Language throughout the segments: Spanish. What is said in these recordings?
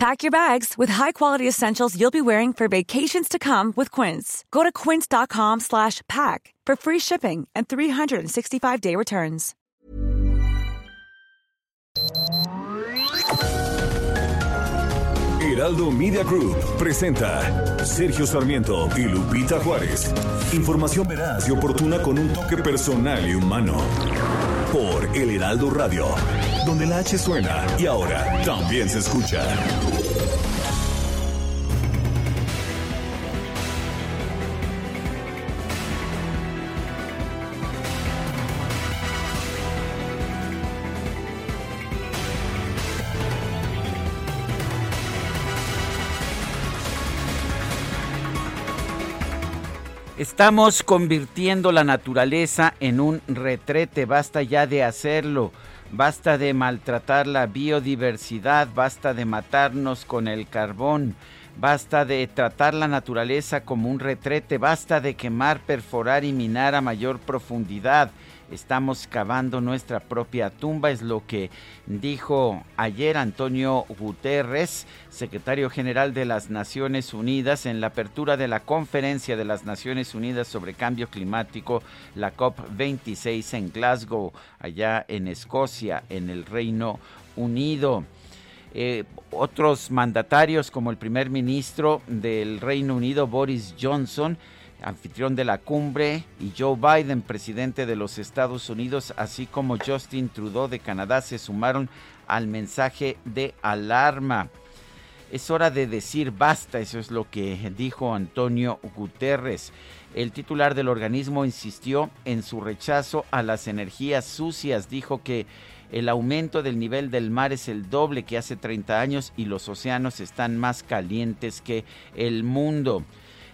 Pack your bags with high-quality essentials you'll be wearing for vacations to come with Quince. Go to quince.com slash pack for free shipping and 365-day returns. Heraldo Media Group presenta Sergio Sarmiento y Lupita Juárez. Información veraz y oportuna con un toque personal y humano. Por El Heraldo Radio, donde la H suena y ahora también se escucha. Estamos convirtiendo la naturaleza en un retrete, basta ya de hacerlo, basta de maltratar la biodiversidad, basta de matarnos con el carbón, basta de tratar la naturaleza como un retrete, basta de quemar, perforar y minar a mayor profundidad. Estamos cavando nuestra propia tumba, es lo que dijo ayer Antonio Guterres, secretario general de las Naciones Unidas, en la apertura de la conferencia de las Naciones Unidas sobre cambio climático, la COP26 en Glasgow, allá en Escocia, en el Reino Unido. Eh, otros mandatarios como el primer ministro del Reino Unido, Boris Johnson, anfitrión de la cumbre, y Joe Biden, presidente de los Estados Unidos, así como Justin Trudeau de Canadá, se sumaron al mensaje de alarma. Es hora de decir basta, eso es lo que dijo Antonio Guterres. El titular del organismo insistió en su rechazo a las energías sucias, dijo que el aumento del nivel del mar es el doble que hace 30 años y los océanos están más calientes que el mundo.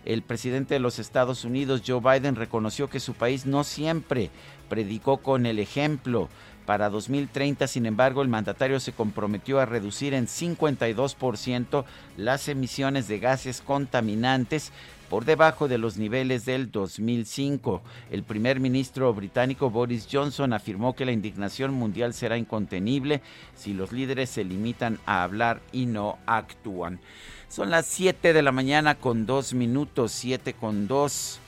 El presidente de los Estados Unidos, Joe Biden, reconoció que su país no siempre predicó con el ejemplo. Para 2030, sin embargo, el mandatario se comprometió a reducir en 52% las emisiones de gases contaminantes por debajo de los niveles del 2005. El primer ministro británico Boris Johnson afirmó que la indignación mundial será incontenible si los líderes se limitan a hablar y no actúan. Son las 7 de la mañana con 2 minutos, 7 con 2.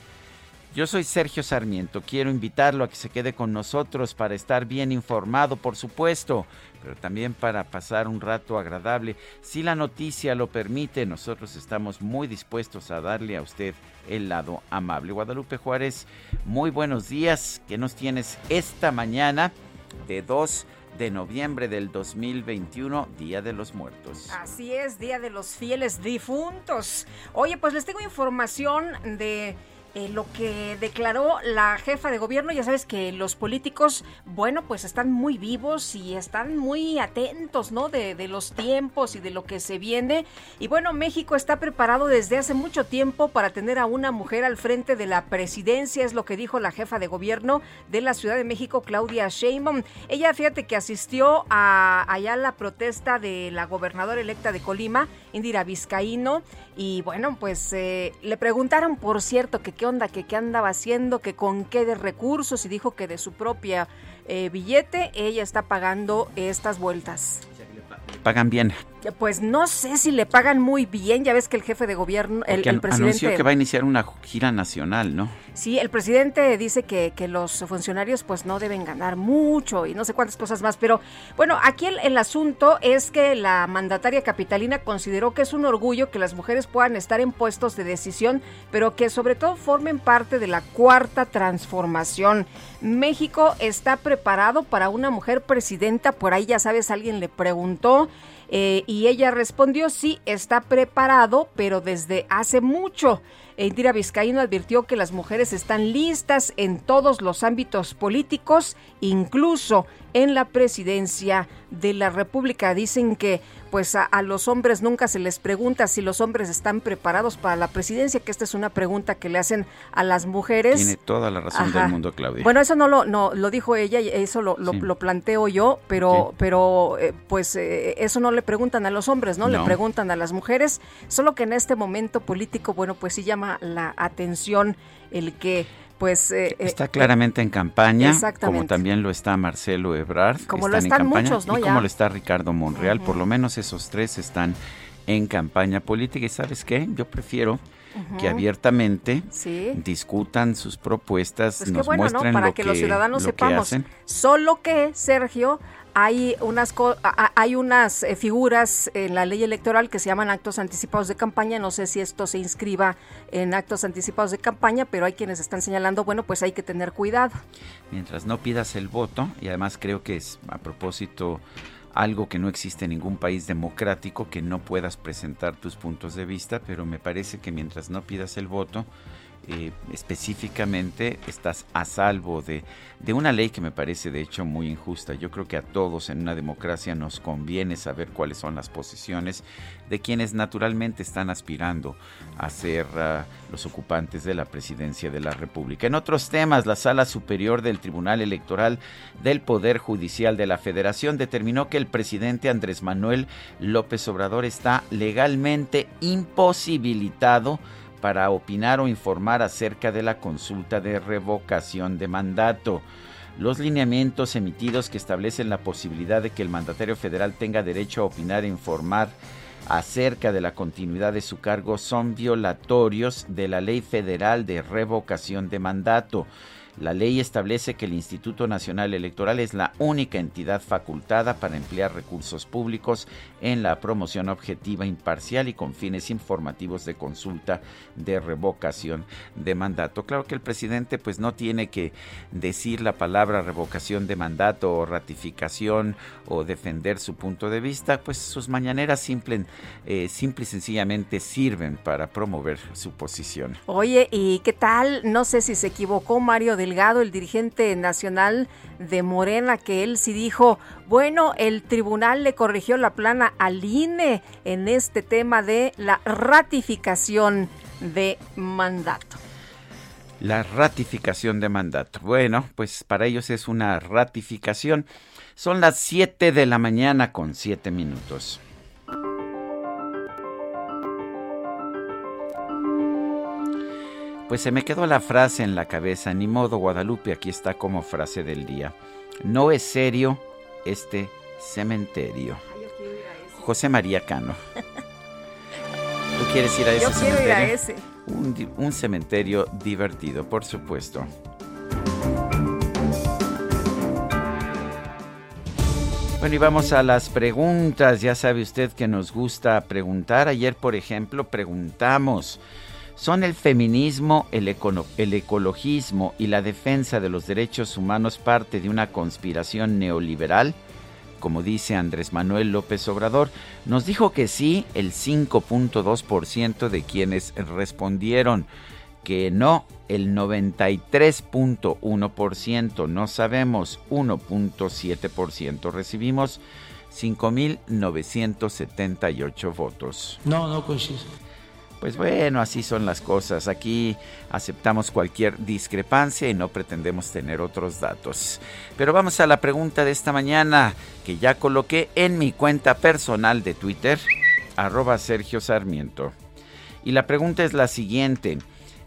Yo soy Sergio Sarmiento. Quiero invitarlo a que se quede con nosotros para estar bien informado, por supuesto, pero también para pasar un rato agradable. Si la noticia lo permite, nosotros estamos muy dispuestos a darle a usted el lado amable. Guadalupe Juárez, muy buenos días. ¿Qué nos tienes esta mañana de 2 de noviembre del 2021, Día de los Muertos. Así es, Día de los Fieles Difuntos. Oye, pues les tengo información de eh, lo que declaró la jefa de gobierno. Ya sabes que los políticos, bueno, pues están muy vivos y están muy atentos, ¿no? De, de, los tiempos y de lo que se viene. Y bueno, México está preparado desde hace mucho tiempo para tener a una mujer al frente de la presidencia, es lo que dijo la jefa de gobierno de la Ciudad de México, Claudia Sheinbaum. Ella, fíjate que asistió a allá la protesta de la gobernadora electa de Colima, Indira Vizcaíno, y bueno, pues eh, le preguntaron, por cierto, que qué onda, que qué andaba haciendo, que con qué de recursos, y dijo que de su propia eh, billete ella está pagando estas vueltas. Pagan bien. Pues no sé si le pagan muy bien. Ya ves que el jefe de gobierno, el, el, presidente. Anunció que va a iniciar una gira nacional, ¿no? Sí, el presidente dice que, que, los funcionarios pues no deben ganar mucho y no sé cuántas cosas más. Pero bueno, aquí el, el, asunto es que la mandataria capitalina consideró que es un orgullo que las mujeres puedan estar en puestos de decisión, pero que sobre todo formen parte de la cuarta transformación. México está preparado para una mujer presidenta. Por ahí ya sabes, alguien le preguntó. Eh, y ella respondió, sí, está preparado, pero desde hace mucho. Indira Vizcaíno advirtió que las mujeres están listas en todos los ámbitos políticos, incluso en la presidencia de la República. Dicen que pues a, los hombres nunca se les pregunta si los hombres están preparados para la presidencia, que esta es una pregunta que le hacen a las mujeres. Tiene toda la razón del mundo, Claudia. Bueno, eso no lo, no, lo dijo ella, eso lo, lo, planteo yo, pero, pero eh, pues eh, eso no le preguntan a los hombres, ¿no? Le preguntan a las mujeres, solo que en este momento político, bueno, pues sí llama la atención el que pues... Eh, eh, está claramente en campaña, como también lo está Marcelo Ebrard. Como lo están muchos, ¿no? Y como lo está Ricardo Monreal, por lo menos esos tres están en campaña política. ¿Y sabes qué? Yo prefiero que abiertamente discutan sus propuestas, pues nos muestren Para lo que, los ciudadanos sepamos. Solo que, Sergio, hay unas hay unas eh, figuras en la ley electoral que se llaman actos anticipados de campaña. No sé si esto se inscriba en actos anticipados de campaña, pero hay quienes están señalando, bueno, pues hay que tener cuidado. Mientras no pidas el voto, y además creo que es a propósito algo que no existe en ningún país democrático, que no puedas presentar tus puntos de vista, pero me parece que mientras no pidas el voto, eh, específicamente estás a salvo de, de, una ley que me parece de hecho muy injusta. Yo creo que a todos en una democracia nos conviene saber cuáles son las posiciones de quienes naturalmente están aspirando a ser ah, los ocupantes de la presidencia de la República. En otros temas, la Sala Superior del Tribunal Electoral del Poder Judicial de la Federación determinó que el presidente Andrés Manuel López Obrador está legalmente imposibilitado para opinar o informar acerca de la consulta de revocación de mandato. Los lineamientos emitidos que establecen la posibilidad de que el mandatario federal tenga derecho a opinar e informar acerca de la continuidad de su cargo son violatorios de la Ley Federal de Revocación de Mandato. La ley establece que el Instituto Nacional Electoral es la única entidad facultada para emplear recursos públicos en la promoción objetiva, imparcial y con fines informativos de consulta de revocación de mandato. Claro que el presidente pues no tiene que decir la palabra revocación de mandato o ratificación o defender su punto de vista, pues sus mañaneras simple, eh, simple y sencillamente sirven para promover su posición. Oye, ¿y qué tal? No sé si se equivocó Mario de El dirigente nacional de Morena, que él sí dijo, bueno, el tribunal le corrigió la plana al INE en este tema de la ratificación de mandato. La ratificación de mandato. Bueno, pues para ellos es una ratificación. Son las 7 de la mañana con 7 minutos. Pues se me quedó la frase en la cabeza, ni modo Guadalupe, aquí está como frase del día. No es serio este cementerio. José María Cano. ¿Tú quieres ir a ese Yo quiero ir a ese. Un, un cementerio divertido, por supuesto. Bueno, y vamos a las preguntas. Ya sabe usted que nos gusta preguntar. Ayer, por ejemplo, preguntamos ¿Son el feminismo, el, ecologismo y la defensa de los derechos humanos parte de una conspiración neoliberal? Como dice Andrés Manuel López Obrador, nos dijo que sí el 5.2% de quienes respondieron, que no el 93.1%, no sabemos 1.7%. Recibimos 5.978 votos. No, no coincide. Pues bueno, así son las cosas. Aquí aceptamos cualquier discrepancia y no pretendemos tener otros datos. Pero vamos a la pregunta de esta mañana que ya coloqué en mi cuenta personal de Twitter, arroba Sergio Sarmiento. Y la pregunta es la siguiente.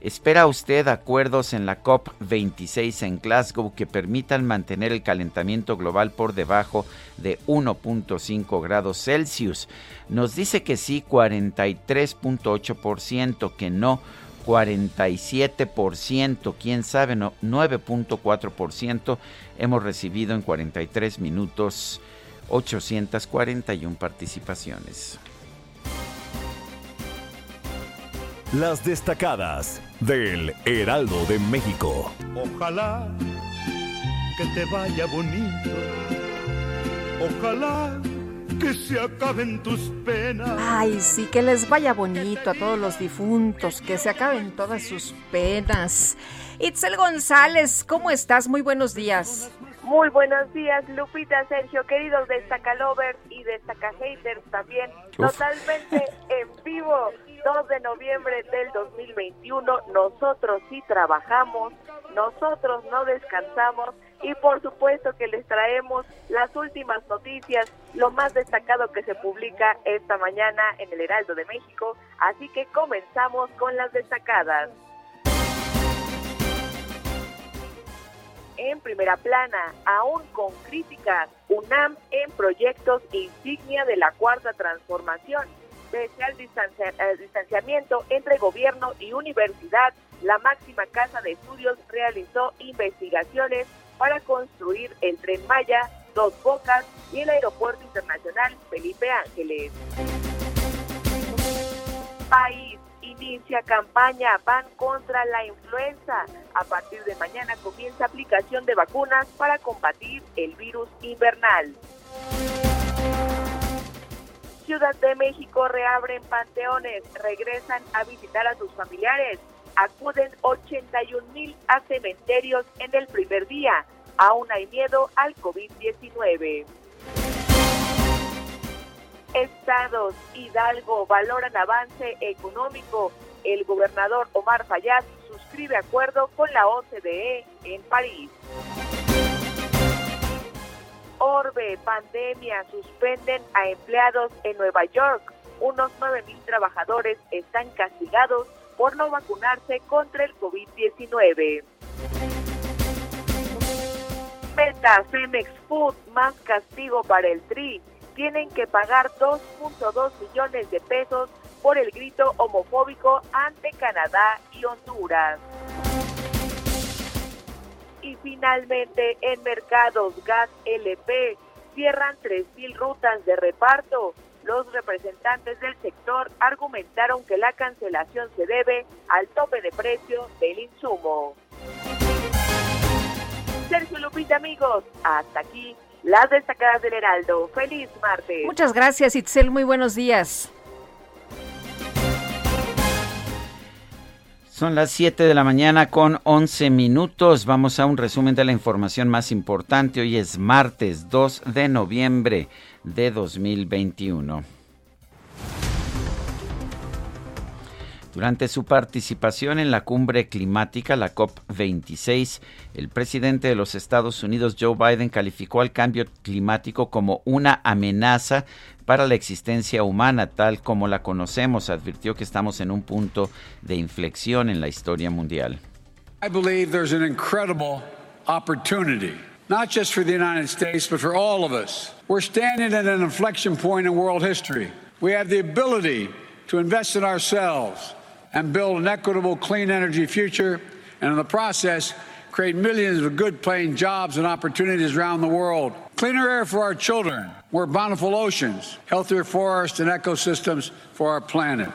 ¿Espera usted acuerdos en la COP26 en Glasgow que permitan mantener el calentamiento global por debajo de 1.5 grados Celsius? Nos dice que sí 43.8%, que no 47%, quién sabe, no, 9.4%. Hemos recibido en 43 minutos 841 participaciones. Las destacadas del Heraldo de México. Ojalá que te vaya bonito. Ojalá que se acaben tus penas. Ay, sí, que les vaya bonito a todos los difuntos, que se acaben todas sus penas. Itzel González, ¿cómo estás? Muy buenos días. Muy buenos días, Lupita, Sergio, queridos Destacalovers y Destacahaters también. Totalmente en vivo, 2 de noviembre del 2021. Nosotros sí trabajamos, nosotros no descansamos y por supuesto que les traemos las últimas noticias, lo más destacado que se publica esta mañana en el Heraldo de México. Así que comenzamos con las destacadas. en primera plana, aún con críticas, UNAM en proyectos insignia de la cuarta transformación. Pese al eh, distanciamiento entre gobierno y universidad, la máxima casa de estudios realizó investigaciones para construir el tren Maya, Dos Bocas y el Aeropuerto Internacional Felipe Ángeles. País inicia campaña Van contra la influenza. A partir de mañana comienza aplicación de vacunas para combatir el virus invernal. Ciudad de México reabren panteones, regresan a visitar a sus familiares. Acuden 81 mil a cementerios en el primer día. Aún hay miedo al COVID-19. Estados Hidalgo valoran avance económico. El gobernador Omar Fayad suscribe acuerdo con la OCDE en París. Orbe, pandemia, suspenden a empleados en Nueva York. Unos 9.000 trabajadores están castigados por no vacunarse contra el COVID-19. Meta, Femex Food, más castigo para el TRI tienen que pagar 2.2 millones de pesos por el grito homofóbico ante Canadá y Honduras. Y finalmente, en mercados gas LP cierran 3.000 rutas de reparto. Los representantes del sector argumentaron que la cancelación se debe al tope de precio del insumo. Sergio Lupita, amigos, hasta aquí las destacadas del Heraldo. Feliz martes. Muchas gracias, Itzel. Muy buenos días. Son las 7 de la mañana con 11 minutos. Vamos a un resumen de la información más importante. Hoy es martes 2 de noviembre de 2021. Durante su participación en la cumbre climática, la COP26, el presidente de los Estados Unidos, Joe Biden, calificó al cambio climático como una amenaza para la existencia humana tal como la conocemos. Advirtió que estamos en un punto de inflexión en la historia mundial. I believe there's an incredible opportunity, not just for the United States, but for all of us. We're standing at an inflection point in world history. We have the ability to invest in ourselves and build an equitable clean energy future, and in the process, create millions of good paying jobs and opportunities around the world. Cleaner air for our children, more bountiful oceans, healthier forests and ecosystems for our planet.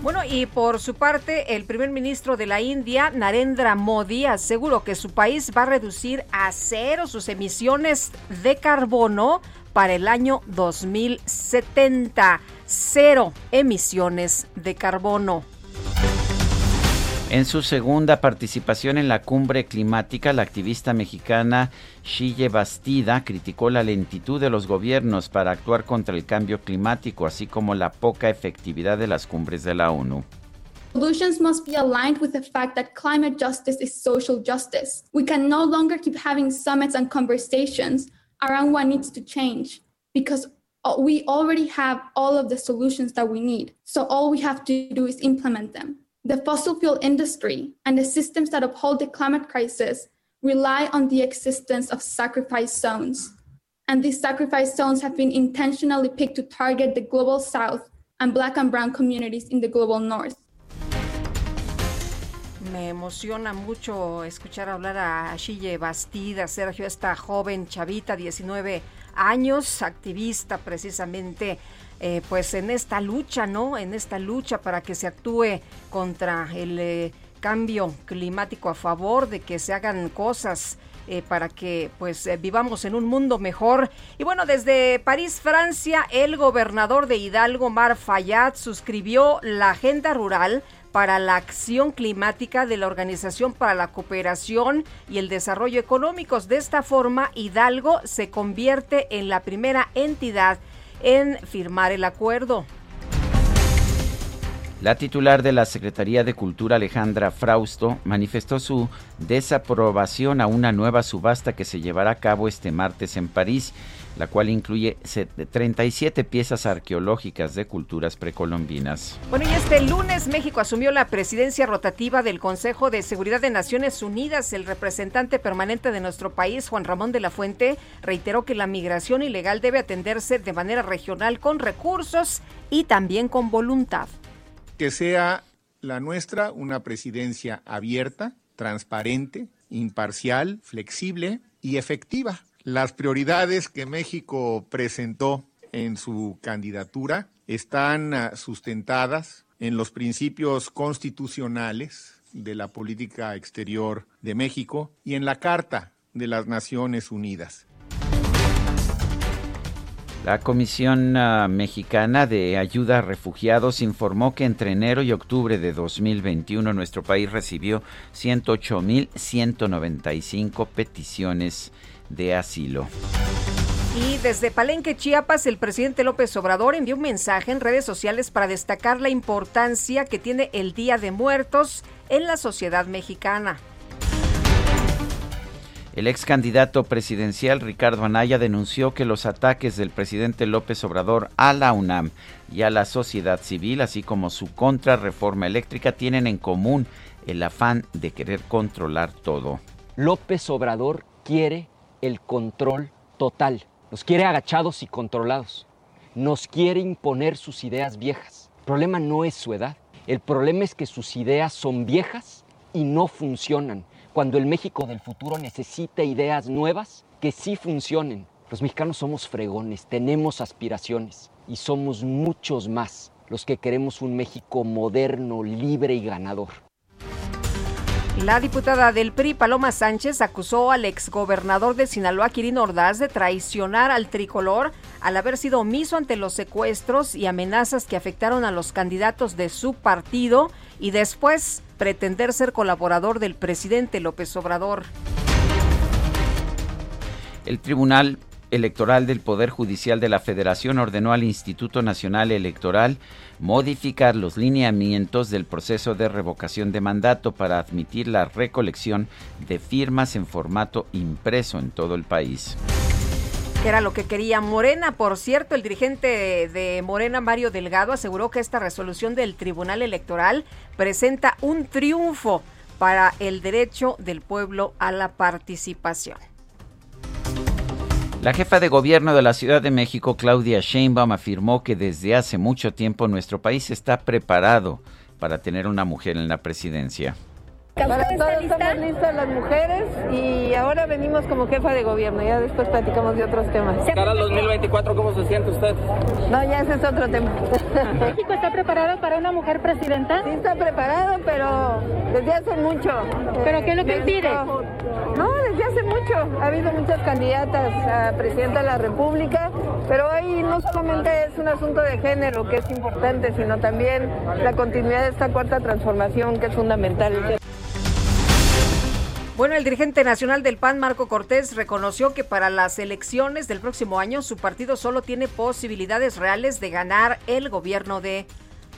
Bueno, y por su parte, el primer ministro de la India, Narendra Modi, aseguró que su país va a reducir a cero sus emisiones de carbono para el año 2070 cero emisiones de carbono. En su segunda participación en la cumbre climática, la activista mexicana Shille Bastida criticó la lentitud de los gobiernos para actuar contra el cambio climático, así como la poca efectividad de las cumbres de la ONU. Solutions must be aligned with the fact that climate justice is social justice. We can no longer keep having summits and conversations around what needs to change because Uh, we already have all of the solutions that we need. So all we have to do is implement them. The fossil fuel industry and the systems that uphold the climate crisis rely on the existence of sacrifice zones. And these sacrifice zones have been intentionally picked to target the global south and black and brown communities in the global north. Me emociona mucho escuchar hablar a Shille Bastida, Sergio, esta joven chavita, 19 años, activista precisamente eh, pues en esta lucha, ¿no? En esta lucha para que se actúe contra el eh, cambio climático a favor de que se hagan cosas eh, para que pues vivamos en un mundo mejor. Y bueno, desde París, Francia, el gobernador de Hidalgo, Mar Fayad, suscribió la agenda rural para la acción climática de la Organización para la Cooperación y el Desarrollo Económicos. De esta forma, Hidalgo se convierte en la primera entidad en firmar el acuerdo. La titular de la Secretaría de Cultura, Alejandra Frausto, manifestó su desaprobación a una nueva subasta que se llevará a cabo este martes en París, la cual incluye 37 piezas arqueológicas de culturas precolombinas. Bueno, y este lunes México asumió la presidencia rotativa del Consejo de Seguridad de Naciones Unidas. El representante permanente de nuestro país, Juan Ramón de la Fuente, reiteró que la migración ilegal debe atenderse de manera regional con recursos y también con voluntad que sea la nuestra una presidencia abierta, transparente, imparcial, flexible y efectiva. Las prioridades que México presentó en su candidatura están ah, sustentadas en los principios constitucionales de la política exterior de México y en la Carta de las Naciones Unidas. La Comisión ah, Mexicana de Ayuda a Refugiados informó que entre enero y octubre de 2021 nuestro país recibió 108.195 peticiones de asilo. Y desde Palenque, Chiapas, el presidente López Obrador envió un mensaje en redes sociales para destacar la importancia que tiene el Día de Muertos en la sociedad mexicana. El ex candidato presidencial Ricardo Anaya denunció que los ataques del presidente López Obrador a la UNAM y a la sociedad civil, así como su contrarreforma eléctrica, tienen en común el afán de querer controlar todo. López Obrador quiere el control total. Nos quiere agachados y controlados. Nos quiere imponer sus ideas viejas. El problema no es su edad. El problema es que sus ideas son viejas y no funcionan cuando el México del futuro necesita ideas nuevas que sí funcionen. Los mexicanos somos fregones, tenemos aspiraciones y somos muchos más los que queremos un México moderno, libre y ganador. La diputada del PRI, Paloma Sánchez, acusó al exgobernador de Sinaloa, Quirino Ordaz, de traicionar al tricolor al haber sido omiso ante los secuestros y amenazas que afectaron a los candidatos de su partido y después pretender ser colaborador del presidente López Obrador. El Tribunal Electoral del Poder Judicial de la Federación ordenó al Instituto Nacional Electoral modificar los lineamientos del proceso de revocación de mandato para admitir la recolección de firmas en formato impreso en todo el país era lo que quería Morena. Por cierto, el dirigente de Morena, Mario Delgado, aseguró que esta resolución del Tribunal Electoral presenta un triunfo para el derecho del pueblo a la participación. La jefa de gobierno de la Ciudad de México, Claudia Sheinbaum, afirmó que desde hace mucho tiempo nuestro país está preparado para tener una mujer en la presidencia. Para todos estamos listas las mujeres y ahora venimos como jefa de gobierno, ya después platicamos de otros temas. Para el 2024, ¿cómo se siente usted? No, ya ese es otro tema. ¿México está preparado para una mujer presidenta? Sí está preparado, pero desde hace mucho. ¿Pero qué es lo que impide? No, desde hace mucho. Ha habido muchas candidatas a presidenta de la República, pero ahí no solamente es un asunto de género que es importante, sino también la continuidad de esta cuarta transformación que es fundamental. Bueno, el dirigente nacional del PAN, Marco Cortés, reconoció que para las elecciones del próximo año su partido solo tiene posibilidades reales de ganar el gobierno de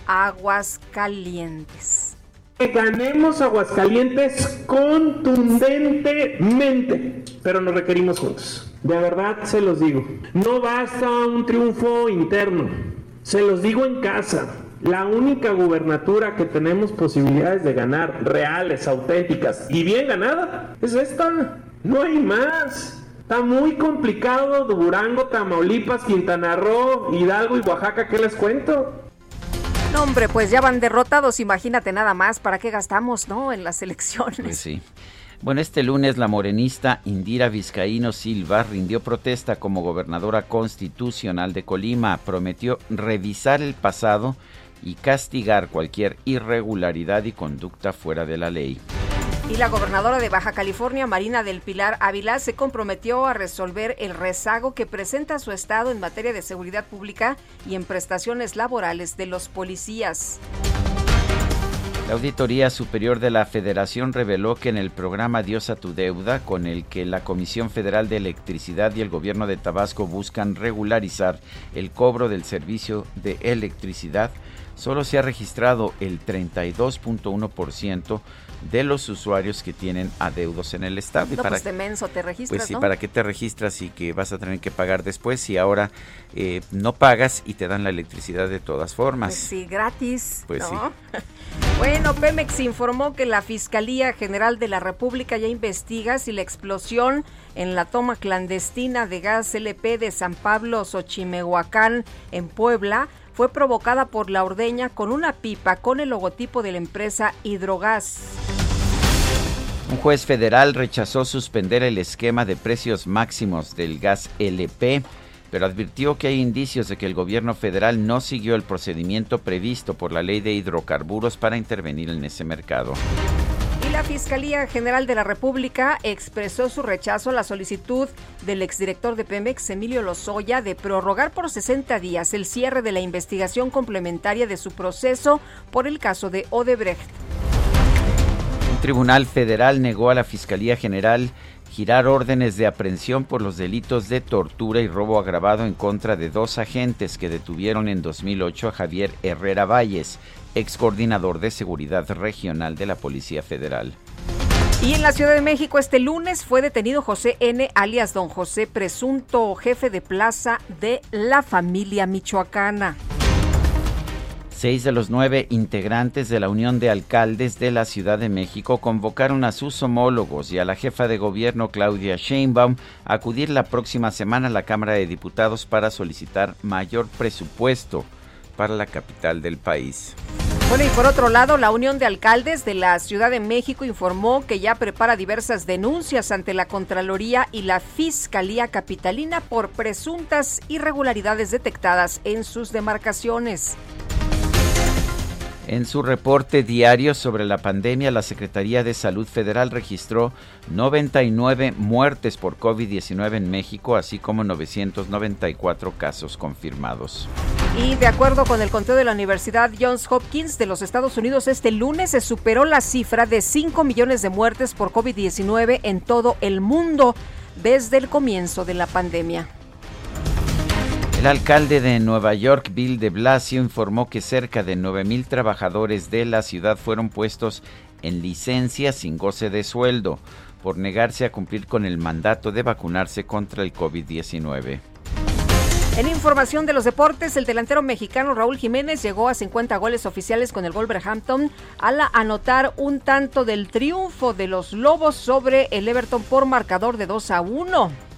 Aguascalientes. Que ganemos Aguascalientes contundentemente, pero nos requerimos juntos. De verdad se los digo, no basta un triunfo interno, se los digo en casa. La única gubernatura que tenemos posibilidades de ganar, reales, auténticas y bien ganada, es esta. No hay más. Está muy complicado Durango, Tamaulipas, Quintana Roo, Hidalgo y Oaxaca. ¿Qué les cuento? No, hombre, pues ya van derrotados. Imagínate nada más. ¿Para qué gastamos, no? En las elecciones. Pues sí. Bueno, este lunes la morenista Indira Vizcaíno Silva rindió protesta como gobernadora constitucional de Colima. Prometió revisar el pasado y castigar cualquier irregularidad y conducta fuera de la ley. Y la gobernadora de Baja California, Marina del Pilar Ávila, se comprometió a resolver el rezago que presenta su estado en materia de seguridad pública y en prestaciones laborales de los policías. La Auditoría Superior de la Federación reveló que en el programa Dios a tu deuda, con el que la Comisión Federal de Electricidad y el gobierno de Tabasco buscan regularizar el cobro del servicio de electricidad, solo se ha registrado el 32.1% de los usuarios que tienen adeudos en el estado. No, para, pues de menso te registras, Pues sí, ¿para qué te registras y que vas a tener que pagar después si ahora eh, no pagas y te dan la electricidad de todas formas? Pues sí, gratis. Pues sí. Bueno, Pemex informó que la Fiscalía General de la República ya investiga si la explosión en la toma clandestina de gas LP de San Pablo Xochimehuacán en Puebla fue provocada por la ordeña con una pipa con el logotipo de la empresa Hidrogas. Un juez federal rechazó suspender el esquema de precios máximos del gas LP, pero advirtió que hay indicios de que el gobierno federal no siguió el procedimiento previsto por la ley de hidrocarburos para intervenir en ese mercado. La Fiscalía General de la República expresó su rechazo a la solicitud del exdirector de Pemex, Emilio Lozoya, de prorrogar por 60 días el cierre de la investigación complementaria de su proceso por el caso de Odebrecht. Un tribunal federal negó a la Fiscalía General girar órdenes de aprehensión por los delitos de tortura y robo agravado en contra de dos agentes que detuvieron en 2008 a Javier Herrera Valles, ex coordinador de seguridad regional de la Policía Federal. Y en la Ciudad de México este lunes fue detenido José N., alias Don José, presunto jefe de plaza de la familia michoacana. Seis de los nueve integrantes de la Unión de Alcaldes de la Ciudad de México convocaron a sus homólogos y a la jefa de gobierno Claudia Sheinbaum a acudir la próxima semana a la Cámara de Diputados para solicitar mayor presupuesto para la capital del país. Bueno, y por otro lado, la Unión de Alcaldes de la Ciudad de México informó que ya prepara diversas denuncias ante la Contraloría y la Fiscalía Capitalina por presuntas irregularidades detectadas en sus demarcaciones. En su reporte diario sobre la pandemia, la Secretaría de Salud Federal registró 99 muertes por COVID-19 en México, así como 994 casos confirmados. Y de acuerdo con el conteo de la Universidad Johns Hopkins de los Estados Unidos, este lunes se superó la cifra de 5 millones de muertes por COVID-19 en todo el mundo desde el comienzo de la pandemia. El alcalde de Nueva York, Bill de Blasio, informó que cerca de 9.000 trabajadores de la ciudad fueron puestos en licencia sin goce de sueldo por negarse a cumplir con el mandato de vacunarse contra el COVID-19. En información de los deportes, el delantero mexicano Raúl Jiménez llegó a 50 goles oficiales con el Wolverhampton al anotar un tanto del triunfo de los Lobos sobre el Everton por marcador de 2 a 1.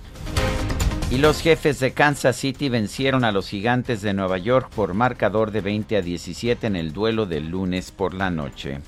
Y los jefes de Kansas City vencieron a los gigantes de Nueva York por marcador de 20 a 17 en el duelo del lunes por la noche.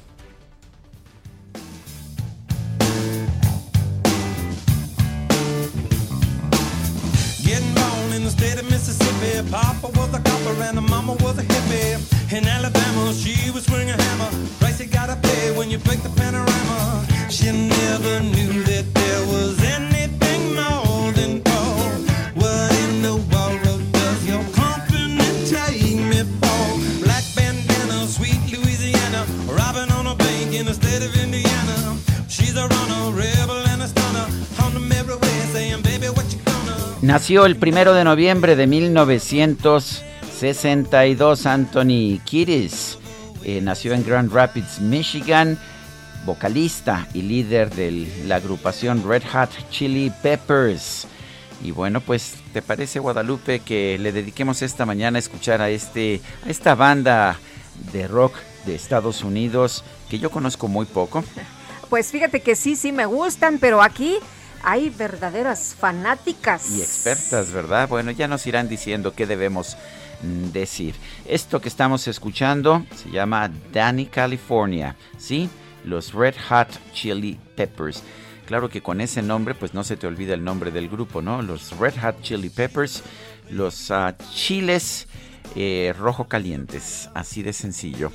Nació el primero de noviembre de 1962 Anthony Kiris. Eh, nació en Grand Rapids, Michigan, vocalista y líder de la agrupación Red Hot Chili Peppers. Y bueno, pues, ¿te parece Guadalupe que le dediquemos esta mañana a escuchar a, este, a esta banda de rock de Estados Unidos que yo conozco muy poco? Pues fíjate que sí, sí me gustan, pero aquí hay verdaderas fanáticas. Y expertas, ¿verdad? Bueno, ya nos irán diciendo qué debemos mm, decir. Esto que estamos escuchando se llama Danny California, ¿sí? Los Red Hot Chili Peppers. Claro que con ese nombre, pues no se te olvida el nombre del grupo, ¿no? Los Red Hot Chili Peppers, los ah, chiles eh, rojo calientes, así de sencillo.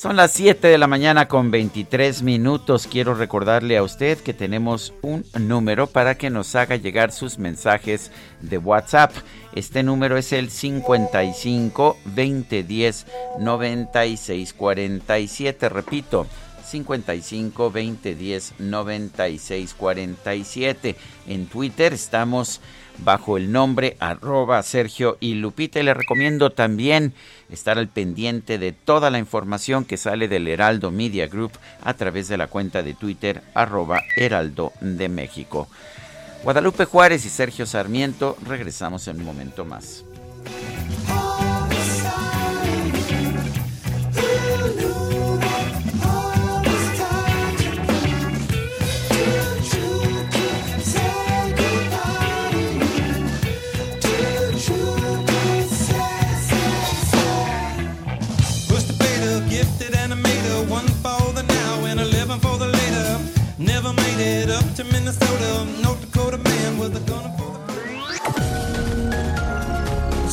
Son las 7 de la mañana con 23 minutos. Quiero recordarle a usted que tenemos un número para que nos haga llegar sus mensajes de WhatsApp. Este número es el 55 2010 96 47. Repito, 55 2010 96 47. En Twitter estamos bajo el nombre arroba Sergio y Lupita. Y le recomiendo también estar al pendiente de toda la información que sale del Heraldo Media Group a través de la cuenta de Twitter arroba Heraldo de México. Guadalupe Juárez y Sergio Sarmiento, regresamos en un momento más.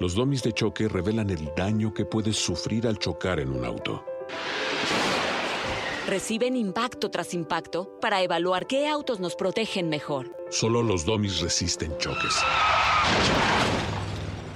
Los domis de choque revelan el daño que puedes sufrir al chocar en un auto. Reciben impacto tras impacto para evaluar qué autos nos protegen mejor. Solo los domis resisten choques.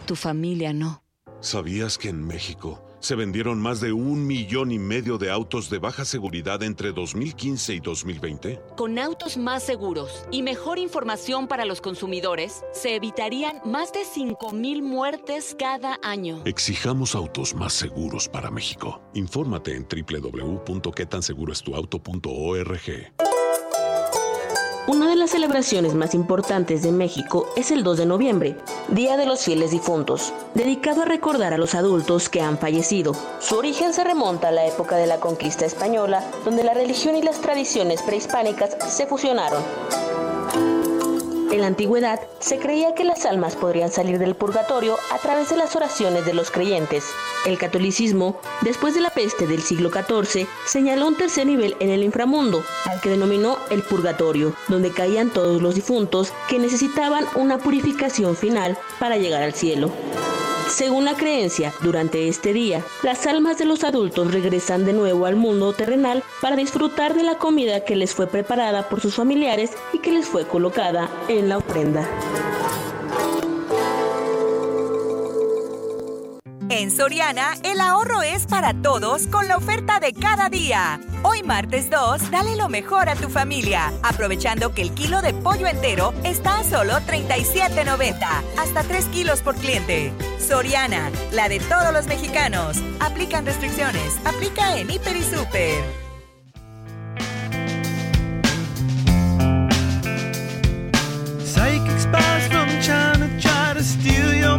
Tu familia no. ¿Sabías que en México se vendieron más de un millón y medio de autos de baja seguridad entre 2015 y 2020? Con autos más seguros y mejor información para los consumidores, se evitarían más de 5.000 muertes cada año. Exijamos autos más seguros para México. Infórmate en www.quetanseguroestuauto.org. Una de las celebraciones más importantes de México es el 2 de noviembre, Día de los Fieles Difuntos, dedicado a recordar a los adultos que han fallecido. Su origen se remonta a la época de la conquista española, donde la religión y las tradiciones prehispánicas se fusionaron. En la antigüedad se creía que las almas podrían salir del purgatorio a través de las oraciones de los creyentes. El catolicismo, después de la peste del siglo XIV, señaló un tercer nivel en el inframundo, al que denominó el purgatorio, donde caían todos los difuntos que necesitaban una purificación final para llegar al cielo. Según la creencia, durante este día, las almas de los adultos regresan de nuevo al mundo terrenal para disfrutar de la comida que les fue preparada por sus familiares y que les fue colocada en la ofrenda. En Soriana, el ahorro es para todos con la oferta de cada día. Hoy martes 2, dale lo mejor a tu familia, aprovechando que el kilo de pollo entero está a solo 37.90, hasta 3 kilos por cliente. Soriana, la de todos los mexicanos. Aplican restricciones, aplica en Hiper y Super. Psychic from China try to steal your.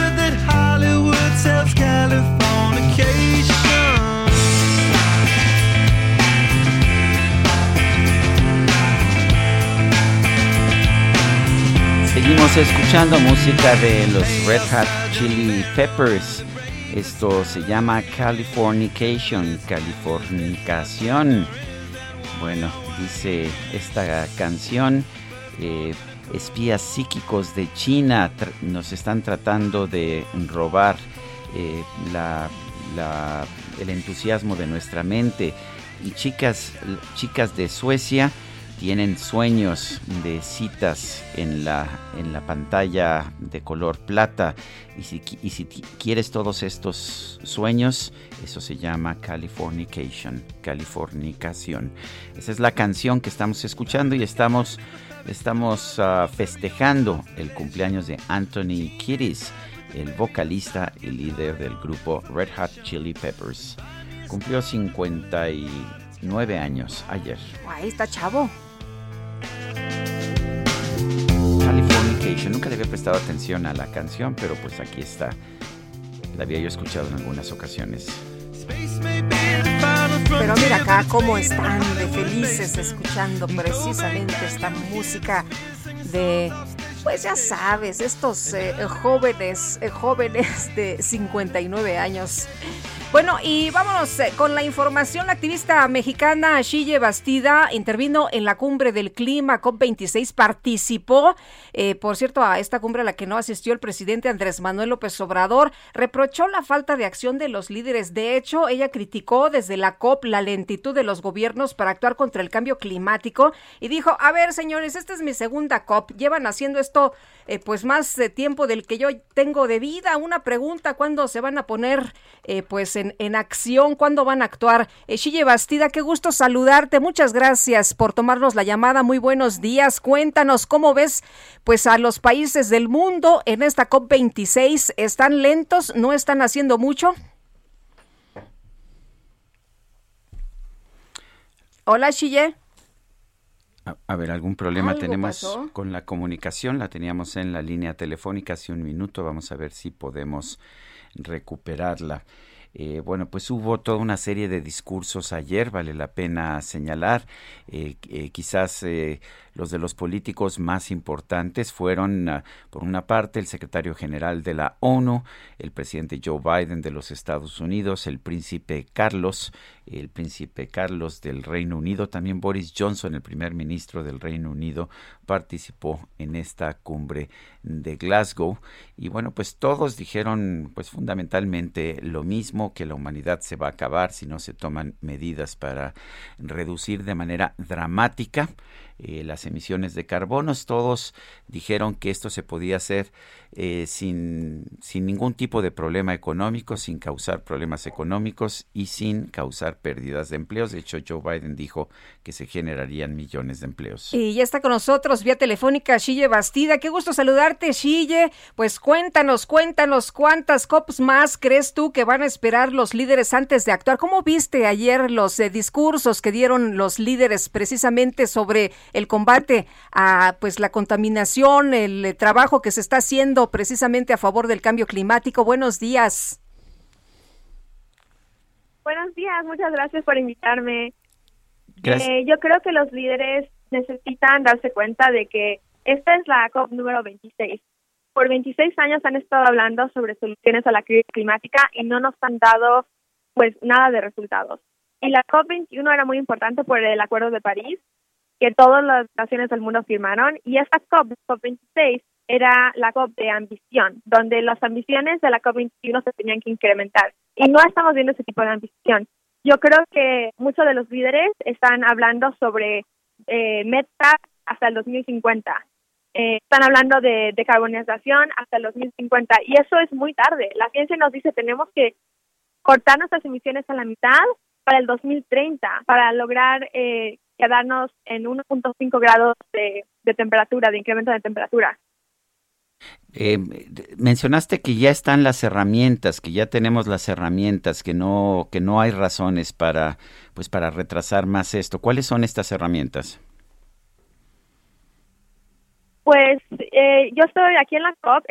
Seguimos escuchando música de los Red Hot Chili Peppers. Esto se llama Californication, Californicación. Bueno, dice esta canción, eh, espías psíquicos de China nos están tratando de robar eh, la- la- el entusiasmo de nuestra mente. Y chicas, chicas de Suecia tienen sueños de citas en la, en la pantalla de color plata y si, y quieres todos estos sueños, eso se llama Californication, Californicación. Esa es la canción que estamos escuchando y estamos, estamos uh, festejando el cumpleaños de Anthony Kiddis, el vocalista y líder del grupo Red Hot Chili Peppers. Cumplió 59 años ayer. Ahí está chavo. Californication. Nunca le había prestado atención a la canción, pero pues aquí está. La había yo escuchado en algunas ocasiones. Pero mira acá cómo están de felices escuchando precisamente esta música de, pues ya sabes, estos eh, jóvenes, eh, jóvenes de 59 años bueno, y vámonos eh, con la información. La activista mexicana Shille Bastida intervino en la cumbre del clima COP26, participó, eh, por cierto, a esta cumbre a la que no asistió el presidente Andrés Manuel López Obrador, reprochó la falta de acción de los líderes. De hecho, ella criticó desde la COP la lentitud de los gobiernos para actuar contra el cambio climático y dijo, a ver, señores, esta es mi segunda COP, llevan haciendo esto eh, pues más tiempo del que yo tengo de vida. Una pregunta, ¿cuándo se van a poner pues en, acción? ¿Cuándo van a actuar? Shille Bastida, qué gusto saludarte. Muchas gracias por tomarnos la llamada. Muy buenos días. Cuéntanos cómo ves pues a los países del mundo en esta COP26. ¿Están lentos? ¿No están haciendo mucho? Hola, Shille. A, ver, algún problema tenemos con la comunicación. La teníamos en la línea telefónica hace un minuto. Vamos a ver si podemos recuperarla. Eh, bueno, pues hubo toda una serie de discursos ayer, vale la pena señalar. Eh, eh, quizás los de los políticos más importantes fueron, ah, por una parte, el secretario general de la ONU, el presidente Joe Biden de los Estados Unidos, el príncipe Carlos, el príncipe Carlos del Reino Unido, también Boris Johnson, el primer ministro del Reino Unido, participó en esta cumbre de Glasgow. Y bueno, pues todos dijeron, pues fundamentalmente lo mismo, que la humanidad se va a acabar si no se toman medidas para reducir de manera dramática eh, las emisiones de carbonos. Todos dijeron que esto se podía hacer eh, sin, sin ningún tipo de problema económico, sin causar problemas económicos y sin causar pérdidas de empleos. De hecho, Joe Biden dijo que se generarían millones de empleos. Y ya está con nosotros vía telefónica Shille Bastida. Qué gusto saludarte, Shille. Pues cuéntanos, cuéntanos cuántas COPs más crees tú que van a esperar los líderes antes de actuar. ¿Cómo viste ayer los eh, discursos que dieron los líderes precisamente sobre el combate a pues la contaminación, el eh, trabajo que se está haciendo precisamente a favor del cambio climático. Buenos días. Buenos días, muchas gracias por invitarme. Eh, yo creo que los líderes necesitan darse cuenta de que esta es la COP número 26. Por 26 años han estado hablando sobre soluciones a la crisis climática y no nos han dado pues nada de resultados. Y la COP 21 era muy importante por el Acuerdo de París, que todas las naciones del mundo firmaron, y esta COP, COP 26, era la COP de ambición, donde las ambiciones de la COP21 se tenían que incrementar. Y no estamos viendo ese tipo de ambición. Yo creo que muchos de los líderes están hablando sobre eh, metas hasta el 2050. Eh, están hablando de decarbonización hasta el 2050 y eso es muy tarde. La ciencia nos dice tenemos que cortar nuestras emisiones a la mitad para el 2030 para lograr eh, quedarnos en 1.5 grados de, de temperatura, de incremento de temperatura. Eh, mencionaste que ya están las herramientas, que ya tenemos las herramientas, que no, que no hay razones para, pues, para retrasar más esto. ¿Cuáles son estas herramientas? Pues eh, yo estoy aquí en la COP,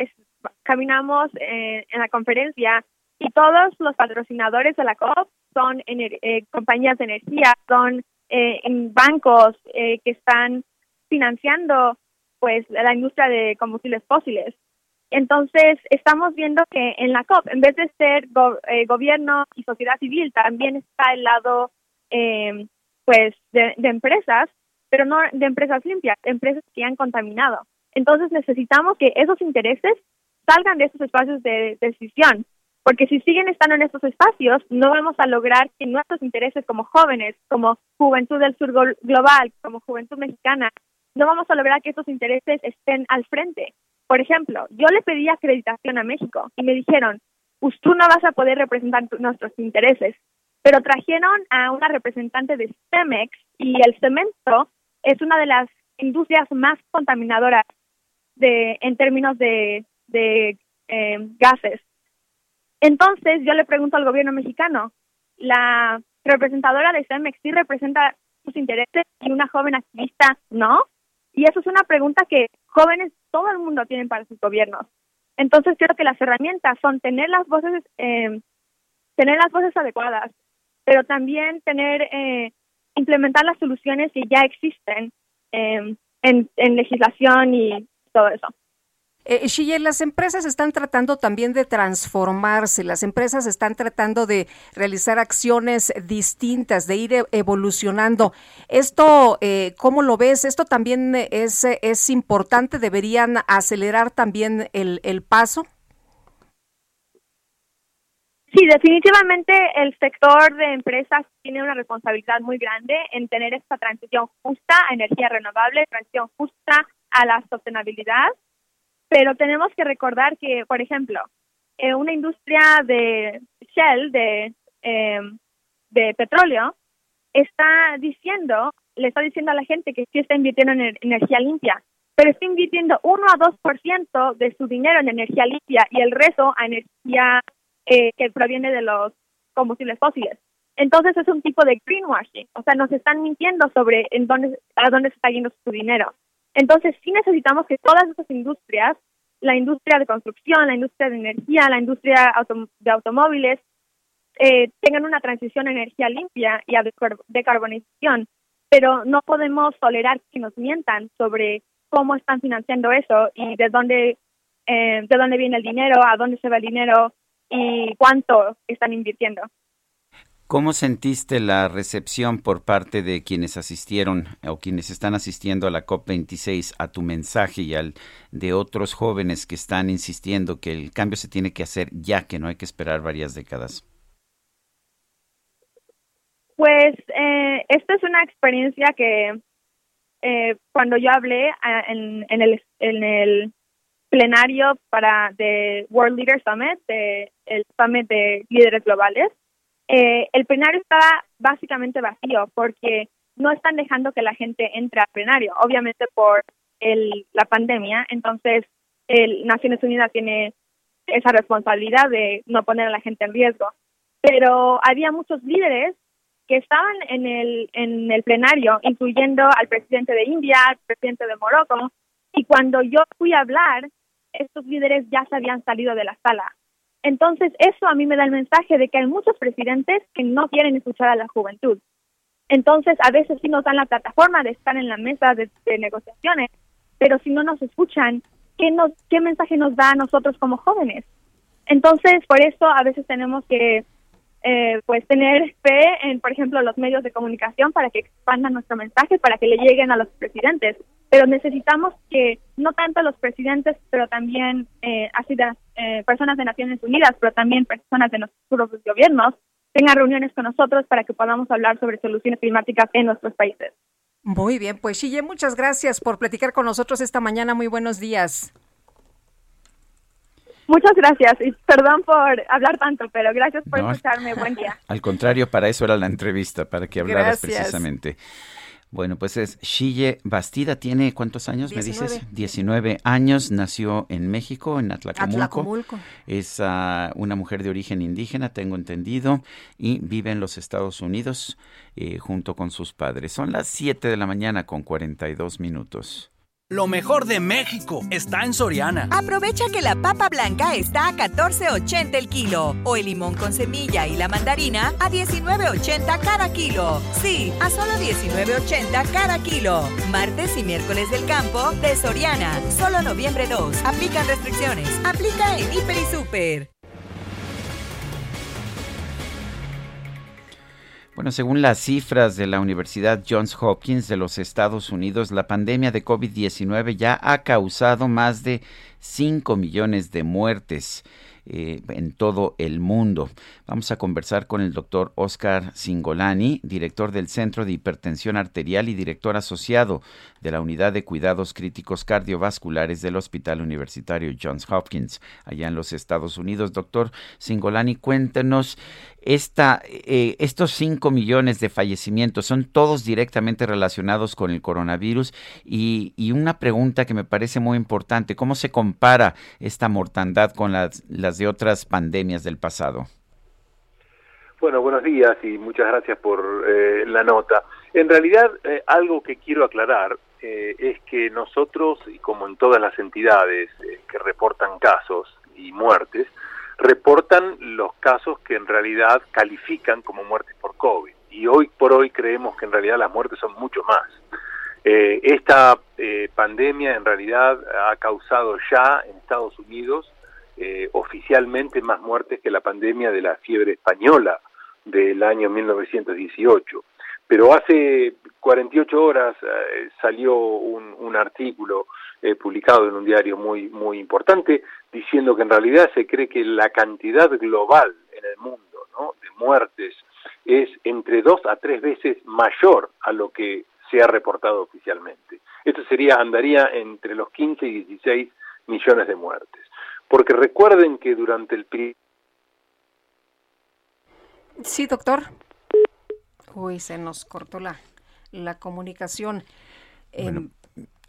caminamos eh, en la conferencia y todos los patrocinadores de la COP son eh, compañías de energía, son en bancos que están financiando pues la industria de combustibles fósiles. Entonces, estamos viendo que en la COP, en vez de ser eh, gobierno y sociedad civil, también está el lado, eh, pues, de, empresas, pero no de empresas limpias, empresas que han contaminado. Entonces, necesitamos que esos intereses salgan de esos espacios de, decisión porque si siguen estando en estos espacios, no vamos a lograr que nuestros intereses como jóvenes, como Juventud del Sur Global, como Juventud Mexicana, no vamos a lograr que estos intereses estén al frente. Por ejemplo, yo le pedí acreditación a México y me dijeron, tú no vas a poder representar nuestros intereses, pero trajeron a una representante de Cemex y el cemento es una de las industrias más contaminadoras de en términos de, de eh, gases. Entonces yo le pregunto al gobierno mexicano, la representadora de Cemex sí representa sus intereses y una joven activista no. Y eso es una pregunta que jóvenes, todo el mundo tienen para sus gobiernos. Entonces creo que las herramientas son tener las voces, eh, tener las voces adecuadas, pero también tener, eh, implementar las soluciones que ya existen eh, en, en legislación y todo eso. Eh, las empresas están tratando también de transformarse, las empresas están tratando de realizar acciones distintas, de ir e-, evolucionando. Esto, eh, ¿cómo lo ves? Esto también es, es importante, deberían acelerar también el, el paso. Sí, definitivamente el sector de empresas tiene una responsabilidad muy grande en tener esta transición justa a energía renovable, transición justa a la sostenibilidad pero tenemos que recordar que, por ejemplo, eh, una industria de Shell, de, em, de petróleo, está diciendo, le está diciendo a la gente que sí está invirtiendo en energía limpia, pero está invirtiendo 1 a 2% de su dinero en energía limpia y el resto a energía eh, que proviene de los combustibles fósiles. Entonces es un tipo de greenwashing, o sea, nos están mintiendo sobre en dónde, a dónde se está yendo su dinero. Entonces, sí necesitamos que todas estas industrias, la industria de construcción, la industria de energía, la industria de automóviles, eh, tengan una transición a energía limpia y a decarbonización, pero no podemos tolerar que nos mientan sobre cómo están financiando eso y de dónde, eh, de dónde viene el dinero, a dónde se va el dinero y cuánto están invirtiendo. ¿Cómo sentiste la recepción por parte de quienes asistieron o quienes están asistiendo a la COP26 a tu mensaje y al de otros jóvenes que están insistiendo que el cambio se tiene que hacer ya, que no hay que esperar varias décadas? Pues eh, esta es una experiencia que eh, cuando yo hablé ah, en, el, en el plenario para de World Leader Summit, de, el Summit de Líderes Globales, eh, el plenario estaba básicamente vacío porque no están dejando que la gente entre al plenario, obviamente por el, la pandemia. Entonces, el Naciones Unidas tiene esa responsabilidad de no poner a la gente en riesgo. Pero había muchos líderes que estaban en el, en el plenario, incluyendo al presidente de India, al presidente de Morocco, y cuando yo fui a hablar, estos líderes ya se habían salido de la sala. Entonces, eso a mí me da el mensaje de que hay muchos presidentes que no quieren escuchar a la juventud. Entonces, a veces sí nos dan la plataforma de estar en la mesa de, negociaciones, pero si no nos escuchan, ¿qué, nos, ¿qué mensaje nos da a nosotros como jóvenes? Entonces, por eso a veces tenemos que eh, pues tener fe en, por ejemplo, los medios de comunicación para que expandan nuestro mensaje, para que le lleguen a los presidentes. Pero necesitamos que no tanto los presidentes, pero también eh, así eh, personas de Naciones Unidas, pero también personas de nuestros gobiernos tengan reuniones con nosotros para que podamos hablar sobre soluciones climáticas en nuestros países. Muy bien, pues Chille, muchas gracias por platicar con nosotros esta mañana. Muy buenos días. Muchas gracias y perdón por hablar tanto, pero gracias por escucharme. Buen día. Al contrario, para eso era la entrevista, para que hablaras precisamente. Bueno, pues es Shille Bastida, tiene cuántos años, me dices? 19 años, nació en México, en Atlacomulco. Es ah, una mujer de origen indígena, tengo entendido, y vive en los Estados Unidos eh, junto con sus padres. Son las 7 de la mañana con 42 minutos. Lo mejor de México está en Soriana. Aprovecha que la papa blanca está a 14.80 el kilo o el limón con semilla y la mandarina a 19.80 cada kilo. Sí, a solo 19.80 cada kilo. Martes y miércoles del campo de Soriana. Solo noviembre 2. Aplican restricciones. Aplica en Hiper y Super. Bueno, según las cifras de la Universidad Johns Hopkins de los Estados Unidos, la pandemia de COVID-19 ya ha causado más de 5 millones de muertes eh, en todo el mundo. Vamos a conversar con el doctor Oscar Singolani, director del Centro de Hipertensión Arterial y director asociado de la Unidad de Cuidados Críticos Cardiovasculares del Hospital Universitario Johns Hopkins, allá en los Estados Unidos. Doctor Singolani, cuéntenos, esta, eh, estos 5 millones de fallecimientos son todos directamente relacionados con el coronavirus y, y, una pregunta que me parece muy importante, ¿cómo se compara esta mortandad con las, las de otras pandemias del pasado? Bueno, buenos días y muchas gracias por eh, la nota. En realidad, eh, algo que quiero aclarar eh, es que nosotros, y como en todas las entidades eh, que reportan casos y muertes, reportan los casos que en realidad califican como muertes por COVID. Y hoy por hoy creemos que en realidad las muertes son mucho más. Eh, esta eh, pandemia en realidad ha causado ya en Estados Unidos oficialmente más muertes que la pandemia de la fiebre española del año 1918. Pero hace 48 horas eh, salió un, un artículo eh, publicado en un diario muy, muy importante diciendo que en realidad se cree que la cantidad global en el mundo de muertes es entre dos a tres veces mayor a lo que se ha reportado oficialmente. Esto sería, andaría entre los 15 y 16 millones de muertes. Porque recuerden que durante el... Sí, doctor. Uy, se nos cortó la, la comunicación. Bueno,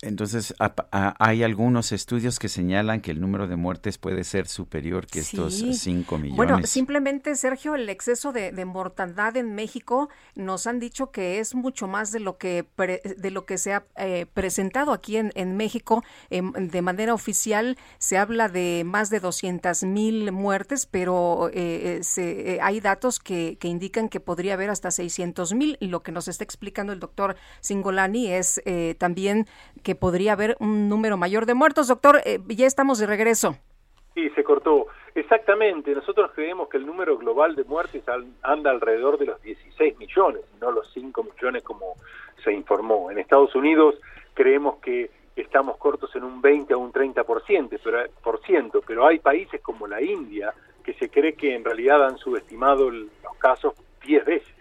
entonces, hay algunos estudios que señalan que el número de muertes puede ser superior que estos 5 millones. Bueno, simplemente, Sergio, el exceso de, de, mortandad en México nos han dicho que es mucho más de lo que, pre, de lo que se ha eh, presentado aquí en, en México. Eh, de manera oficial se habla de más de 200 mil muertes, pero eh, se, hay datos que, que, indican que podría haber hasta 600 mil. Y lo que nos está explicando el doctor Singolani es también que podría haber un número mayor de muertos. Doctor, eh, ya estamos de regreso. Sí, se cortó. Exactamente. Nosotros creemos que el número global de muertes anda alrededor de los 16 millones, no los 5 millones como se informó. En Estados Unidos creemos que estamos cortos en un 20 o un 30%, pero, por ciento, pero hay países como la India que se cree que en realidad han subestimado los casos 10 veces.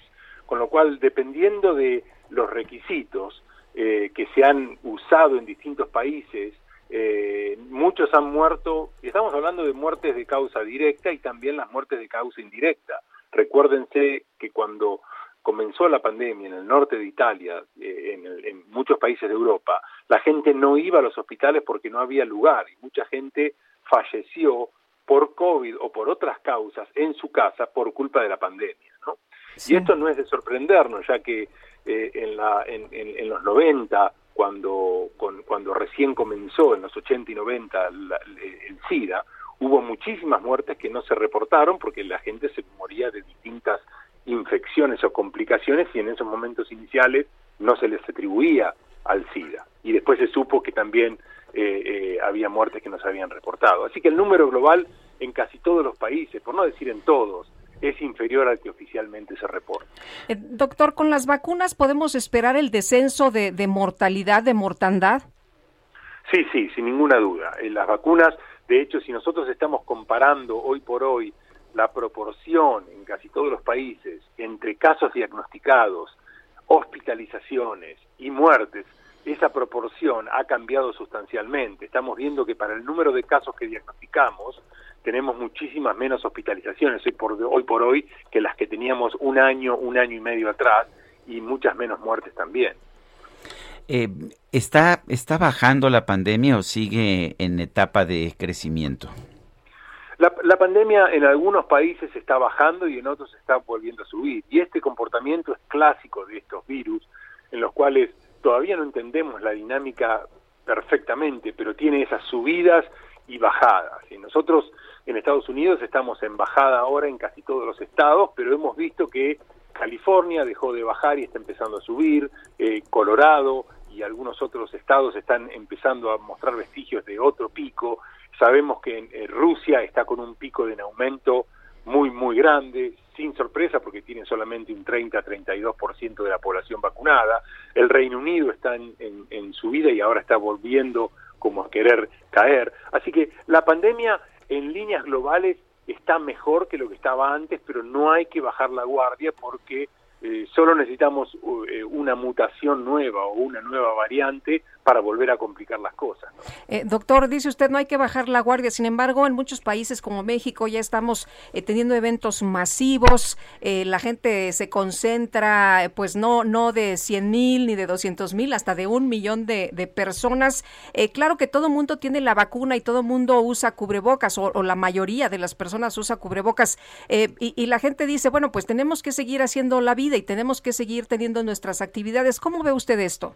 Con lo cual, dependiendo de los requisitos, eh, que se han usado en distintos países, eh, muchos han muerto, estamos hablando de muertes de causa directa y también las muertes de causa indirecta. Recuérdense que cuando comenzó la pandemia en el norte de Italia, eh, en, el, en, muchos países de Europa, la gente no iba a los hospitales porque no había lugar y mucha gente falleció por COVID o por otras causas en su casa por culpa de la pandemia. ¿no? Sí. Y esto no es de sorprendernos, ya que eh, en, la, en, en, los 90, cuando, con, cuando recién comenzó, en los 80 y 90, la, el SIDA, hubo muchísimas muertes que no se reportaron porque la gente se moría de distintas infecciones o complicaciones y en esos momentos iniciales no se les atribuía al SIDA. Y después se supo que también eh, eh, había muertes que no se habían reportado. Así que el número global en casi todos los países, por no decir en todos, es inferior al que oficialmente se reporta. Eh, doctor, ¿con las vacunas podemos esperar el descenso de, de mortalidad, de mortandad? Sí, sí, sin ninguna duda. En las vacunas, de hecho, si nosotros estamos comparando hoy por hoy la proporción en casi todos los países entre casos diagnosticados, hospitalizaciones y muertes, esa proporción ha cambiado sustancialmente. Estamos viendo que para el número de casos que diagnosticamos, tenemos muchísimas menos hospitalizaciones hoy por, hoy por hoy que las que teníamos un año, un año y medio atrás y muchas menos muertes también. Eh, ¿está, ¿Está bajando la pandemia o sigue en etapa de crecimiento? La, la, pandemia en algunos países está bajando y en otros está volviendo a subir. Y este comportamiento es clásico de estos virus, en los cuales todavía no entendemos la dinámica perfectamente, pero tiene esas subidas y bajadas. Y nosotros en Estados Unidos estamos en bajada ahora en casi todos los estados, pero hemos visto que California dejó de bajar y está empezando a subir, eh, Colorado y algunos otros estados están empezando a mostrar vestigios de otro pico. Sabemos que en, en Rusia está con un pico de aumento muy, muy grande, sin sorpresa porque tiene solamente un 30-32% de la población vacunada. El Reino Unido está en, en, en subida y ahora está volviendo como a querer caer. Así que la pandemia en líneas globales está mejor que lo que estaba antes, pero no hay que bajar la guardia porque eh, solo necesitamos eh, una mutación nueva o una nueva variante para volver a complicar las cosas. Eh, doctor, dice usted no hay que bajar la guardia, sin embargo, en muchos países como México ya estamos eh, teniendo eventos masivos, eh, la gente se concentra, pues no, no de 100 mil ni de 200 mil, hasta de un millón de, de personas. claro que todo mundo tiene la vacuna y todo mundo usa cubrebocas, o, o, la mayoría de las personas usa cubrebocas, y, y la gente dice, bueno, pues tenemos que seguir haciendo la vida y tenemos que seguir teniendo nuestras actividades. ¿Cómo ve usted esto?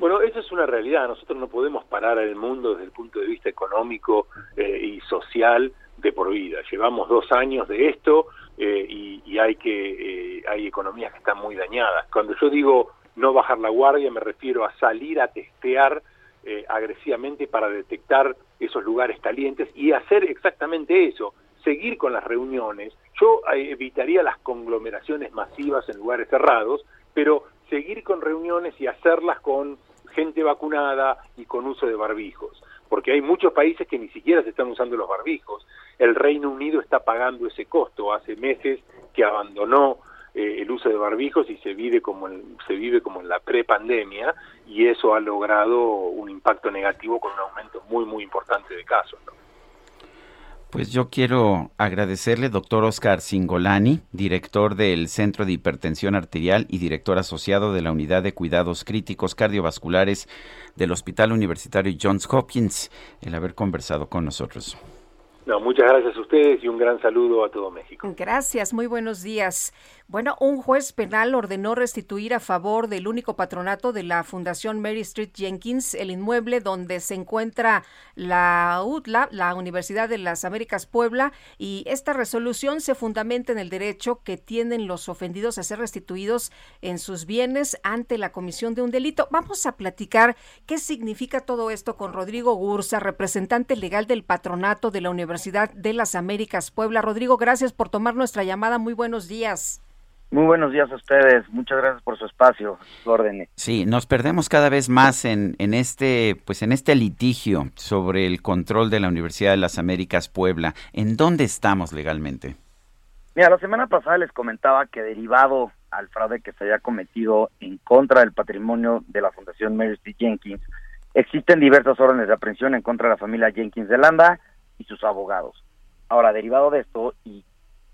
Bueno, eso es una realidad. Nosotros no podemos parar el mundo desde el punto de vista económico eh, y social de por vida. Llevamos dos años de esto eh, y, y, hay que eh, hay economías que están muy dañadas. Cuando yo digo no bajar la guardia, me refiero a salir a testear eh, agresivamente para detectar esos lugares calientes y hacer exactamente eso, seguir con las reuniones. Yo eh, evitaría las conglomeraciones masivas en lugares cerrados, pero seguir con reuniones y hacerlas con gente vacunada y con uso de barbijos, porque hay muchos países que ni siquiera se están usando los barbijos. El Reino Unido está pagando ese costo. Hace meses que abandonó eh, el uso de barbijos y se vive como en, se vive como en la prepandemia y eso ha logrado un impacto negativo con un aumento muy muy importante de casos. ¿no? Pues yo quiero agradecerle, doctor Oscar Singolani, director del Centro de Hipertensión Arterial y director asociado de la Unidad de Cuidados Críticos Cardiovasculares del Hospital Universitario Johns Hopkins, el haber conversado con nosotros. No, muchas gracias a ustedes y un gran saludo a todo México. Gracias, muy buenos días. Bueno, un juez penal ordenó restituir a favor del único patronato de la Fundación Mary Street Jenkins el inmueble donde se encuentra la UTLA, la Universidad de las Américas Puebla, y esta resolución se fundamenta en el derecho que tienen los ofendidos a ser restituidos en sus bienes ante la comisión de un delito. Vamos a platicar qué significa todo esto con Rodrigo Gursa, representante legal del patronato de la Universidad de las Américas Puebla. Rodrigo, gracias por tomar nuestra llamada. Muy buenos días. Muy buenos días a ustedes. Muchas gracias por su espacio, sus órdenes. Sí, nos perdemos cada vez más en, en este, pues en este litigio sobre el control de la Universidad de las Américas Puebla. ¿En dónde estamos legalmente? Mira, la semana pasada les comentaba que derivado al fraude que se haya cometido en contra del patrimonio de la Fundación Mary Street Jenkins, existen diversas órdenes de aprehensión en contra de la familia Jenkins de Landa y sus abogados. Ahora, derivado de esto, y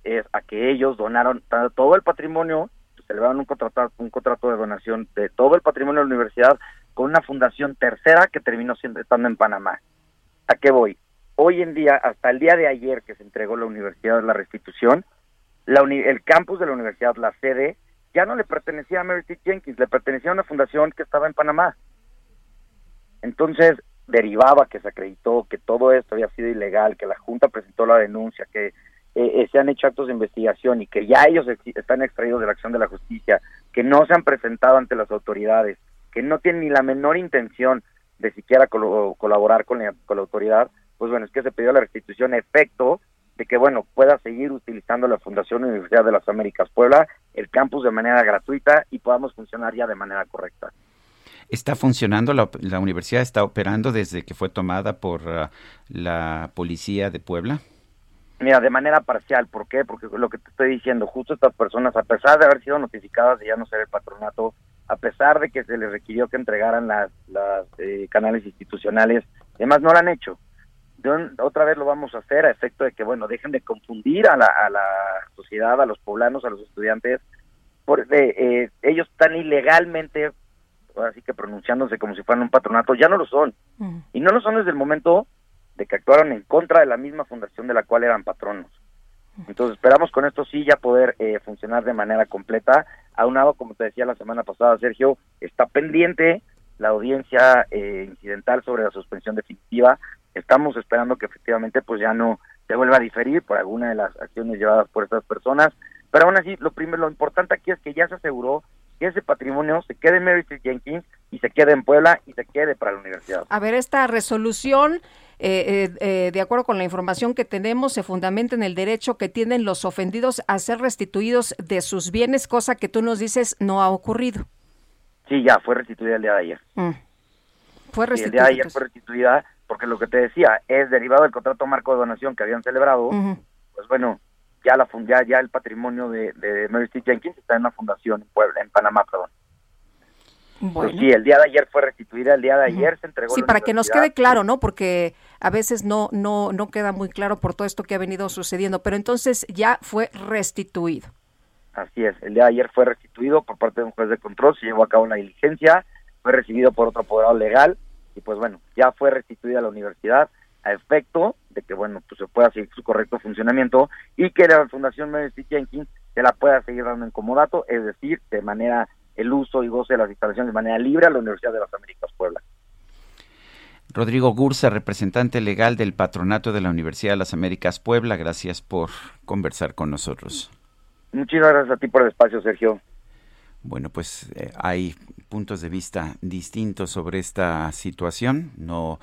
es a que ellos donaron todo el patrimonio, celebraron un contrato, un contrato de donación de todo el patrimonio de la universidad con una fundación tercera que terminó siendo estando en Panamá. ¿A qué voy? Hoy en día, hasta el día de ayer que se entregó la universidad la restitución, la el campus de la universidad, la sede, ya no le pertenecía a T. Jenkins, le pertenecía a una fundación que estaba en Panamá. Entonces, derivaba que se acreditó que todo esto había sido ilegal, que la Junta presentó la denuncia, que eh, se han hecho actos de investigación y que ya ellos están extraídos de la acción de la justicia, que no se han presentado ante las autoridades, que no tienen ni la menor intención de siquiera col colaborar con la, con la, autoridad, pues bueno, es que se pidió la restitución efecto de que, bueno, pueda seguir utilizando la Fundación Universidad de las Américas Puebla, el campus de manera gratuita y podamos funcionar ya de manera correcta. ¿Está funcionando? La, la universidad está operando desde que fue tomada por uh, la policía de Puebla? Mira, de manera parcial, ¿por qué? Porque lo que te estoy diciendo, justo estas personas, a pesar de haber sido notificadas de ya no ser el patronato, a pesar de que se les requirió que entregaran las, las eh, canales institucionales, además no lo han hecho. De otra vez lo vamos a hacer a efecto de que, bueno, dejen de confundir a la, a la sociedad, a los poblanos, a los estudiantes, porque eh, ellos están ilegalmente, así que pronunciándose como si fueran un patronato, ya no lo son. Mm. Y no lo son desde el momento de que actuaron en contra de la misma fundación de la cual eran patronos. Entonces esperamos con esto sí ya poder eh, funcionar de manera completa. Aunado, como te decía la semana pasada, Sergio, está pendiente la audiencia eh, incidental sobre la suspensión definitiva. Estamos esperando que efectivamente pues ya no se vuelva a diferir por alguna de las acciones llevadas por estas personas. Pero aún así, lo primero, lo importante aquí es que ya se aseguró que ese patrimonio se quede en Mary Jenkins y se quede en Puebla y se quede para la universidad. A ver, esta resolución eh, eh, de acuerdo con la información que tenemos, se fundamenta en el derecho que tienen los ofendidos a ser restituidos de sus bienes, cosa que tú nos dices no ha ocurrido. Sí, ya fue restituida el día de ayer. Mm. Fue restituida. el día de ayer fue restituida porque lo que te decía es derivado del contrato marco de donación que habían celebrado, pues bueno, ya la ya, ya el patrimonio de, de Mary Street Jenkins está en una fundación en Puebla, en Panamá, perdón. Pues sí, el día de ayer fue restituida, el día de ayer se entregó. Sí, para que nos quede claro, ¿no? Porque a veces no, no, no queda muy claro por todo esto que ha venido sucediendo, pero entonces ya fue restituido. Así es, el día de ayer fue restituido por parte de un juez de control, se llevó a cabo la diligencia, fue recibido por otro apoderado legal y pues bueno, ya fue restituida a la universidad a efecto de que bueno, pues se pueda seguir su correcto funcionamiento y que la Fundación Mary Jenkins se la pueda seguir dando en comodato, es decir, de manera el uso y goce de las instalaciones de manera libre a la Universidad de las Américas Puebla. Rodrigo Gursa, representante legal del Patronato de la Universidad de las Américas Puebla, gracias por conversar con nosotros. Muchísimas gracias a ti por el espacio, Sergio. Bueno, pues eh, hay puntos de vista distintos sobre esta situación. No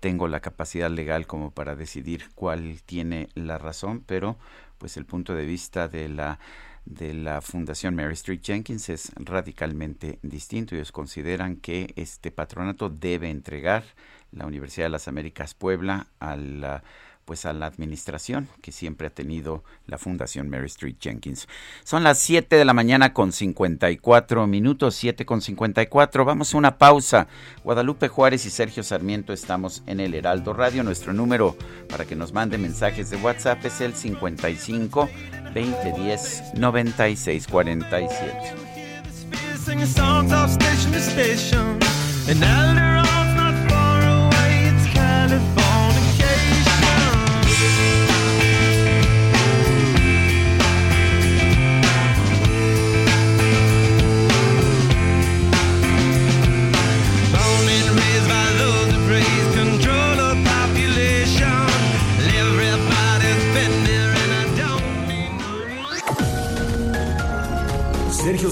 tengo la capacidad legal como para decidir cuál tiene la razón, pero pues el punto de vista de la de la Fundación Mary Street Jenkins es radicalmente distinto. Ellos consideran que este patronato debe entregar la Universidad de las Américas Puebla a la pues a la administración que siempre ha tenido la Fundación Mary Street Jenkins. Son las 7 de la mañana con 54 minutos, 7 con 54. Vamos a una pausa. Guadalupe Juárez y Sergio Sarmiento estamos en el Heraldo Radio. Nuestro número para que nos mande mensajes de WhatsApp es el 55 2010 96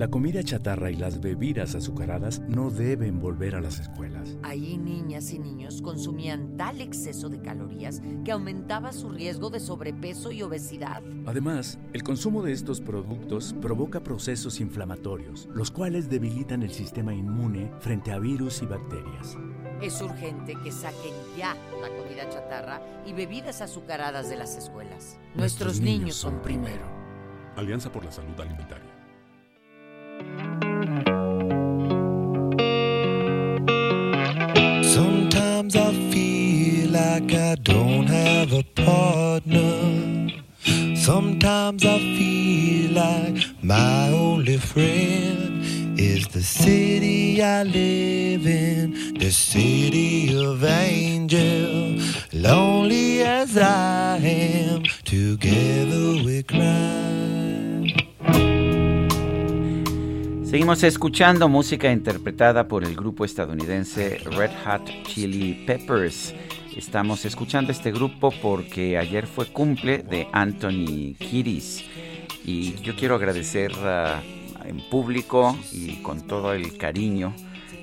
La comida chatarra y las bebidas azucaradas no deben volver a las escuelas. Ahí niñas y niños consumían tal exceso de calorías que aumentaba su riesgo de sobrepeso y obesidad. Además, el consumo de estos productos provoca procesos inflamatorios, los cuales debilitan el sistema inmune frente a virus y bacterias. Es urgente que saquen ya la comida chatarra y bebidas azucaradas de las escuelas. Nuestros, niños, son primero. Alianza por la Salud Alimentaria. Sometimes I feel like I don't have a partner. Sometimes I feel like my only friend is the city I live in, the city of angel. Lonely as I am, together we cry. Seguimos escuchando música interpretada por el grupo estadounidense Red Hot Chili Peppers. Estamos escuchando este grupo porque ayer fue cumple de Anthony Kiris y yo quiero agradecer ah, en público y con todo el cariño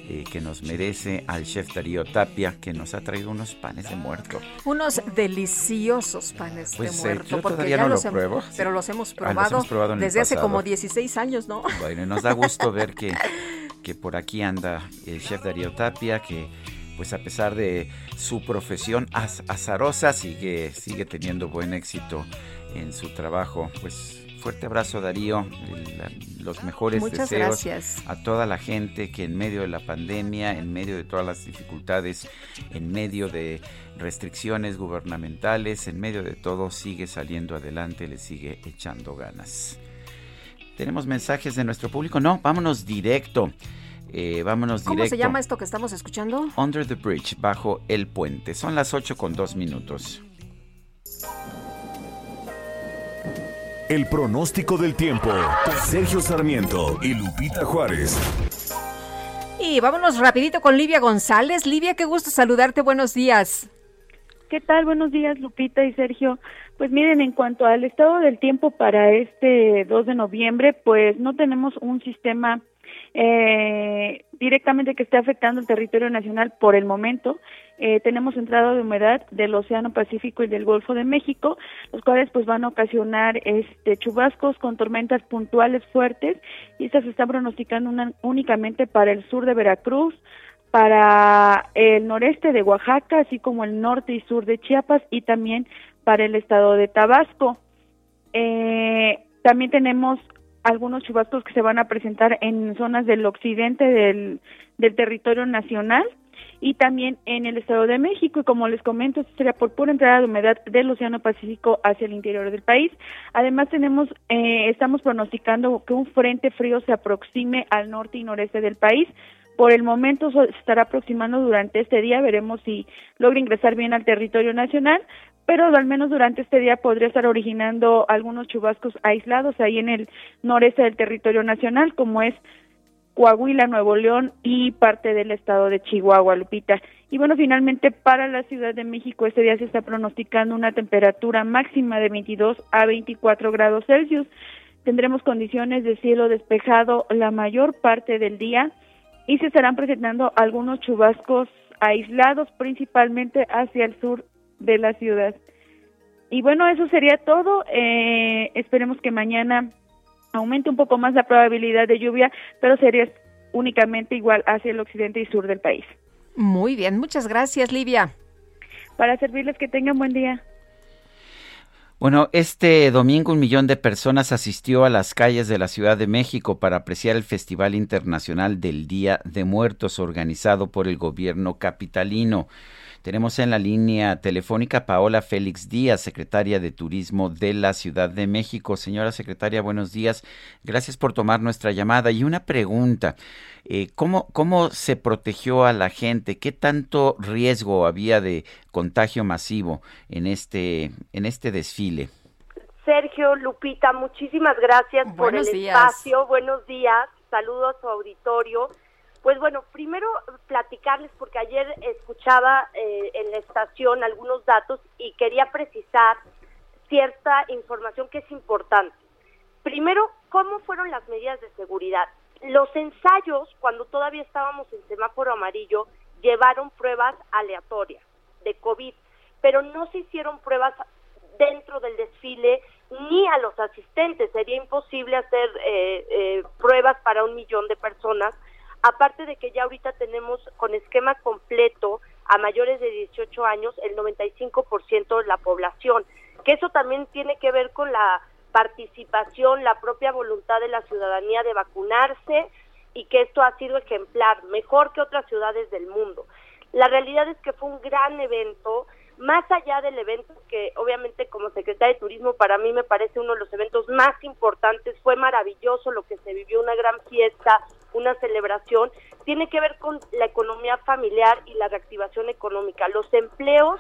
eh, que nos merece al chef Darío Tapia, que nos ha traído unos panes de muerto. Unos deliciosos panes de Pues, eh, muerto. yo porque todavía ya no los lo pruebo. Pero los hemos Ah, los probado, hemos probado desde hace como 16 años, ¿no? Bueno, y nos da gusto ver que, que por aquí anda el chef Darío Tapia, que pues a pesar de su profesión az- azarosa, sigue, sigue teniendo buen éxito en su trabajo. Pues fuerte abrazo Darío, el- los mejores Muchas deseos gracias. a toda la gente que en medio de la pandemia, en medio de todas las dificultades, en medio de restricciones gubernamentales, en medio de todo sigue saliendo adelante, le sigue echando ganas. ¿Tenemos mensajes de nuestro público? No, vámonos directo. Eh, vámonos ¿Cómo directo. se llama esto que estamos escuchando? Under the Bridge, bajo el puente. Son las 8 con 2 minutos. El pronóstico del tiempo. Sergio Sarmiento y Lupita Juárez. Y vámonos rapidito con Livia González. Livia, qué gusto saludarte. Buenos días. ¿Qué tal? Buenos días, Lupita y Sergio. Pues miren, en cuanto al estado del tiempo para este 2 de noviembre, pues no tenemos un sistema eh, directamente que esté afectando el territorio nacional por el momento. Eh, tenemos entrada de humedad del Océano Pacífico y del Golfo de México, los cuales pues van a ocasionar este chubascos con tormentas puntuales fuertes y estas se están pronosticando únicamente para el sur de Veracruz, para el noreste de Oaxaca, así como el norte y sur de Chiapas y también para el estado de Tabasco. Eh, también tenemos algunos chubascos que se van a presentar en zonas del occidente del, del territorio nacional y también en el Estado de México. Y como les comento, esto sería por pura entrada de humedad del Océano Pacífico hacia el interior del país. Además, tenemos, eh, estamos pronosticando que un frente frío se aproxime al norte y noreste del país. Por el momento se estará aproximando durante este día, veremos si logra ingresar bien al territorio nacional, pero al menos durante este día podría estar originando algunos chubascos aislados ahí en el noreste del territorio nacional, como es Coahuila, Nuevo León y parte del estado de Chihuahua, Lupita. Y bueno, finalmente para la Ciudad de México este día se está pronosticando una temperatura máxima de 22 a 24 grados Celsius. Tendremos condiciones de cielo despejado la mayor parte del día y se estarán presentando algunos chubascos aislados principalmente hacia el sur de la ciudad. Y bueno, eso sería todo. Eh, esperemos que mañana aumente un poco más la probabilidad de lluvia, pero sería únicamente igual hacia el occidente y sur del país. Muy bien, muchas gracias, Livia. Para servirles que tengan buen día. Bueno, este domingo un millón de personas asistió a las calles de la Ciudad de México para apreciar el Festival Internacional del Día de Muertos organizado por el gobierno capitalino. Tenemos en la línea telefónica Paola Félix Díaz, secretaria de Turismo de la Ciudad de México. Señora secretaria, buenos días. Gracias por tomar nuestra llamada. Y una pregunta. Eh, ¿cómo, ¿Cómo se protegió a la gente? ¿Qué tanto riesgo había de contagio masivo en este, en este desfile? Sergio, Lupita, muchísimas gracias por el espacio. Buenos días. Saludos a su auditorio. Pues bueno, primero platicarles porque ayer escuchaba eh, en la estación algunos datos y quería precisar cierta información que es importante. Primero, ¿cómo fueron las medidas de seguridad? Los ensayos, cuando todavía estábamos en semáforo amarillo, llevaron pruebas aleatorias de COVID, pero no se hicieron pruebas dentro del desfile ni a los asistentes. Sería imposible hacer eh, eh, pruebas para un millón de personas aparte de que ya ahorita tenemos con esquema completo a mayores de 18 años el 95% de la población, que eso también tiene que ver con la participación, la propia voluntad de la ciudadanía de vacunarse y que esto ha sido ejemplar, mejor que otras ciudades del mundo. La realidad es que fue un gran evento, más allá del evento que obviamente como secretaria de Turismo para mí me parece uno de los eventos más importantes, fue maravilloso lo que se vivió, una gran fiesta, una celebración, tiene que ver con la economía familiar y la reactivación económica, los empleos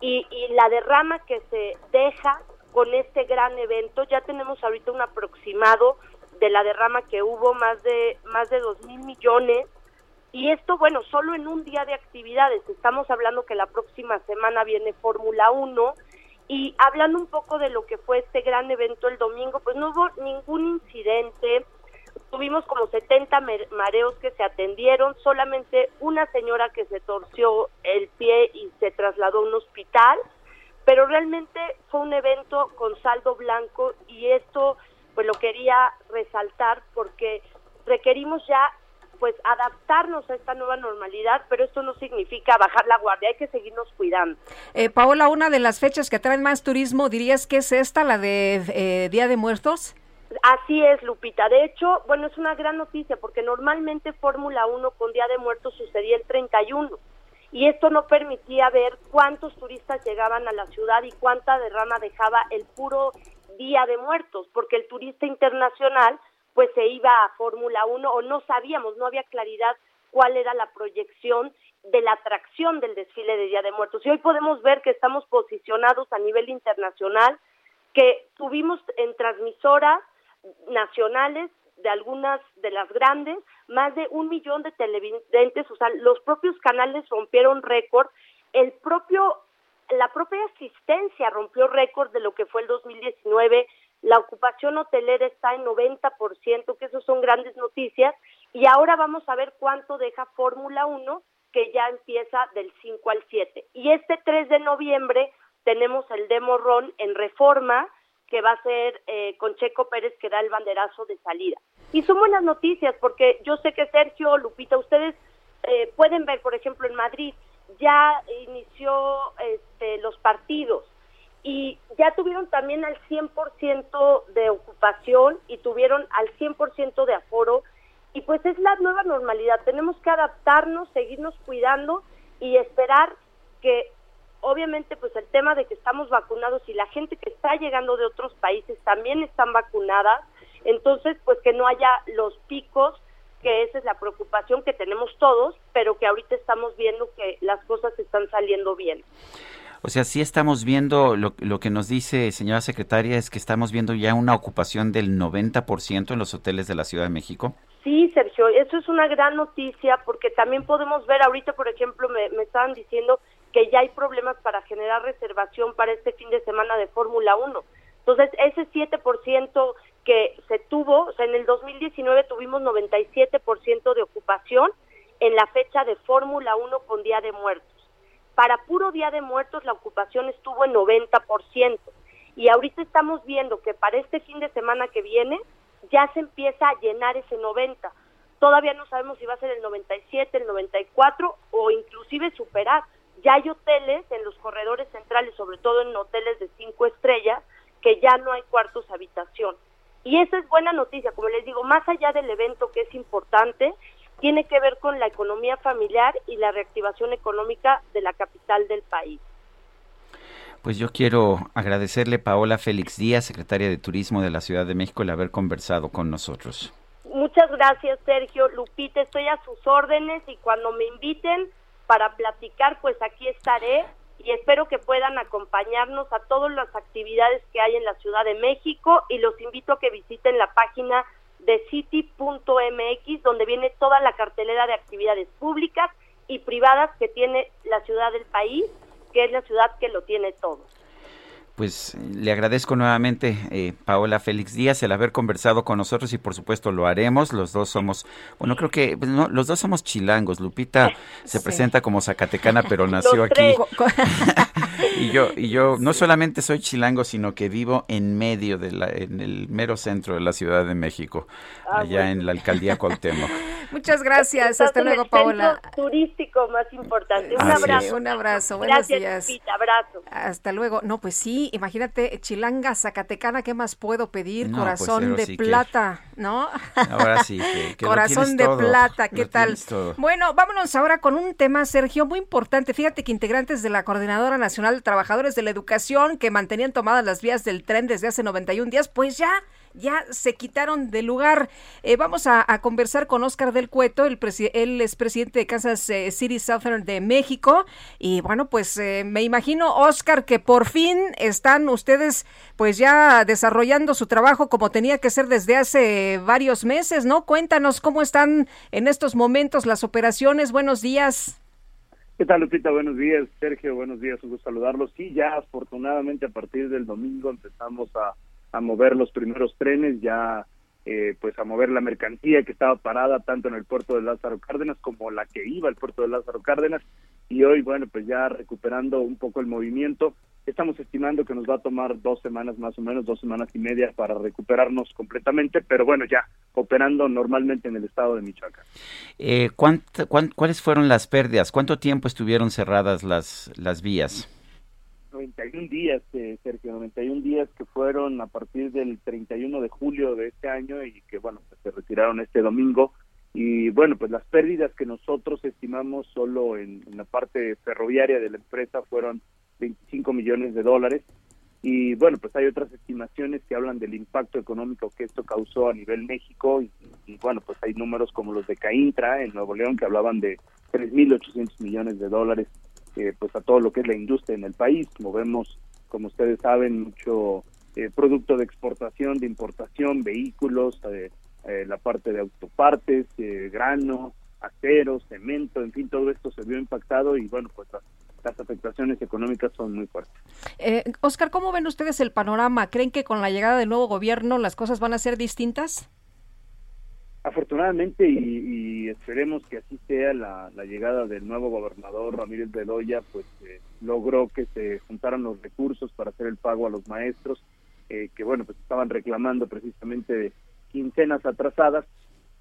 y, la derrama que se deja con este gran evento. Ya tenemos ahorita un aproximado de la derrama que hubo, más de, más de dos mil millones. Y esto, bueno, solo en un día de actividades. Estamos hablando que la próxima semana viene Fórmula 1. Y hablando un poco de lo que fue este gran evento el domingo, pues no hubo ningún incidente, tuvimos como 70 mareos que se atendieron, solamente una señora que se torció el pie y se trasladó a un hospital, pero realmente fue un evento con saldo blanco y esto pues lo quería resaltar porque requerimos ya pues adaptarnos a esta nueva normalidad, pero esto no significa bajar la guardia, hay que seguirnos cuidando. Eh, Paola, una de las fechas que atraen más turismo, ¿dirías que es esta, la de eh, Día de Muertos? Así es, Lupita. De hecho, bueno, es una gran noticia porque normalmente Fórmula 1 con Día de Muertos sucedía el 31 y esto no permitía ver cuántos turistas llegaban a la ciudad y cuánta derrama dejaba el puro Día de Muertos, porque el turista internacional pues se iba a Fórmula 1 o no sabíamos, no había claridad cuál era la proyección de la atracción del desfile de Día de Muertos. Y hoy podemos ver que estamos posicionados a nivel internacional, que tuvimos en transmisoras nacionales de algunas de las grandes, más de un millón de televidentes, o sea, los propios canales rompieron récord, el propio, la propia asistencia rompió récord de lo que fue el 2019, la ocupación hotelera está en 90%, que eso son grandes noticias, y ahora vamos a ver cuánto deja Fórmula 1, que ya empieza del 5 al 7. Y este 3 de noviembre tenemos el demo ron en reforma, que va a ser eh, con Checo Pérez, que da el banderazo de salida. Y son buenas noticias, porque yo sé que Sergio, Lupita, ustedes eh, pueden ver, por ejemplo, en Madrid ya inició este, los partidos y ya tuvieron también al 100% de ocupación y tuvieron al 100% de aforo y pues es la nueva normalidad. Tenemos que adaptarnos, seguirnos cuidando y esperar que obviamente pues el tema de que estamos vacunados y la gente que está llegando de otros países también están vacunadas, entonces pues que no haya los picos, que esa es la preocupación que tenemos todos, pero que ahorita estamos viendo que las cosas están saliendo bien. O sea, sí estamos viendo, lo, lo, que nos dice señora secretaria es que estamos viendo ya una ocupación del 90% en los hoteles de la Ciudad de México. Sí, Sergio, eso es una gran noticia porque también podemos ver ahorita, por ejemplo, me, me estaban diciendo que ya hay problemas para generar reservación para este fin de semana de Fórmula 1. Entonces, ese 7% que se tuvo, o sea, en el 2019 tuvimos 97% de ocupación en la fecha de Fórmula 1 con Día de Muertos. Para puro Día de Muertos la ocupación estuvo en 90%. Y ahorita estamos viendo que para este fin de semana que viene ya se empieza a llenar ese 90. Todavía no sabemos si va a ser el 97, el 94 o inclusive superar ya hay hoteles en los corredores centrales, sobre todo en hoteles de cinco estrellas, que ya no hay cuartos habitación. Y esa es buena noticia, como les digo, más allá del evento que es importante, tiene que ver con la economía familiar y la reactivación económica de la capital del país. Pues yo quiero agradecerle Paola Félix Díaz, secretaria de Turismo de la Ciudad de México, el haber conversado con nosotros. Muchas gracias, Sergio. Lupita, estoy a sus órdenes y cuando me inviten, para platicar, pues aquí estaré y espero que puedan acompañarnos a todas las actividades que hay en la Ciudad de México y los invito a que visiten la página de city.mx donde viene toda la cartelera de actividades públicas y privadas que tiene la ciudad del país, que es la ciudad que lo tiene todo pues le agradezco nuevamente, eh, Paola Félix Díaz, el haber conversado con nosotros y por supuesto lo haremos. Los dos somos, bueno, creo que pues, los dos somos chilangos. Lupita se presenta como zacatecana, pero nació aquí. y yo, y yo no solamente soy chilango, sino que vivo en medio de la, en el mero centro de la Ciudad de México, ah, allá en la alcaldía Cuauhtémoc. Muchas gracias. Hasta luego, Paola. turístico más importante. Un abrazo. Un abrazo. Buenos días. Lupita, abrazo. Hasta luego. No, pues sí imagínate, Chilanga, Zacatecana, ¿qué más puedo pedir? Pues, Corazón de plata, ¿no? Ahora sí, Corazón de plata, ¿qué tal? Bueno, vámonos ahora con un tema, Sergio, muy importante. Fíjate que integrantes de la Coordinadora Nacional de Trabajadores de la Educación, que mantenían tomadas las vías del tren desde hace 91 días, pues ya ya se quitaron del lugar. Eh, vamos a, conversar con Oscar del Cueto, el él es presidente de Kansas eh, City Southern de México. Y bueno, pues eh, me imagino, Oscar, que por fin están ustedes pues ya desarrollando su trabajo como tenía que ser desde hace varios meses, ¿no? Cuéntanos cómo están en estos momentos las operaciones. Buenos días. ¿Qué tal, Lupita? Buenos días, Sergio. Buenos días, un gusto saludarlos. Sí, ya afortunadamente a partir del domingo empezamos a a mover los primeros trenes, ya eh, pues a mover la mercancía que estaba parada tanto en el puerto de Lázaro Cárdenas como la que iba al puerto de Lázaro Cárdenas y hoy bueno pues ya recuperando un poco el movimiento estamos estimando que nos va a tomar dos semanas más o menos dos semanas y media para recuperarnos completamente pero bueno ya operando normalmente en el estado de Michoacán eh, ¿Cuáles fueron las pérdidas? ¿Cuánto tiempo estuvieron cerradas las las vías? 91 días, eh, Sergio, 91 días que fueron a partir del 31 de julio de este año y que, bueno, pues, se retiraron este domingo. Y bueno, pues las pérdidas que nosotros estimamos solo en, la parte ferroviaria de la empresa fueron 25 millones de dólares. Y bueno, pues hay otras estimaciones que hablan del impacto económico que esto causó a nivel México. Y, y bueno, pues hay números como los de Caintra en Nuevo León que hablaban de 3.800 millones de dólares eh, pues a todo lo que es la industria en el país. Como vemos, como ustedes saben, mucho eh, producto de exportación, de importación, vehículos, eh, eh, la parte de autopartes, eh, grano, acero, cemento, en fin, todo esto se vio impactado y bueno, pues las, afectaciones económicas son muy fuertes. Oscar, ¿cómo ven ustedes el panorama? ¿Creen que con la llegada del nuevo gobierno las cosas van a ser distintas? Afortunadamente y, esperemos que así sea la, llegada del nuevo gobernador Ramírez Bedoya, pues eh, logró que se juntaran los recursos para hacer el pago a los maestros, eh, que bueno, pues estaban reclamando precisamente quincenas atrasadas.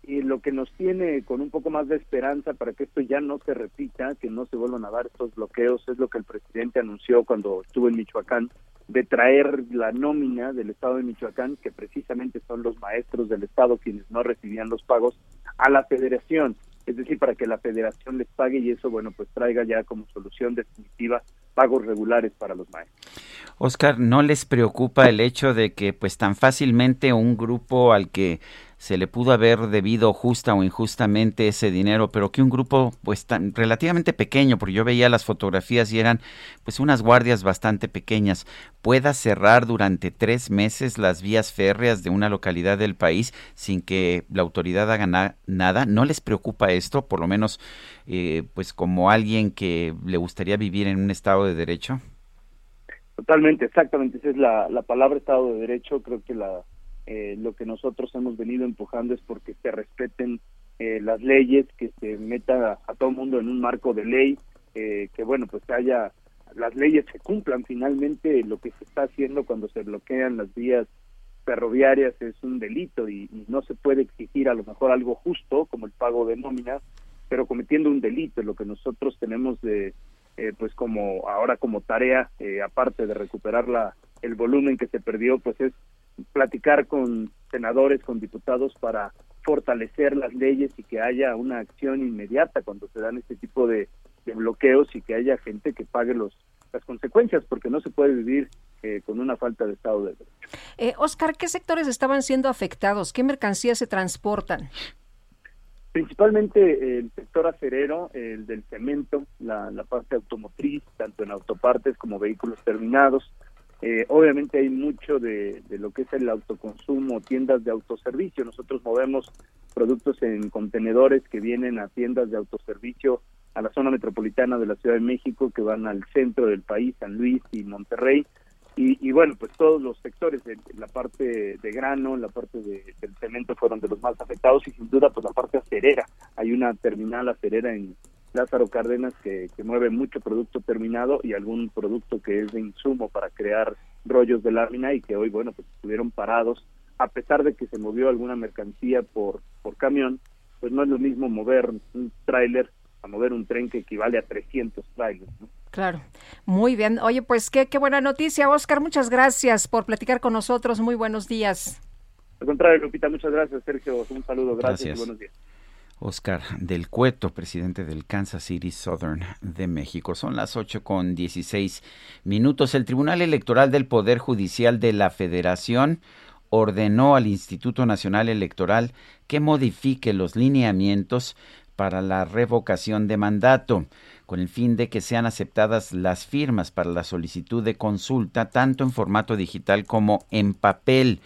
Y lo que nos tiene con un poco más de esperanza para que esto ya no se repita, que no se vuelvan a dar estos bloqueos, es lo que el presidente anunció cuando estuvo en Michoacán, de traer la nómina del Estado de Michoacán, que precisamente son los maestros del Estado quienes no recibían los pagos, a la federación, es decir, para que la federación les pague y eso, bueno, pues traiga ya como solución definitiva pagos regulares para los maestros. Oscar, ¿no les preocupa el hecho de que pues tan fácilmente un grupo al que se le pudo haber debido justa o injustamente ese dinero, pero que un grupo pues tan relativamente pequeño, porque yo veía las fotografías y eran pues unas guardias bastante pequeñas, pueda cerrar durante tres meses las vías férreas de una localidad del país sin que la autoridad haga nada, ¿no les preocupa esto? Por lo menos eh, pues como alguien que le gustaría vivir en un estado de derecho. Totalmente, exactamente, esa es la, la palabra Estado de Derecho, creo que la, eh, lo que nosotros hemos venido empujando es porque se respeten eh, las leyes, que se meta a, todo el mundo en un marco de ley, eh, que bueno, pues haya, las leyes se cumplan. Finalmente, lo que se está haciendo cuando se bloquean las vías ferroviarias es un delito y, no se puede exigir a lo mejor algo justo como el pago de nóminas, pero cometiendo un delito, lo que nosotros tenemos de pues como ahora como tarea aparte de recuperar la el volumen que se perdió pues es platicar con senadores, con diputados para fortalecer las leyes y que haya una acción inmediata cuando se dan este tipo de, bloqueos y que haya gente que pague los las consecuencias porque no se puede vivir eh, con una falta de Estado de Derecho. Eh, Oscar, ¿qué sectores estaban siendo afectados? ¿Qué mercancías se transportan? Principalmente el sector acerero, el del cemento, la, la parte automotriz, tanto en autopartes como vehículos terminados, eh, obviamente hay mucho de, lo que es el autoconsumo, tiendas de autoservicio. Nosotros movemos productos en contenedores que vienen a tiendas de autoservicio a la zona metropolitana de la Ciudad de México, que van al centro del país, San Luis y Monterrey. Y, bueno, pues todos los sectores, la parte de grano, la parte de, del cemento fueron de los más afectados y sin duda pues la parte acerera. Hay una terminal acerera en, Lázaro Cárdenas que, mueve mucho producto terminado y algún producto que es de insumo para crear rollos de lámina y que hoy, bueno, pues estuvieron parados, a pesar de que se movió alguna mercancía por, por camión, pues no es lo mismo mover un tráiler a mover un tren que equivale a 300 trailers. Claro, muy bien. Oye, pues qué, qué buena noticia, Oscar. Muchas gracias por platicar con nosotros. Muy buenos días. Al contrario, Lupita, muchas gracias, Sergio. Un saludo, gracias. y buenos días. Oscar del Cueto, presidente del Kansas City Southern de México. Son las 8 con 16 minutos. El Tribunal Electoral del Poder Judicial de la Federación ordenó al Instituto Nacional Electoral que modifique los lineamientos para la revocación de mandato, con el fin de que sean aceptadas las firmas para la solicitud de consulta, tanto en formato digital como en papel.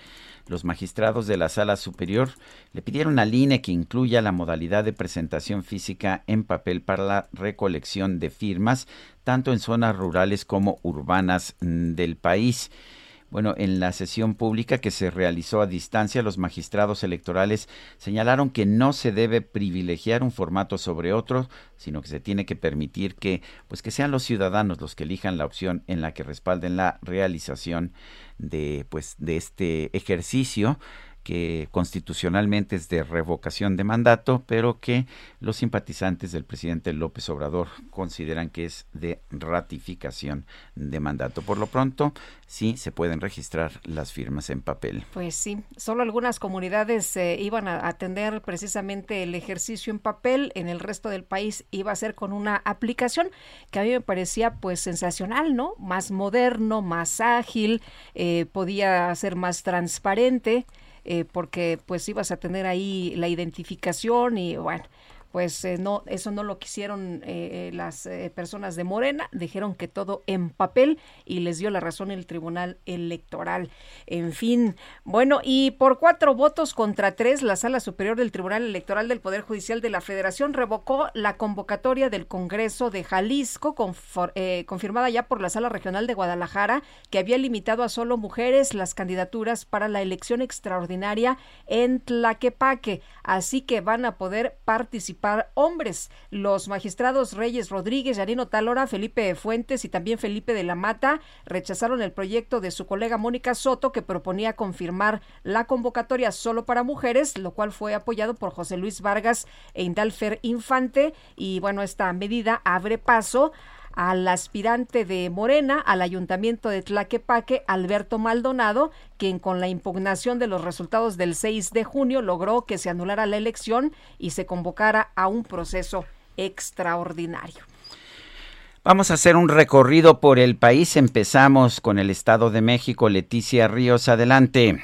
Los magistrados de la Sala Superior le pidieron al INE que incluya la modalidad de presentación física en papel para la recolección de firmas, tanto en zonas rurales como urbanas mm, del país. Bueno, en la sesión pública que se realizó a distancia, los magistrados electorales señalaron que no se debe privilegiar un formato sobre otro, sino que se tiene que permitir que, pues que sean los ciudadanos los que elijan la opción en la que respalden la realización de, pues, de este ejercicio que constitucionalmente es de revocación de mandato, pero que los simpatizantes del presidente López Obrador consideran que es de ratificación de mandato. Por lo pronto, sí se pueden registrar las firmas en papel. Pues sí, solo algunas comunidades eh, iban a atender precisamente el ejercicio en papel, en el resto del país iba a ser con una aplicación que a mí me parecía pues sensacional, ¿no? Más moderno, más ágil, eh, podía ser más transparente. Eh, porque pues ibas a tener ahí la identificación y bueno, pues eh, no, eso no lo quisieron eh, las personas de Morena, dijeron que todo en papel y les dio la razón el Tribunal Electoral. En fin, bueno, y por cuatro votos contra tres, la Sala Superior del Tribunal Electoral del Poder Judicial de la Federación revocó la convocatoria del Congreso de Jalisco, confirmada ya por la Sala Regional de Guadalajara, que había limitado a solo mujeres las candidaturas para la elección extraordinaria en Tlaquepaque. Así que van a poder participar hombres. Los magistrados Reyes Rodríguez, Yarino Talora, Felipe Fuentes y también Felipe de la Mata rechazaron el proyecto de su colega Mónica Soto que proponía confirmar la convocatoria solo para mujeres, lo cual fue apoyado por José Luis Vargas e Indalfer Infante. Y bueno, esta medida abre paso al aspirante de Morena al ayuntamiento de Tlaquepaque, Alberto Maldonado, quien con la impugnación de los resultados del 6 de junio logró que se anulara la elección y se convocara a un proceso extraordinario. Vamos a hacer un recorrido por el país. Empezamos con el Estado de México. Leticia Ríos, adelante.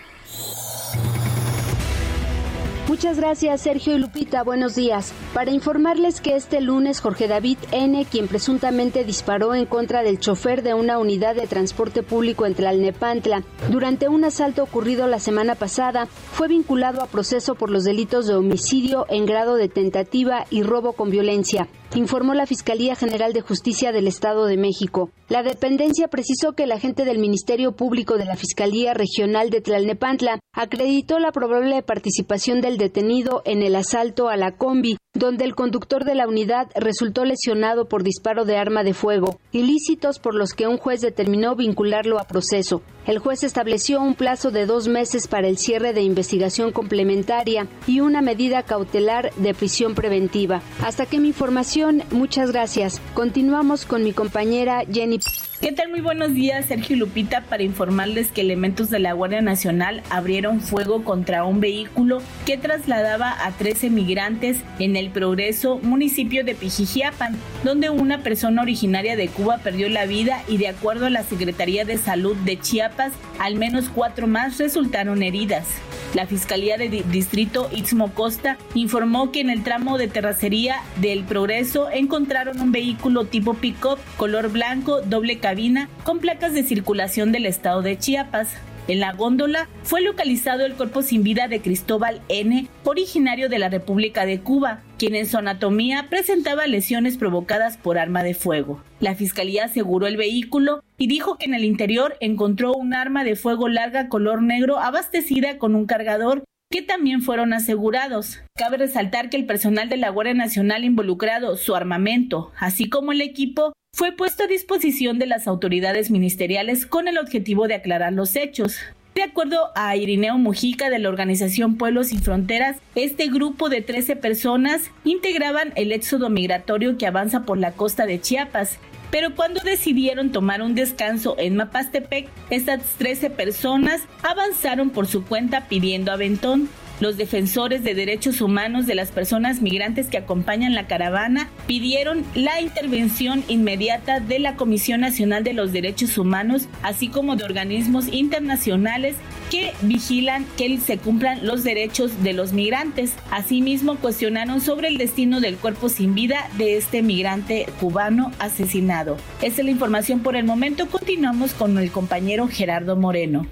Muchas gracias, Sergio y Lupita. Buenos días. Para informarles que este lunes Jorge David N., quien presuntamente disparó en contra del chofer de una unidad de transporte público en Tlalnepantla durante un asalto ocurrido la semana pasada, fue vinculado a proceso por los delitos de homicidio en grado de tentativa y robo con violencia informó la Fiscalía General de Justicia del Estado de México. La dependencia precisó que el agente del Ministerio Público de la Fiscalía Regional de Tlalnepantla acreditó la probable participación del detenido en el asalto a la combi, donde el conductor de la unidad resultó lesionado por disparo de arma de fuego, ilícitos por los que un juez determinó vincularlo a proceso. El juez estableció un plazo de dos meses para el cierre de investigación complementaria y una medida cautelar de prisión preventiva. Hasta que mi información, muchas gracias. Continuamos con mi compañera Jenny. ¿Qué tal? Muy buenos días, Sergio Lupita, para informarles que elementos de la Guardia Nacional abrieron fuego contra un vehículo que trasladaba a 13 migrantes en el Progreso, municipio de Pijijiapan, donde una persona originaria de Cuba perdió la vida y de acuerdo a la Secretaría de Salud de Chiapas, al menos cuatro más resultaron heridas. La Fiscalía de Distrito Istmo Costa informó que en el tramo de terracería del Progreso encontraron un vehículo tipo pick-up color blanco, doble cabina, con placas de circulación del estado de Chiapas. En la góndola fue localizado el cuerpo sin vida de Cristóbal N., originario de la República de Cuba, quien en su anatomía presentaba lesiones provocadas por arma de fuego. La fiscalía aseguró el vehículo y dijo que en el interior encontró un arma de fuego larga color negro abastecida con un cargador que también fueron asegurados. Cabe resaltar que el personal de la Guardia Nacional involucrado, su armamento, así como el equipo, fue puesto a disposición de las autoridades ministeriales con el objetivo de aclarar los hechos. De acuerdo a Irineo Mujica de la organización Pueblos Sin Fronteras, este grupo de 13 personas integraban el éxodo migratorio que avanza por la costa de Chiapas. Pero cuando decidieron tomar un descanso en Mapastepec, estas 13 personas avanzaron por su cuenta pidiendo aventón. Los defensores de derechos humanos de las personas migrantes que acompañan la caravana pidieron la intervención inmediata de la Comisión Nacional de los Derechos Humanos, así como de organismos internacionales que vigilan que se cumplan los derechos de los migrantes. Asimismo, cuestionaron sobre el destino del cuerpo sin vida de este migrante cubano asesinado. Esta es la información por el momento. Continuamos con el compañero Gerardo Moreno.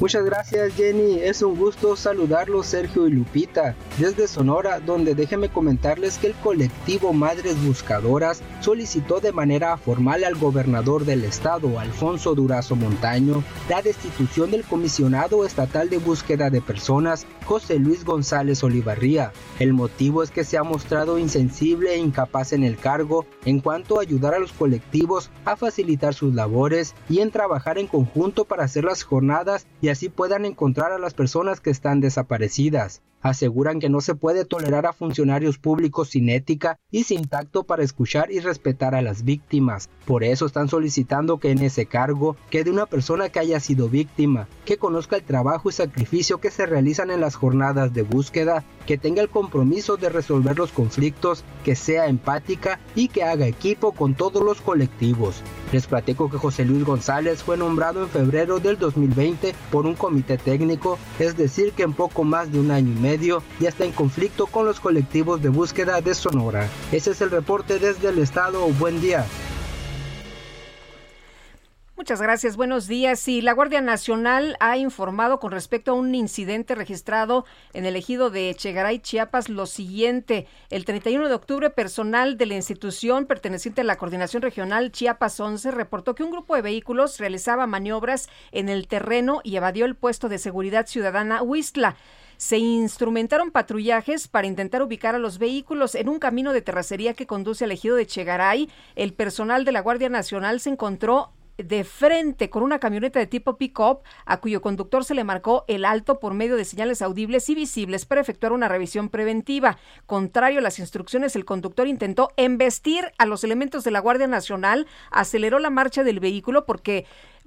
Muchas gracias Jenny, es un gusto saludarlos Sergio y Lupita desde Sonora, donde déjenme comentarles que el colectivo Madres Buscadoras solicitó de manera formal al gobernador del estado, Alfonso Durazo Montaño, la destitución del comisionado estatal de búsqueda de personas, José Luis González Olivarría. El motivo es que se ha mostrado insensible e incapaz en el cargo en cuanto a ayudar a los colectivos a facilitar sus labores y en trabajar en conjunto para hacer las jornadas y así puedan encontrar a las personas que están desaparecidas. Aseguran que no se puede tolerar a funcionarios públicos sin ética y sin tacto para escuchar y respetar a las víctimas. Por eso están solicitando que en ese cargo quede una persona que haya sido víctima, que conozca el trabajo y sacrificio que se realizan en las jornadas de búsqueda, que tenga el compromiso de resolver los conflictos, que sea empática y que haga equipo con todos los colectivos. Les platico que José Luis González fue nombrado en febrero del 2020 por un comité técnico, es decir, que en poco más de un año y medio medio y está en conflicto con los colectivos de búsqueda de Sonora. Ese es el reporte desde el estado. Buen día. Muchas gracias, buenos días. Sí, la Guardia Nacional ha informado con respecto a un incidente registrado en el ejido de Chegaray, Chiapas, lo siguiente. El 31 de octubre, personal de la institución perteneciente a la Coordinación Regional Chiapas 11 reportó que un grupo de vehículos realizaba maniobras en el terreno y evadió el puesto de seguridad ciudadana Huistla se instrumentaron patrullajes para intentar ubicar a los vehículos en un camino de terracería que conduce al ejido de Chegaray. El personal de la Guardia Nacional se encontró de frente con una camioneta de tipo pick-up a cuyo conductor se le marcó el alto por medio de señales audibles y visibles para efectuar una revisión preventiva. Contrario a las instrucciones, el conductor intentó embestir a los elementos de la Guardia Nacional, aceleró la marcha del vehículo porque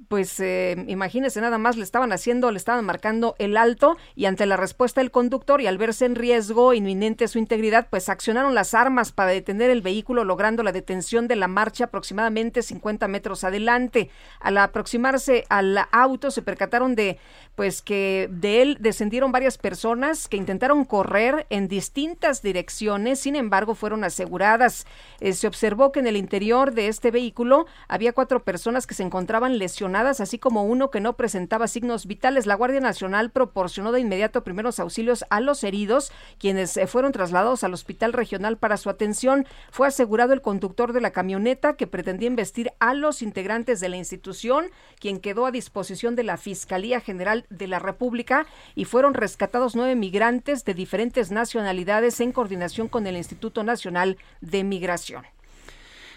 pues eh, imagínese nada más le estaban haciendo, le estaban marcando el alto y ante la respuesta del conductor y al verse en riesgo inminente su integridad, pues accionaron las armas para detener el vehículo logrando la detención de la marcha aproximadamente 50 metros adelante. Al aproximarse al auto se percataron de pues que de él descendieron varias personas que intentaron correr en distintas direcciones, sin embargo fueron aseguradas. Eh, se observó que en el interior de este vehículo había cuatro personas que se encontraban lesionadas, así como uno que no presentaba signos vitales. La Guardia Nacional proporcionó de inmediato primeros auxilios a los heridos, quienes eh, fueron trasladados al hospital regional para su atención. Fue asegurado el conductor de la camioneta que pretendía investir a los integrantes de la institución, quien quedó a disposición de la Fiscalía General de la República y fueron rescatados nueve migrantes de diferentes nacionalidades en coordinación con el Instituto Nacional de Migración.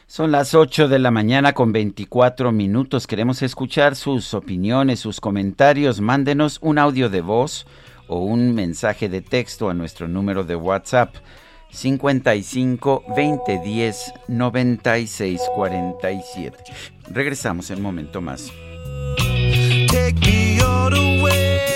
Son las 8 de la mañana con 24 minutos. Queremos escuchar sus opiniones, sus comentarios. Mándenos un audio de voz o un mensaje de texto a nuestro número de WhatsApp 55 2010 96 47. Regresamos en un momento más. Take me all the way.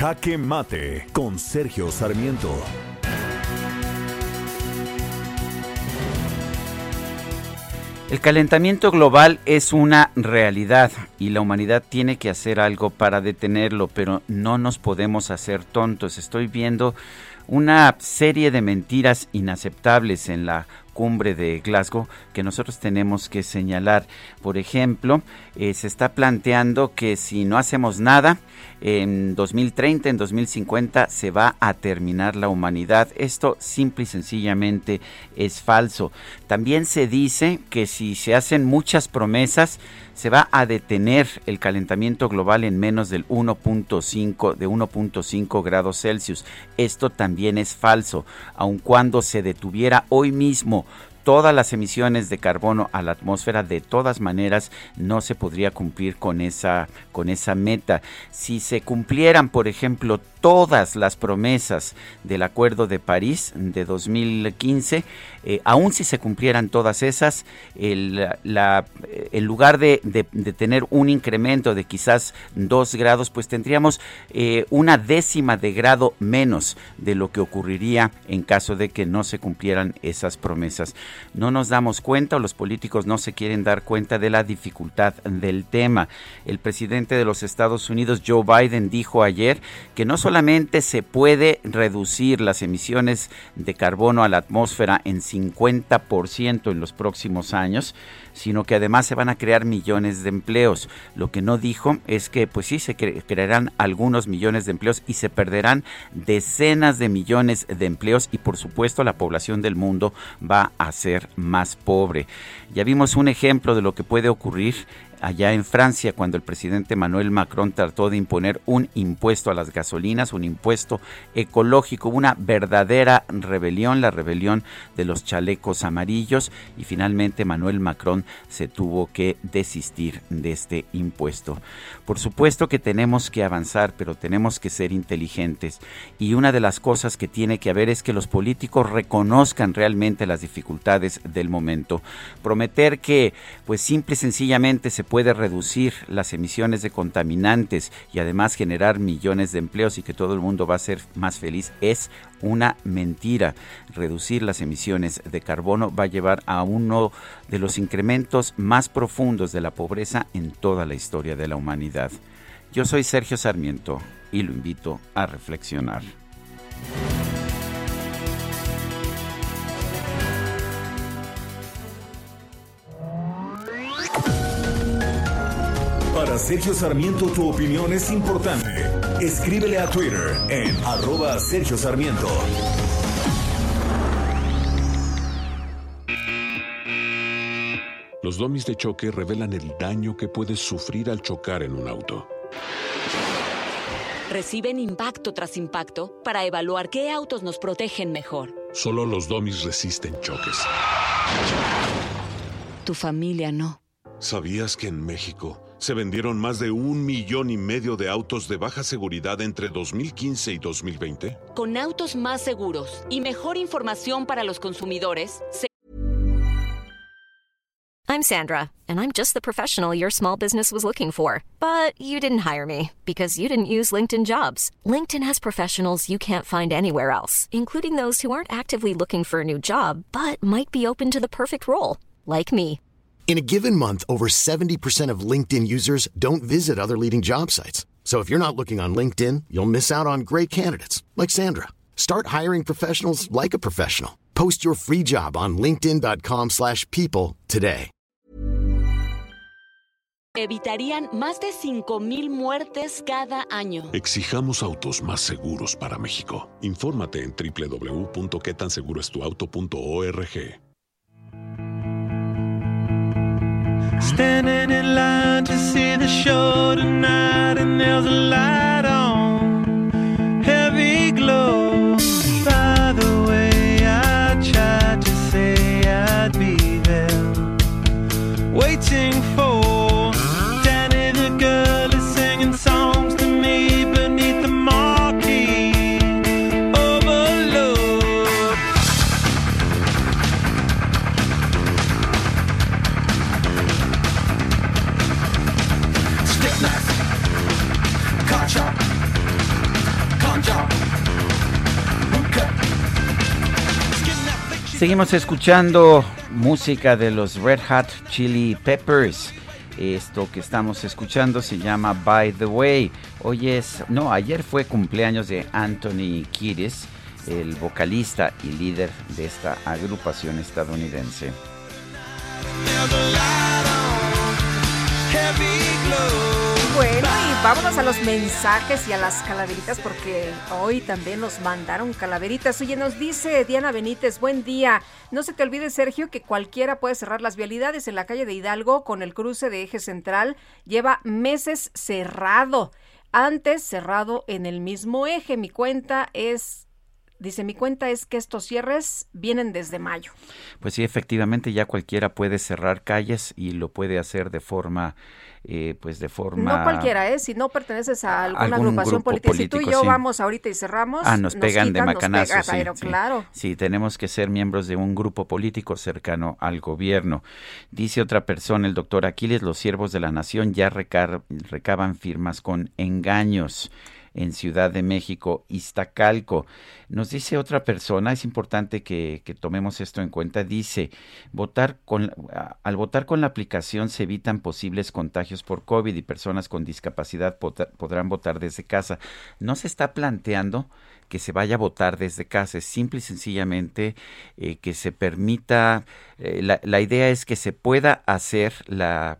Jaque Mate con Sergio Sarmiento. El calentamiento global es una realidad y la humanidad tiene que hacer algo para detenerlo, pero no nos podemos hacer tontos. Estoy viendo una serie de mentiras inaceptables en la cumbre de Glasgow que nosotros tenemos que señalar. Por ejemplo, eh, se está planteando que si no hacemos nada, en 2030, en 2050 se va a terminar la humanidad. Esto simple y sencillamente es falso. También se dice que si se hacen muchas promesas, se va a detener el calentamiento global en menos del 1.5 de 1.5 grados Celsius. Esto también es falso, aun cuando se detuviera hoy mismo todas las emisiones de carbono a la atmósfera, de todas maneras no se podría cumplir con esa, con esa meta. Si se cumplieran, por ejemplo, todas las promesas del Acuerdo de París de 2015, eh, aun si se cumplieran todas esas, el, lugar de, tener un incremento de quizás dos grados, pues tendríamos eh, una décima de grado menos de lo que ocurriría en caso de que no se cumplieran esas promesas. No nos damos cuenta o los políticos no se quieren dar cuenta de la dificultad del tema. El presidente de los Estados Unidos, Joe Biden, dijo ayer que no solamente se puede reducir las emisiones de carbono a la atmósfera en 50% en los próximos años, sino que además se van a crear millones de empleos. Lo que no dijo es que pues sí se crearán algunos millones de empleos y se perderán decenas de millones de empleos y por supuesto la población del mundo va a ser más pobre. Ya vimos un ejemplo de lo que puede ocurrir allá en Francia cuando el presidente Manuel Macron trató de imponer un impuesto a las gasolinas, un impuesto ecológico, una verdadera rebelión, la rebelión de los chalecos amarillos y finalmente Manuel Macron se tuvo que desistir de este impuesto. Por supuesto que tenemos que avanzar, pero tenemos que ser inteligentes y una de las cosas que tiene que haber es que los políticos reconozcan realmente las dificultades del momento. Prometer que pues simple y sencillamente se puede reducir las emisiones de contaminantes y además generar millones de empleos y que todo el mundo va a ser más feliz es una mentira. Reducir las emisiones de carbono va a llevar a uno de los incrementos más profundos de la pobreza en toda la historia de la humanidad. Yo soy Sergio Sarmiento y lo invito a reflexionar. Para Sergio Sarmiento tu opinión es importante. Escríbele a Twitter en arroba Sergio Sarmiento. Los domis de choque revelan el daño que puedes sufrir al chocar en un auto. Reciben impacto tras impacto para evaluar qué autos nos protegen mejor. Solo los domis resisten choques. Tu familia no. ¿Sabías que en México se vendieron más de un millón y medio de autos de baja seguridad entre 2015 y 2020? Con autos más seguros y mejor información para los consumidores. Se I'm Sandra, and I'm just the professional your small business was looking for. But you didn't hire me because you didn't use LinkedIn jobs. LinkedIn has professionals you can't find anywhere else, including those who aren't actively looking for a new job but might be open to the perfect role, like me. In a given month, over 70% of LinkedIn users don't visit other leading job sites. So if you're not looking on LinkedIn, you'll miss out on great candidates like Sandra. Start hiring professionals like a professional. Post your free job on linkedin.com/people today. evitarían más de 5.000 muertes cada año. Exijamos autos más seguros para México. Infórmate en www.quetanseguroestuauto.org. Standing in line to see the show tonight, and there's a light on, heavy glow. By the way, I tried to say I'd be there, waiting for Seguimos escuchando música de los Red Hot Chili Peppers. Esto que estamos escuchando se llama By the Way. Hoy es, no, ayer fue cumpleaños de Anthony Kiedis, el vocalista y líder de esta agrupación estadounidense. Vámonos a los mensajes y a las calaveritas porque hoy también nos mandaron calaveritas. Oye, nos dice Diana Benítez, buen día. No se te olvide, Sergio, que cualquiera puede cerrar las vialidades en la calle de Hidalgo con el cruce de eje central. Lleva meses cerrado. Antes cerrado en el mismo eje. Mi cuenta es Dice, mi cuenta es que estos cierres vienen desde mayo. Pues sí, efectivamente ya cualquiera puede cerrar calles y lo puede hacer de forma, eh, pues de forma... No cualquiera, ¿eh? Si no perteneces a alguna Algún agrupación política, si tú y yo sí. vamos ahorita y cerramos... Ah, nos pegan de quitan, nos macanazo, pega, sí, pero sí. claro. Sí, tenemos que ser miembros de un grupo político cercano al gobierno. Dice otra persona, el doctor Aquiles, los siervos de la nación ya recar- recaban firmas con engaños en Ciudad de México, Iztacalco. Nos dice otra persona, es importante que, tomemos esto en cuenta, dice, votar con, al votar con la aplicación se evitan posibles contagios por COVID y personas con discapacidad podrán votar desde casa. No se está planteando que se vaya a votar desde casa, es simple y sencillamente eh, que se permita, eh, la idea es que se pueda hacer la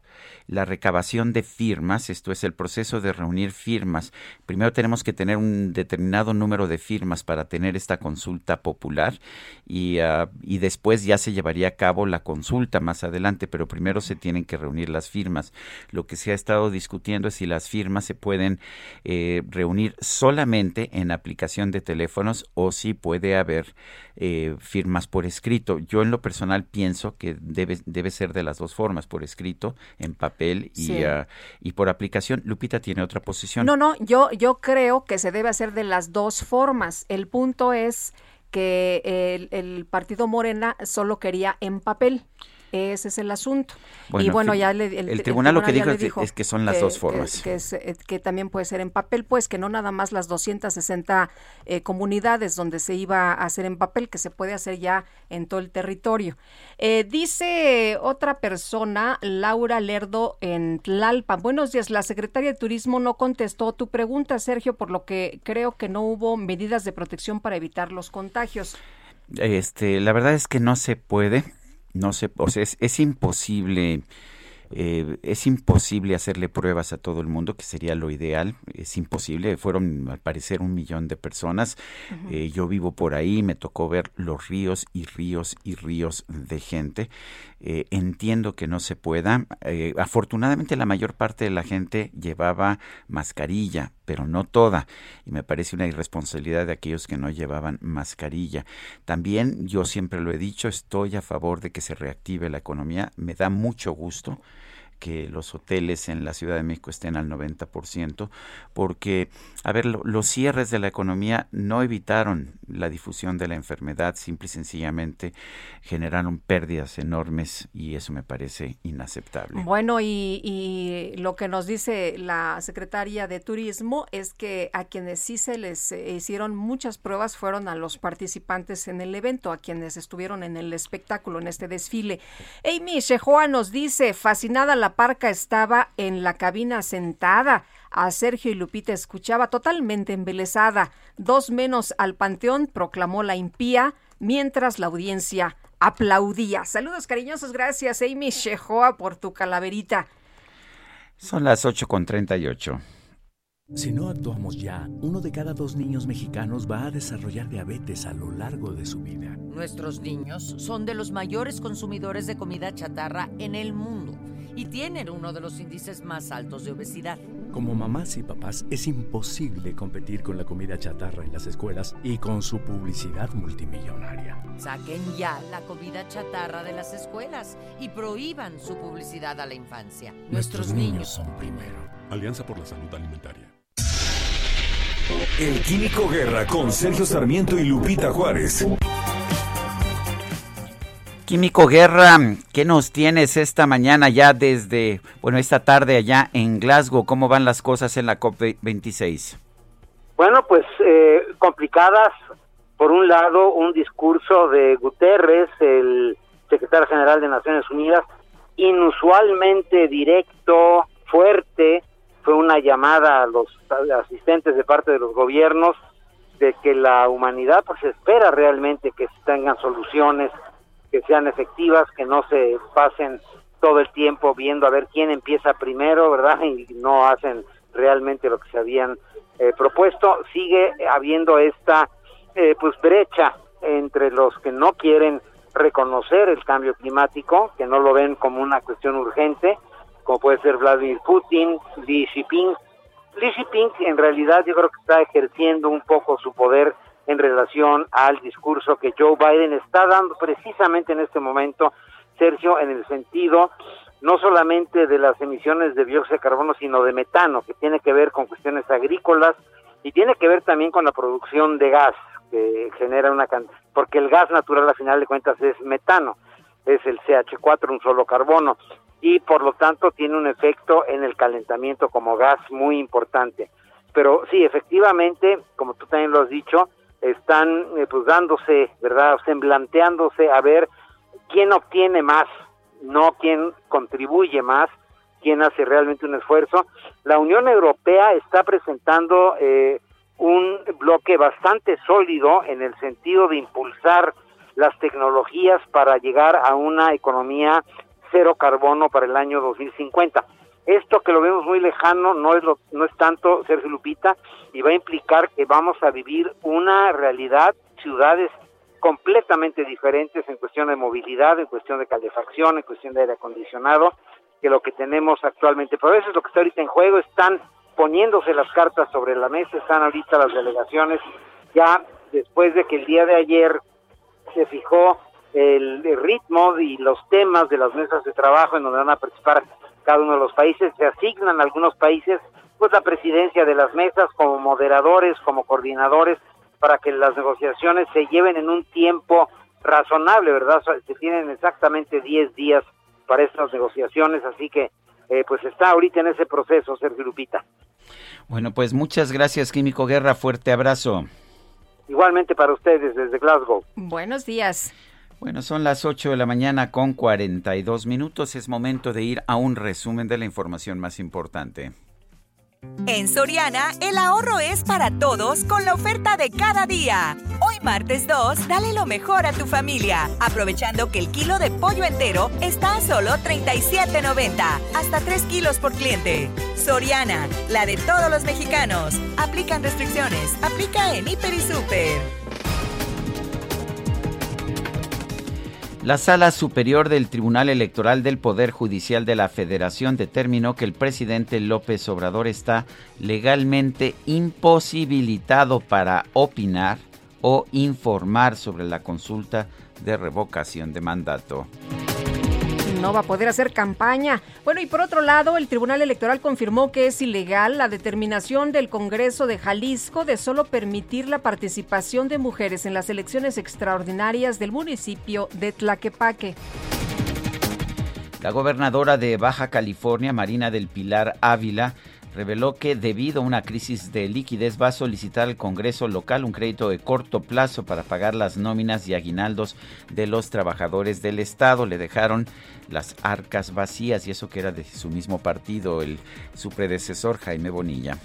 la recabación de firmas, esto es el proceso de reunir firmas. Primero tenemos que tener un determinado número de firmas para tener esta consulta popular y, ah, y después ya se llevaría a cabo la consulta más adelante, pero primero se tienen que reunir las firmas. Lo que se ha estado discutiendo es si las firmas se pueden eh, reunir solamente en aplicación de teléfonos o si puede haber eh, firmas por escrito. Yo en lo personal pienso que debe, debe ser de las dos formas, por escrito, en papel y, ah, y por aplicación. Lupita tiene otra posición. No, no, yo, yo creo que se debe hacer de las dos formas. El punto es que el, el partido Morena solo quería en papel. Ese es el asunto. y bueno, ya le, el, tribunal lo que dijo, es que son las dos formas. Eh, que, también puede ser en papel, pues que no nada más las 260 eh, comunidades donde se iba a hacer en papel, que se puede hacer ya en todo el territorio. Eh, dice otra persona, Laura Lerdo en Tlalpan. Buenos días, la secretaria de Turismo no contestó tu pregunta, Sergio, por lo que creo que no hubo medidas de protección para evitar los contagios. Este, la verdad es que no se puede no sé, o sea, es, imposible. Eh, es imposible hacerle pruebas a todo el mundo, que sería lo ideal. Es imposible. Fueron, al parecer, un millón de personas. Eh, yo vivo por ahí, me tocó ver los ríos y ríos y ríos de gente. Eh, entiendo que no se pueda. Eh, afortunadamente la mayor parte de la gente llevaba mascarilla, pero no toda. Y me parece una irresponsabilidad de aquellos que no llevaban mascarilla. También yo siempre lo he dicho, estoy a favor de que se reactive la economía. Me da mucho gusto que los hoteles en la Ciudad de México estén al 90%, porque, a ver, los cierres de la economía no evitaron la difusión de la enfermedad, simple y sencillamente generaron pérdidas enormes y eso me parece inaceptable. Bueno, y, lo que nos dice la secretaria de Turismo es que a quienes sí se les eh, hicieron muchas pruebas fueron a los participantes en el evento, a quienes estuvieron en el espectáculo, en este desfile. Amy Shehoa nos dice, fascinada la Parca estaba en la cabina sentada. A Sergio y Lupita escuchaba totalmente embelesada. Dos menos al panteón, proclamó la impía, mientras la audiencia aplaudía. Saludos cariñosos, gracias Amy Shehoa por tu calaverita. Son las 8 con 38. Si no actuamos ya, uno de cada dos niños mexicanos va a desarrollar diabetes a lo largo de su vida. Nuestros niños son de los mayores consumidores de comida chatarra en el mundo y tienen uno de los índices más altos de obesidad. Como mamás y papás es imposible competir con la comida chatarra en las escuelas y con su publicidad multimillonaria. Saquen ya la comida chatarra de las escuelas y prohíban su publicidad a la infancia. Nuestros, niños son primero. Alianza por la Salud Alimentaria. El Químico Guerra con Sergio Sarmiento y Lupita Juárez. Químico Guerra, ¿qué nos tienes esta mañana ya desde, bueno, esta tarde allá en Glasgow? ¿Cómo van las cosas en la COP26? Bueno, pues eh, complicadas. Por un lado, un discurso de Guterres, el secretario general de Naciones Unidas, inusualmente directo, fuerte. Fue una llamada a los asistentes de parte de los gobiernos de que la humanidad pues espera realmente que tengan soluciones que sean efectivas, que no se pasen todo el tiempo viendo a ver quién empieza primero, ¿verdad? Y no hacen realmente lo que se habían eh, propuesto. Sigue habiendo esta eh, pues brecha entre los que no quieren reconocer el cambio climático, que no lo ven como una cuestión urgente, como puede ser Vladimir Putin, Xi Jinping. Xi Jinping en realidad yo creo que está ejerciendo un poco su poder en relación al discurso que Joe Biden está dando precisamente en este momento, Sergio, en el sentido no solamente de las emisiones de dióxido de carbono, sino de metano, que tiene que ver con cuestiones agrícolas y tiene que ver también con la producción de gas, que genera una cantidad, porque el gas natural a final de cuentas es metano, es el CH4, un solo carbono, y por lo tanto tiene un efecto en el calentamiento como gas muy importante. Pero sí, efectivamente, como tú también lo has dicho, están eh, pues dándose, ¿verdad? Semblanteándose a ver quién obtiene más, no quién contribuye más, quién hace realmente un esfuerzo. La Unión Europea está presentando eh, un bloque bastante sólido en el sentido de impulsar las tecnologías para llegar a una economía cero carbono para el año 2050. Esto que lo vemos muy lejano no es lo, no es tanto Sergio Lupita y va a implicar que vamos a vivir una realidad ciudades completamente diferentes en cuestión de movilidad, en cuestión de calefacción, en cuestión de aire acondicionado que lo que tenemos actualmente. Pero eso es lo que está ahorita en juego, están poniéndose las cartas sobre la mesa, están ahorita las delegaciones ya después de que el día de ayer se fijó el, ritmo y los temas de las mesas de trabajo en donde van a participar cada uno de los países, se asignan algunos países pues la presidencia de las mesas como moderadores, como coordinadores, para que las negociaciones se lleven en un tiempo razonable, ¿verdad? Se tienen exactamente 10 días para estas negociaciones, así que eh, pues está ahorita en ese proceso, Sergio Lupita. Bueno, pues muchas gracias, Químico Guerra, fuerte abrazo. Igualmente para ustedes desde Glasgow. Buenos días. Bueno, son las 8 de la mañana con 42 minutos. Es momento de ir a un resumen de la información más importante. En Soriana, el ahorro es para todos con la oferta de cada día. Hoy martes 2, dale lo mejor a tu familia, aprovechando que el kilo de pollo entero está a solo 37.90, hasta 3 kilos por cliente. Soriana, la de todos los mexicanos. Aplican restricciones, aplica en Hiper y Super. La Sala Superior del Tribunal Electoral del Poder Judicial de la Federación determinó que el presidente López Obrador está legalmente imposibilitado para opinar o informar sobre la consulta de revocación de mandato no va a poder hacer campaña. Bueno, y por otro lado, el Tribunal Electoral confirmó que es ilegal la determinación del Congreso de Jalisco de solo permitir la participación de mujeres en las elecciones extraordinarias del municipio de Tlaquepaque. La gobernadora de Baja California, Marina del Pilar Ávila, reveló que debido a una crisis de liquidez va a solicitar al Congreso local un crédito de corto plazo para pagar las nóminas y aguinaldos de los trabajadores del Estado. Le dejaron las arcas vacías y eso que era de su mismo partido, el, su predecesor Jaime Bonilla.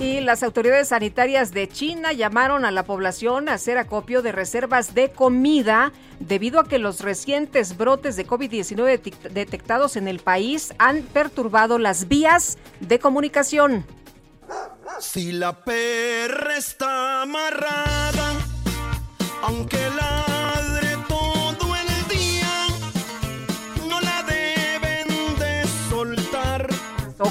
Y las autoridades sanitarias de China llamaron a la población a hacer acopio de reservas de comida debido a que los recientes brotes de COVID-19 detectados en el país han perturbado las vías de comunicación. Si la perra está amarrada, aunque ladre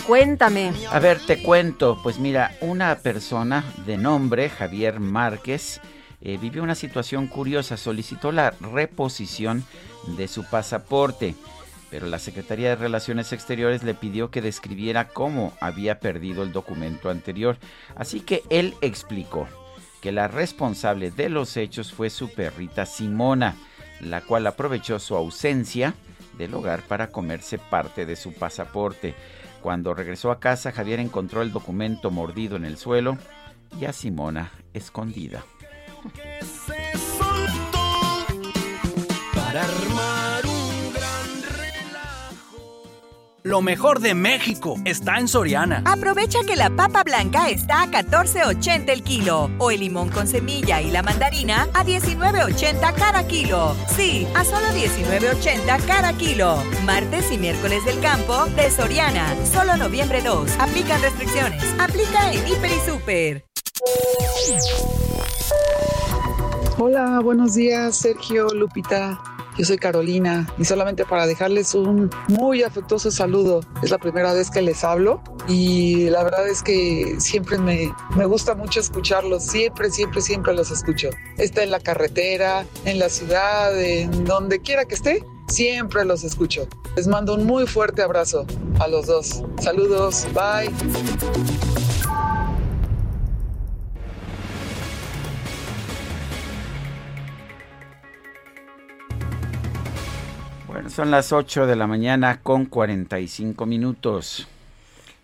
cuéntame. A ver, te cuento. Pues mira, una persona de nombre Javier Márquez eh, vivió una situación curiosa. Solicitó la reposición de su pasaporte, pero la Secretaría de Relaciones Exteriores le pidió que describiera cómo había perdido el documento anterior. Así que él explicó que la responsable de los hechos fue su perrita Simona, la cual aprovechó su ausencia del hogar para comerse parte de su pasaporte. Cuando regresó a casa, Javier encontró el documento mordido en el suelo y a Simona escondida. Lo mejor de México está en Soriana. Aprovecha que la papa blanca está a 14.80 el kilo o el limón con semilla y la mandarina a 19.80 cada kilo. Sí, a solo 19.80 cada kilo. Martes y miércoles del campo de Soriana. Solo noviembre 2. Aplican restricciones. Aplica en Hiper y Super. Hola, buenos días, Sergio, Lupita. Yo soy Carolina y solamente para dejarles un muy afectuoso saludo. Es la primera vez que les hablo y la verdad es que siempre me, me gusta mucho escucharlos. Siempre, siempre, siempre los escucho. Está en la carretera, en la ciudad, en donde quiera que esté. Siempre los escucho. Les mando un muy fuerte abrazo a los dos. Saludos, bye. Son las 8 de la mañana con 45 minutos.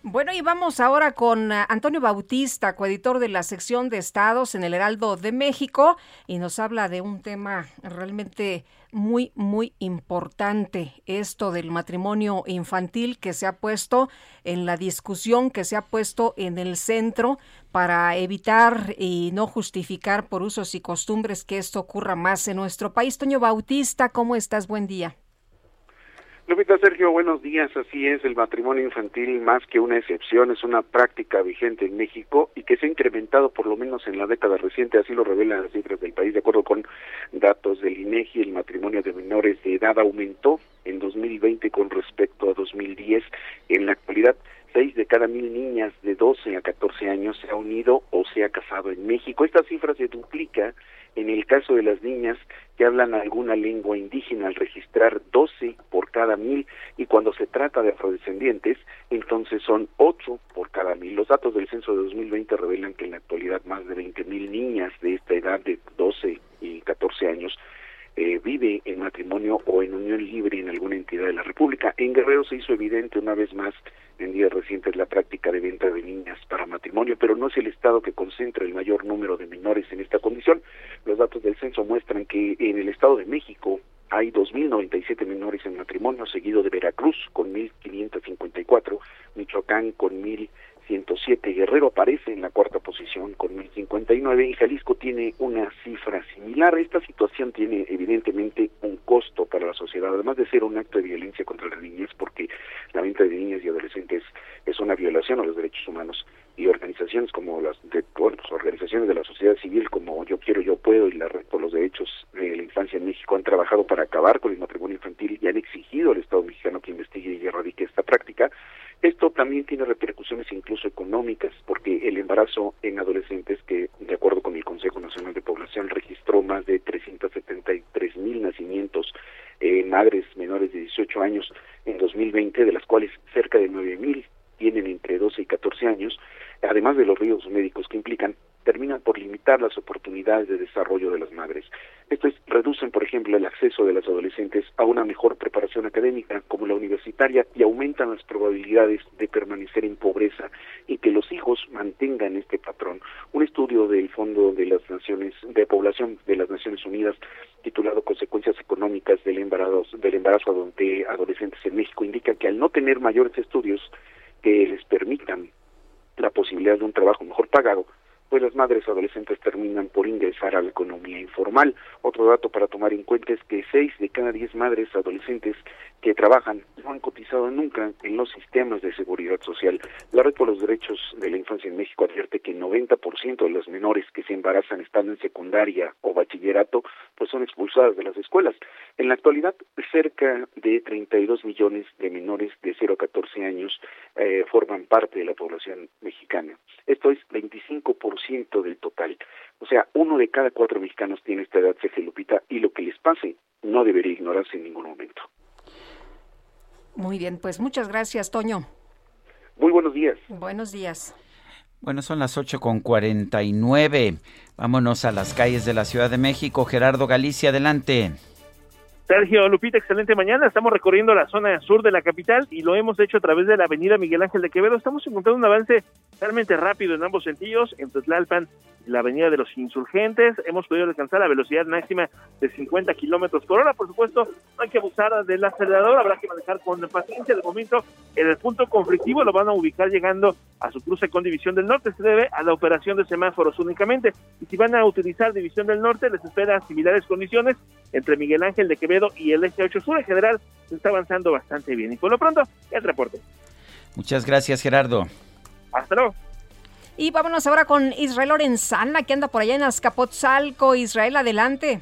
Bueno, y vamos ahora con eh, Antonio Bautista, coeditor de la sección de estados en el Heraldo de México, y nos habla de un tema realmente muy, muy importante, esto del matrimonio infantil que se ha puesto en la discusión, que se ha puesto en el centro para evitar y no justificar por usos y costumbres que esto ocurra más en nuestro país. Toño Bautista, ¿cómo estás? Buen día. Lupita Sergio, buenos días. Así es, el matrimonio infantil más que una excepción es una práctica vigente en México y que se ha incrementado por lo menos en la década reciente, así lo revelan las cifras del país. De acuerdo con datos del INEGI, el matrimonio de menores de edad aumentó en 2020 con respecto a 2010. En la actualidad, seis de cada mil niñas de 12 a 14 años se ha unido o se ha casado en México. Esta cifra se duplica en el caso de las niñas que hablan alguna lengua indígena al registrar 12 por cada mil y cuando se trata de afrodescendientes entonces son 8 por cada mil. Los datos del censo de 2020 revelan que en la actualidad más de 20 mil niñas de esta edad de 12 y 14 años eh, vive en matrimonio o en unión libre en alguna entidad de la República. En Guerrero se hizo evidente una vez más en días recientes la práctica de venta de niñas para matrimonio, pero no es el Estado que concentra el mayor número de menores en esta condición. Los datos del censo muestran que en el Estado de México hay 2.097 menores en matrimonio, seguido de Veracruz con 1.554, Michoacán con 1.000 107. Guerrero aparece en la cuarta posición con 1059 y Jalisco tiene una cifra similar. Esta situación tiene evidentemente un costo para la sociedad, además de ser un acto de violencia contra las niñas, porque la venta de niñas y adolescentes es una violación a los derechos humanos y organizaciones como las de bueno, pues, organizaciones de la sociedad civil como Yo quiero, yo puedo y la Red por los Derechos de la Infancia en México han trabajado para acabar con el matrimonio infantil y han exigido al Estado mexicano que investigue y erradique esta práctica. Esto también tiene repercusiones incluso económicas, porque el embarazo en adolescentes, que de acuerdo con el Consejo Nacional de Población registró más de 373 mil nacimientos en madres menores de 18 años en 2020, de las cuales cerca de 9 mil tienen entre 12 y 14 años, además de los riesgos médicos que implican, terminan por limitar las oportunidades de desarrollo de las madres. Esto es, reducen, por ejemplo, el acceso de las adolescentes a una mejor preparación académica como la universitaria y aumentan las probabilidades de permanecer en pobreza y que los hijos mantengan este patrón. Un estudio del Fondo de las Naciones de Población de las Naciones Unidas titulado Consecuencias económicas del embarazo del embarazo de adolescentes en México indica que al no tener mayores estudios que les permitan la posibilidad de un trabajo mejor pagado, pues las madres adolescentes terminan por ingresar a la economía informal. Otro dato para tomar en cuenta es que seis de cada diez madres adolescentes que trabajan no han cotizado nunca en los sistemas de seguridad social. La Red por los Derechos de la Infancia en México advierte que el 90% de los menores que se embarazan estando en secundaria o bachillerato pues son expulsadas de las escuelas. En la actualidad, cerca de 32 millones de menores de 0 a 14 años eh, forman parte de la población mexicana. Esto es 25% del total. O sea, uno de cada cuatro mexicanos tiene esta edad, Sergio Lupita, y lo que les pase no debería ignorarse en ningún momento. Muy bien, pues muchas gracias, Toño. Muy buenos días. Buenos días. Bueno, son las ocho con nueve. Vámonos a las calles de la Ciudad de México. Gerardo Galicia, adelante. Sergio Lupita, excelente mañana. Estamos recorriendo la zona sur de la capital y lo hemos hecho a través de la avenida Miguel Ángel de Quevedo. Estamos encontrando un avance realmente rápido en ambos sentidos, entre Tlalpan y la avenida de los insurgentes. Hemos podido alcanzar la velocidad máxima de 50 kilómetros por hora. Por supuesto, no hay que abusar del acelerador, habrá que manejar con paciencia. De momento, en el punto conflictivo lo van a ubicar llegando a su cruce con División del Norte. Se debe a la operación de semáforos únicamente. Y si van a utilizar División del Norte, les espera similares condiciones entre Miguel Ángel de Quevedo y el Eje 8 Sur. En general, se está avanzando bastante bien. Y por lo pronto, el reporte. Muchas gracias, Gerardo. Hasta luego. Y vámonos ahora con Israel Lorenzana, que anda por allá en Azcapotzalco. Israel, adelante.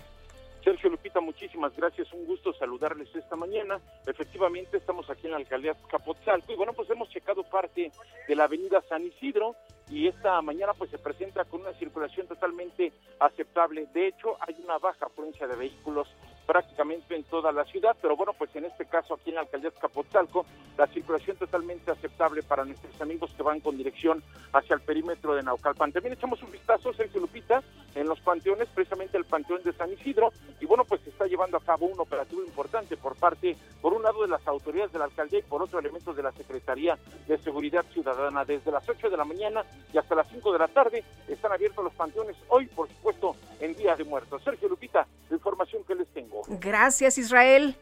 Sergio Lupita, muchísimas gracias. Un gusto saludarles esta mañana. Efectivamente, estamos aquí en la alcaldía Azcapotzalco y bueno, pues hemos checado parte de la avenida San Isidro y esta mañana pues se presenta con una circulación totalmente aceptable. De hecho, hay una baja afluencia de vehículos prácticamente en toda la ciudad, pero bueno, pues en este caso aquí en la alcaldía de Capotzalco, la circulación totalmente aceptable para nuestros amigos que van con dirección hacia el perímetro de Naucalpan. También echamos un vistazo, Sergio Lupita, en los panteones, precisamente el panteón de San Isidro, y bueno, pues se está llevando a cabo un operativo importante por parte, por un lado de las autoridades de la alcaldía y por otro elementos de la Secretaría de Seguridad Ciudadana. Desde las 8 de la mañana y hasta las 5 de la tarde están abiertos los panteones hoy, por supuesto, en Día de Muertos. Sergio Lupita, la información que les tengo. Gracias, Israel.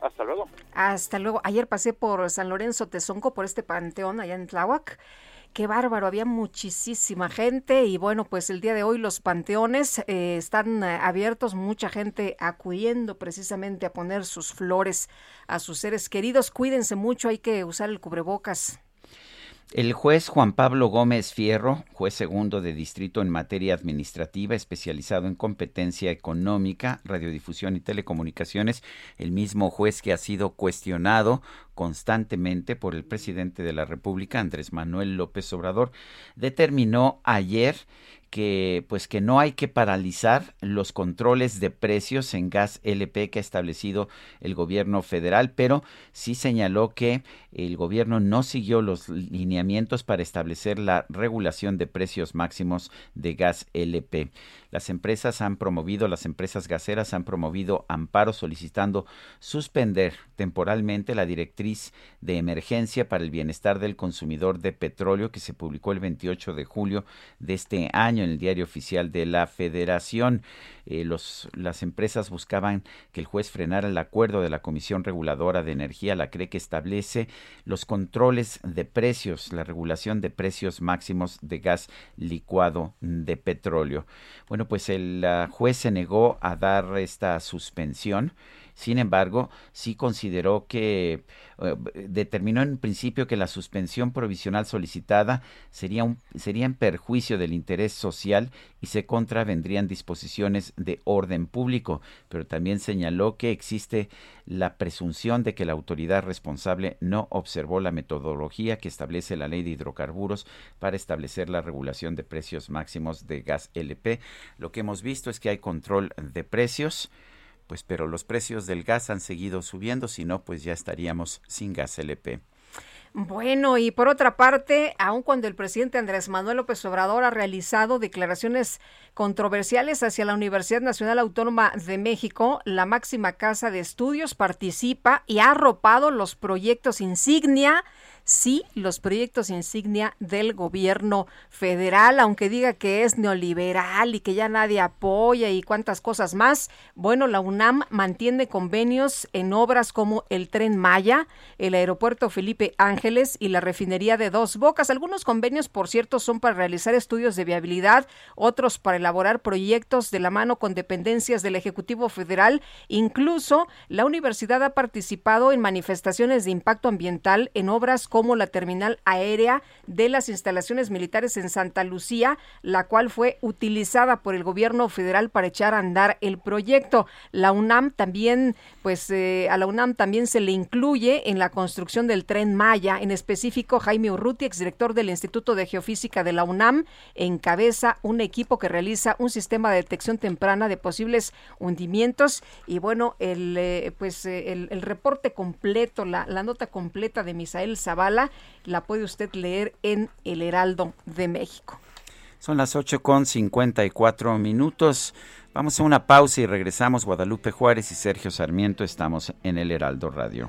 Hasta luego. Hasta luego. Ayer pasé por San Lorenzo Tezonco, por este panteón allá en Tláhuac. Qué bárbaro, había muchísima gente y bueno, pues el día de hoy los panteones eh, están eh, abiertos, mucha gente acudiendo precisamente a poner sus flores a sus seres queridos. Cuídense mucho, hay que usar el cubrebocas. El juez Juan Pablo Gómez Fierro, juez segundo de distrito en materia administrativa, especializado en competencia económica, radiodifusión y telecomunicaciones, el mismo juez que ha sido cuestionado constantemente por el presidente de la República, Andrés Manuel López Obrador, determinó ayer que pues que no hay que paralizar los controles de precios en gas LP que ha establecido el gobierno federal, pero sí señaló que el gobierno no siguió los lineamientos para establecer la regulación de precios máximos de gas LP. Las empresas han promovido, las empresas gaseras han promovido amparo solicitando suspender temporalmente la directriz de emergencia para el bienestar del consumidor de petróleo que se publicó el 28 de julio de este año en el diario oficial de la Federación. Eh, los, las empresas buscaban que el juez frenara el acuerdo de la Comisión Reguladora de Energía, la CRE, que establece los controles de precios, la regulación de precios máximos de gas licuado de petróleo. Bueno, pues el juez se negó a dar esta suspensión sin embargo, sí consideró que eh, determinó en principio que la suspensión provisional solicitada sería, un, sería en perjuicio del interés social y se contravendrían disposiciones de orden público, pero también señaló que existe la presunción de que la autoridad responsable no observó la metodología que establece la ley de hidrocarburos para establecer la regulación de precios máximos de gas LP. Lo que hemos visto es que hay control de precios pues pero los precios del gas han seguido subiendo, si no, pues ya estaríamos sin gas LP. Bueno, y por otra parte, aun cuando el presidente Andrés Manuel López Obrador ha realizado declaraciones controversiales hacia la Universidad Nacional Autónoma de México, la máxima casa de estudios participa y ha arropado los proyectos insignia sí los proyectos insignia del gobierno federal, aunque diga que es neoliberal y que ya nadie apoya y cuántas cosas más. Bueno, la UNAM mantiene convenios en obras como el tren Maya, el aeropuerto Felipe Ángeles y la refinería de Dos Bocas. Algunos convenios, por cierto, son para realizar estudios de viabilidad, otros para elaborar proyectos de la mano con dependencias del Ejecutivo Federal. Incluso la universidad ha participado en manifestaciones de impacto ambiental en obras como como la terminal aérea de las instalaciones militares en Santa Lucía, la cual fue utilizada por el gobierno federal para echar a andar el proyecto. La UNAM también, pues eh, a la UNAM también se le incluye en la construcción del tren Maya, en específico Jaime Urruti, exdirector del Instituto de Geofísica de la UNAM, encabeza un equipo que realiza un sistema de detección temprana de posibles hundimientos y bueno, el eh, pues eh, el, reporte completo, la, nota completa de Misael Zavala la puede usted leer en El Heraldo de México. Son las 8 con 54 minutos. Vamos a una pausa y regresamos. Guadalupe Juárez y Sergio Sarmiento estamos en El Heraldo Radio.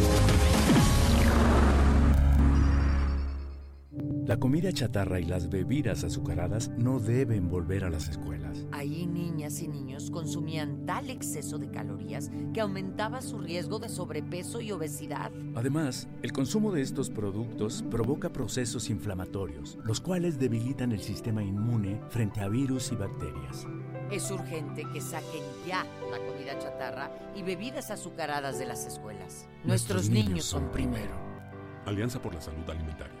La comida chatarra y las bebidas azucaradas no deben volver a las escuelas. Ahí niñas y niños consumían tal exceso de calorías que aumentaba su riesgo de sobrepeso y obesidad. Además, el consumo de estos productos provoca procesos inflamatorios, los cuales debilitan el sistema inmune frente a virus y bacterias. Es urgente que saquen ya la comida chatarra y bebidas azucaradas de las escuelas. Nuestros, niños, son primero. Alianza por la Salud Alimentaria.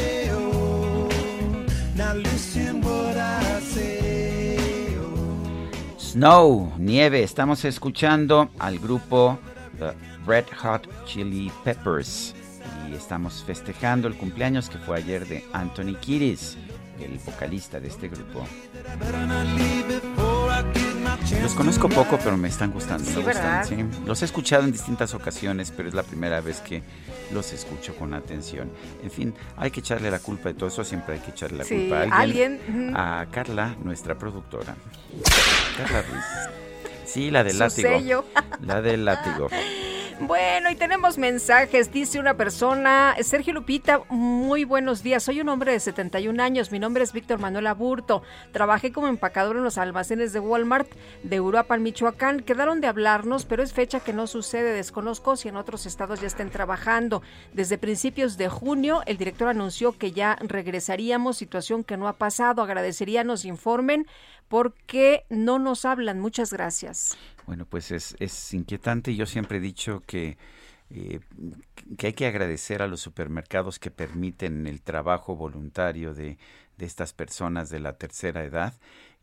Snow, nieve. Estamos escuchando al grupo The Red Hot Chili Peppers y estamos festejando el cumpleaños que fue ayer de Anthony Kiris, el vocalista de este grupo. Los conozco poco, pero me están gustando. me gustan, sí. Los he escuchado en distintas ocasiones, pero es la primera vez que los escucho con atención. En fin, hay que echarle la culpa de todo eso, siempre hay que echarle la Sí, culpa a alguien. A Carla, nuestra productora. Carla Ruiz. Sí, la del Su látigo. sello. La del látigo. Bueno, y tenemos mensajes. Dice una persona, Sergio Lupita, muy buenos días. Soy un hombre de 71 años. Mi nombre es Víctor Manuel Aburto. Trabajé como empacador en los almacenes de Walmart de Uruapan, Michoacán. Quedaron de hablarnos, pero es fecha que no sucede. Desconozco si en otros estados ya estén trabajando. Desde principios de junio, el director anunció que ya regresaríamos, situación que no ha pasado. Agradecería nos informen porque no nos hablan. Muchas gracias. Bueno, pues es, es inquietante. Yo siempre he dicho que, eh, que hay que agradecer a los supermercados que permiten el trabajo voluntario de, de estas personas de la tercera edad.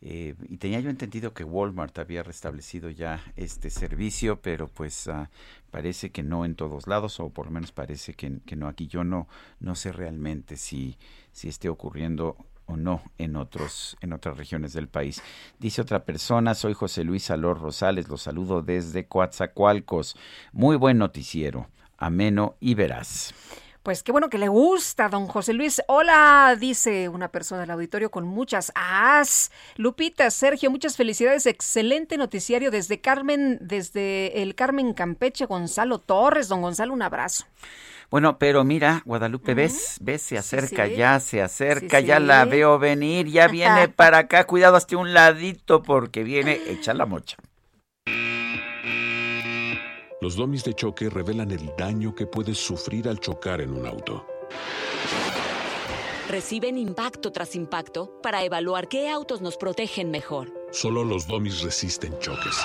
Eh, y tenía yo entendido que Walmart había restablecido ya este servicio, pero pues ah, parece que no en todos lados, o por lo menos parece que, que no aquí. Yo no, no sé realmente si, si esté ocurriendo o no en otros en otras regiones del país. Dice otra persona, soy José Luis Alor Rosales, los saludo desde Coatzacoalcos. Muy buen noticiero, ameno y veraz. Pues qué bueno que le gusta, don José Luis. Hola, dice una persona del auditorio con muchas as. Lupita, Sergio, muchas felicidades. Excelente noticiario desde Carmen, desde el Carmen Campeche, Gonzalo Torres. Don Gonzalo, un abrazo. Bueno, pero mira, Guadalupe, ves, ves, se acerca sí. ya, se acerca, Sí, ya la veo venir, ya viene para acá, cuidado hasta un ladito porque viene hecha la mocha. Los domis de choque revelan el daño que puedes sufrir al chocar en un auto. Reciben impacto tras impacto para evaluar qué autos nos protegen mejor. Solo los domis resisten choques.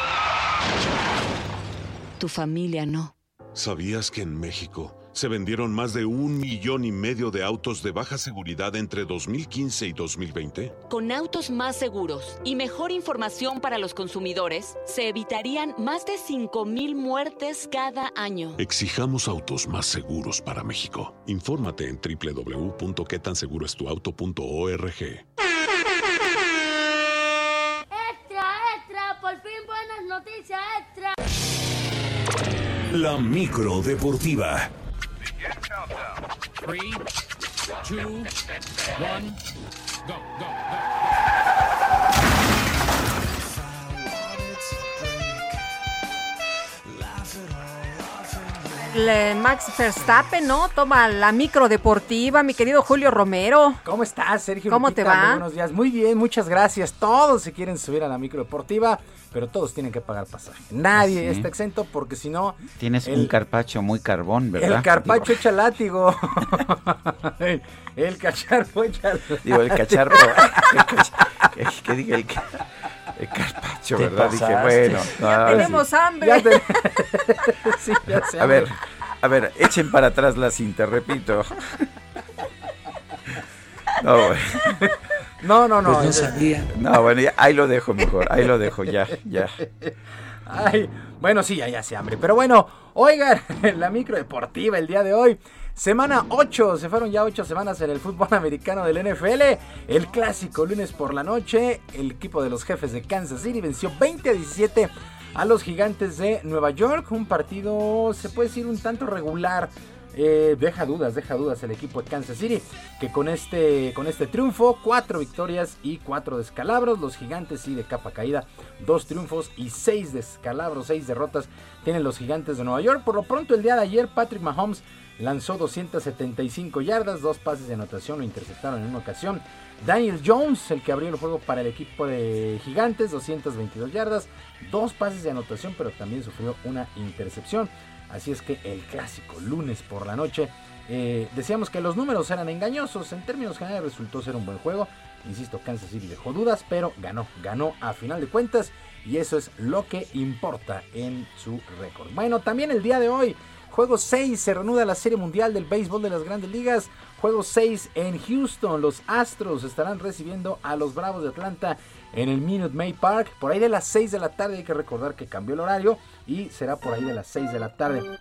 Tu familia no. ¿Sabías que en México se vendieron más de un millón y medio de autos de baja seguridad entre 2015 y 2020? Con autos más seguros y mejor información para los consumidores, se evitarían más de 5.000 muertes cada año. Exijamos autos más seguros para México. Infórmate en www.quetanseguroestuauto.org. Extra, extra, por fin buenas noticias, extra. La micro deportiva. Three, two, one, go, go, Le- Max Verstappen, ¿no? Toma la micro deportiva, mi querido Julio Romero. ¿Cómo estás, Sergio? ¿Cómo Lupita? te va? Muy buenos días. Muy bien, muchas gracias. Todos se quieren subir a la micro deportiva, pero todos tienen que pagar pasaje. Nadie ¿Ah, sí? está exento porque si no, Tienes El- un carpacho muy carbón, ¿verdad? el carpacho Digo, echa látigo. el, el cacharro echa látigo. Digo, el cacharro. el cacha- que, que diga el, ca- el carpacho, ¿verdad? Dije, bueno. Ya tenemos sí. hambre. Ya te- Sí, ya sé, A ver, a ver, echen para atrás la cinta, repito. No, bueno. No, no, no. Pues no sabía. No, bueno, ya, ahí lo dejo mejor. Ahí lo dejo, ya, ya. Ay, bueno, sí, ya, ya se hambre. Pero bueno, oigan, la micro deportiva el día de hoy. Semana 8, se fueron ya 8 semanas en el fútbol americano del NFL. El clásico lunes por la noche, el equipo de los jefes de Kansas City venció 20 a 17 a los gigantes de Nueva York. Un partido, se puede decir, un tanto regular. Eh, deja dudas, deja dudas el equipo de Kansas City, que con este, con este triunfo, cuatro victorias y cuatro descalabros. Los gigantes sí de capa caída, dos triunfos y seis descalabros, seis derrotas tienen los gigantes de Nueva York. Por lo pronto el día de ayer Patrick Mahomes lanzó 275 yardas, dos pases de anotación lo interceptaron en una ocasión. Daniel Jones, el que abrió el juego para el equipo de Gigantes, 222 yardas, dos pases de anotación, pero también sufrió una intercepción. Así es que el clásico lunes por la noche, eh, decíamos que los números eran engañosos, en términos generales resultó ser un buen juego. Insisto, Kansas City dejó dudas, pero ganó, ganó a final de cuentas y eso es lo que importa en su récord. Bueno, también el día de hoy, juego 6, se reanuda la Serie Mundial del Béisbol de las Grandes Ligas. Juego 6 en Houston, los Astros estarán recibiendo a los Bravos de Atlanta en el Minute Maid Park. Por ahí de las 6 de la tarde, hay que recordar que cambió el horario y será por ahí de las 6 de la tarde.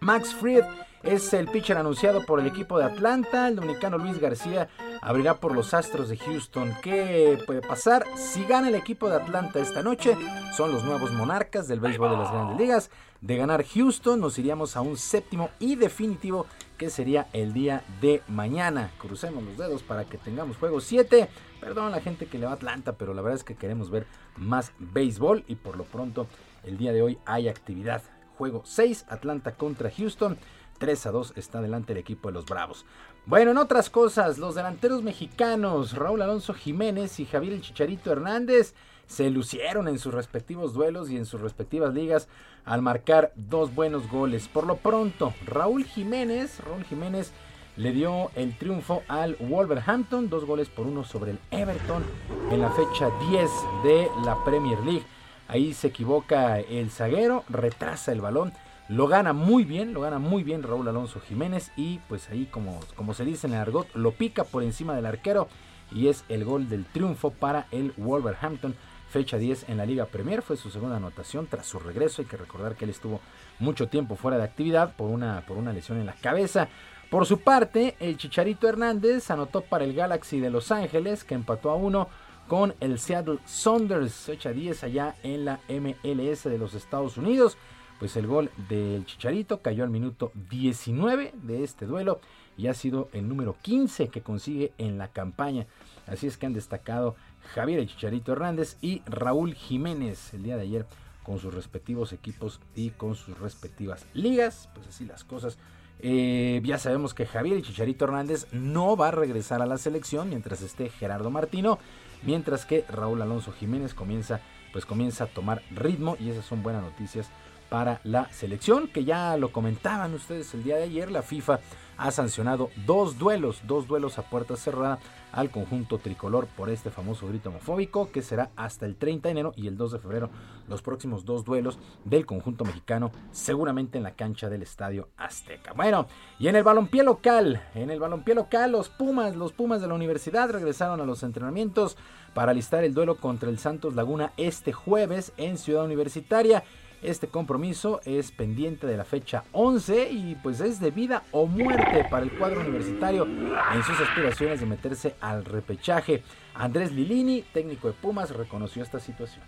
Max Fried es el pitcher anunciado por el equipo de Atlanta. El dominicano Luis García abrirá por los Astros de Houston. ¿Qué puede pasar? Si gana el equipo de Atlanta esta noche, son los nuevos monarcas del béisbol de las grandes ligas. De ganar Houston, nos iríamos a un séptimo y definitivo que sería el día de mañana. Crucemos los dedos para que tengamos juego 7. Perdón a la gente que le va a Atlanta, pero la verdad es que queremos ver más béisbol y por lo pronto el día de hoy hay actividad. Juego 6, Atlanta contra Houston. 3 a 2 está delante el equipo de los Bravos. Bueno, en otras cosas, los delanteros mexicanos Raúl Alonso Jiménez y Javier El Chicharito Hernández se lucieron en sus respectivos duelos y en sus respectivas ligas al marcar dos buenos goles. Por lo pronto, Raúl Jiménez, Raúl Jiménez le dio el triunfo al Wolverhampton, dos goles por uno sobre el Everton en la fecha 10 de la Premier League. Ahí se equivoca el zaguero, retrasa el balón, lo gana muy bien, lo gana muy bien Raúl Alonso Jiménez y pues ahí como, como se dice en el argot, lo pica por encima del arquero y es el gol del triunfo para el Wolverhampton. Fecha 10 en la Liga Premier fue su segunda anotación tras su regreso. Hay que recordar que él estuvo mucho tiempo fuera de actividad por una, por una lesión en la cabeza. Por su parte, el Chicharito Hernández anotó para el Galaxy de Los Ángeles que empató a uno con el Seattle Saunders, fecha 10 allá en la MLS de los Estados Unidos. Pues el gol del Chicharito cayó al minuto 19 de este duelo y ha sido el número 15 que consigue en la campaña. Así es que han destacado Javier el Chicharito Hernández y Raúl Jiménez el día de ayer con sus respectivos equipos y con sus respectivas ligas. Pues así las cosas. Eh, ya sabemos que Javier el Chicharito Hernández no va a regresar a la selección mientras esté Gerardo Martino, mientras que Raúl Alonso Jiménez comienza, pues comienza a tomar ritmo y esas son buenas noticias para la selección, que ya lo comentaban ustedes el día de ayer, la FIFA ha sancionado dos duelos, dos duelos a puerta cerrada al conjunto tricolor por este famoso grito homofóbico, que será hasta el 30 de enero y el 2 de febrero, los próximos dos duelos del conjunto mexicano, seguramente en la cancha del Estadio Azteca. Bueno, y en el balompié local, en el balompié local, los Pumas, los Pumas de la universidad regresaron a los entrenamientos para alistar el duelo contra el Santos Laguna este jueves en Ciudad Universitaria. Este compromiso es pendiente de la fecha 11 y pues es de vida o muerte para el cuadro universitario en sus aspiraciones de meterse al repechaje. Andrés Lilini, técnico de Pumas, reconoció esta situación.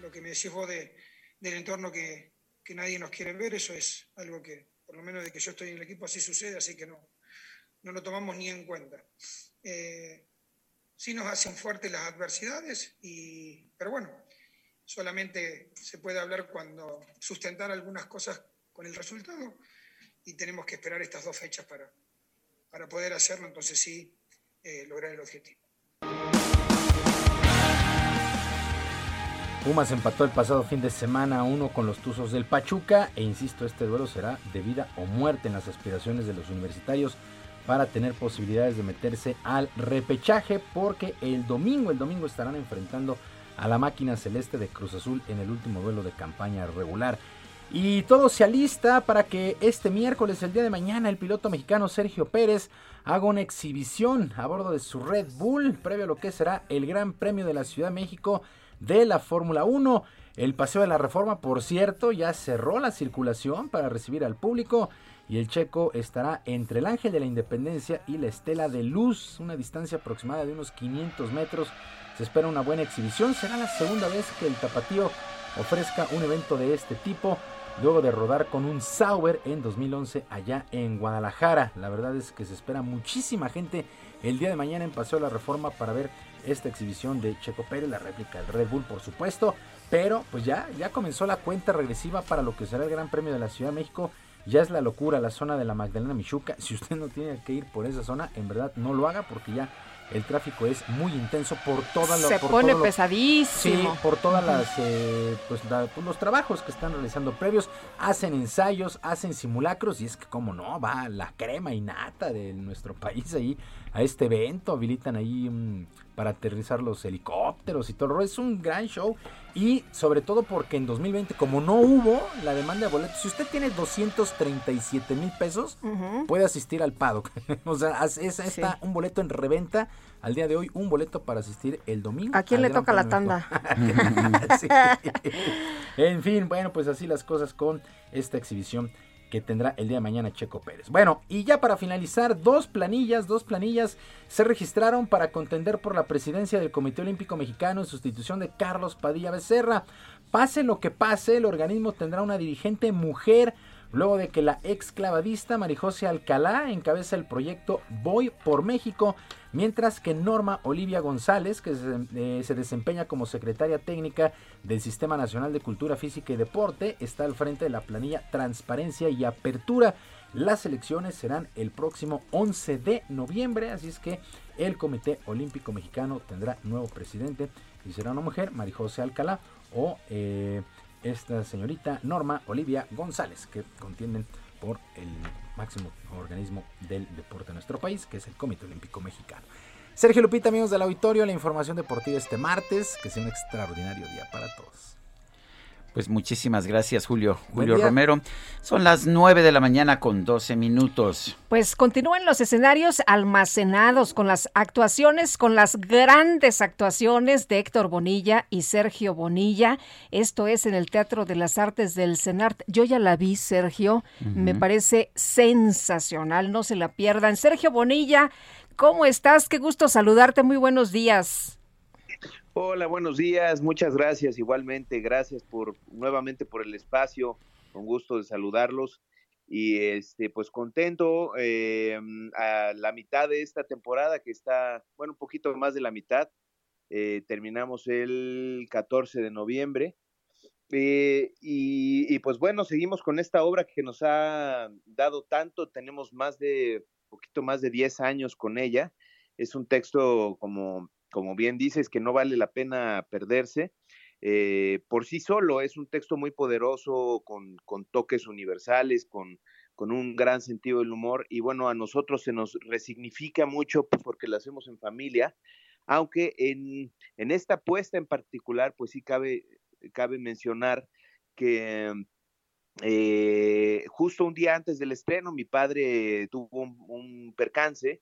lo que me decís de, del entorno que, que nadie nos quiere ver, eso es algo que, por lo menos de que yo estoy en el equipo, así sucede, así que no, no lo tomamos ni en cuenta. Eh, sí nos hacen fuertes las adversidades, y, pero bueno, solamente se puede hablar cuando sustentar algunas cosas con el resultado y tenemos que esperar estas dos fechas para, para poder hacerlo, entonces sí eh, lograr el objetivo. Pumas empató el pasado fin de semana a uno con los Tuzos del Pachuca e insisto, este duelo será de vida o muerte en las aspiraciones de los universitarios para tener posibilidades de meterse al repechaje porque el domingo, el domingo estarán enfrentando a la máquina celeste de Cruz Azul en el último duelo de campaña regular. Y todo se alista para que este miércoles, el día de mañana, el piloto mexicano Sergio Pérez haga una exhibición a bordo de su Red Bull, previo a lo que será el Gran Premio de la Ciudad de México de la Fórmula 1. El Paseo de la Reforma, por cierto, ya cerró la circulación para recibir al público y el checo estará entre el Ángel de la Independencia y la Estela de Luz, una distancia aproximada de unos 500 metros. Se espera una buena exhibición, será la segunda vez que el Tapatío ofrezca un evento de este tipo luego de rodar con un Sauber en 2011 allá en Guadalajara. La verdad es que se espera muchísima gente el día de mañana en Paseo de la Reforma para ver esta exhibición de Checo Pérez, la réplica del Red Bull por supuesto, pero pues ya, ya comenzó la cuenta regresiva para lo que será el Gran Premio de la Ciudad de México. Ya es la locura la zona de la Magdalena Michuca. Si usted no tiene que ir por esa zona, en verdad no lo haga porque ya el tráfico es muy intenso por toda la se por pone todo lo- pesadísimo Sí, por todas las eh, pues, la- pues, los trabajos que están realizando previos, hacen ensayos, hacen simulacros y es que como no va la crema y nata de nuestro país ahí a este evento, habilitan ahí mm, para aterrizar los helicópteros y todo. Es un gran show y sobre todo porque en 2020 como no hubo la demanda de boletos, si usted tiene 237 mil pesos puede asistir al paddock. o sea, es, es- está un boleto en reventa al día de hoy, un boleto para asistir el domingo. ¿A quién le toca la tanda? En fin, bueno, pues así las cosas con esta exhibición que tendrá el día de mañana Checo Pérez. Bueno, y ya para finalizar, dos planillas, dos planillas se registraron para contender por la presidencia del Comité Olímpico Mexicano en sustitución de Carlos Padilla Becerra. Pase lo que pase, el organismo tendrá una dirigente mujer luego de que la ex clavadista Marijose Alcalá encabeza el proyecto Voy por México, mientras que Norma Olivia González, que se, eh, se desempeña como secretaria técnica del Sistema Nacional de Cultura Física y Deporte, está al frente de la planilla Transparencia y Apertura. Las elecciones serán el próximo 11 de noviembre, así es que el Comité Olímpico Mexicano tendrá nuevo presidente y será una mujer, Marijose Alcalá, o eh, esta señorita Norma Olivia González, que contienden por el máximo organismo del deporte de nuestro país, que es el Comité Olímpico Mexicano. Sergio Lupita, amigos del auditorio, la información deportiva este martes, que sea un extraordinario día para todos. Pues muchísimas gracias, Julio. Julio. Romero. Son las 9 de la mañana con 12 minutos. Pues continúan los escenarios almacenados con las actuaciones, con las grandes actuaciones de Héctor Bonilla y Sergio Bonilla. Esto es en el Teatro de las Artes del CENART. Yo ya la vi, Sergio. Me parece sensacional. No se la pierdan. Sergio Bonilla, ¿cómo estás? Qué gusto saludarte. Muy buenos días. Hola, buenos días, muchas gracias igualmente, gracias por nuevamente por el espacio, con gusto de saludarlos y este pues contento eh, a la mitad de esta temporada que está, bueno, un poquito más de la mitad, eh, terminamos el 14 de noviembre eh, y, y, pues bueno, seguimos con esta obra que nos ha dado tanto, tenemos más de, poquito más de 10 años con ella, es un texto como como bien dices, que no vale la pena perderse. Eh, por sí solo es un texto muy poderoso, con, toques universales, con, un gran sentido del humor, y bueno, a nosotros se nos resignifica mucho pues, porque lo hacemos en familia, aunque en, en esta puesta en particular, pues sí cabe, cabe mencionar que eh, justo un día antes del estreno, mi padre tuvo un percance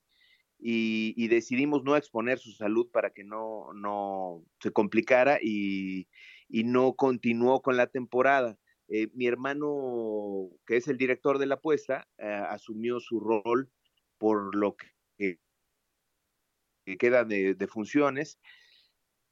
y, y, decidimos no exponer su salud para que no, no se complicara y, y no continuó con la temporada. Eh, mi hermano, que es el director de la apuesta, eh, asumió su rol por lo que, que queda de, funciones.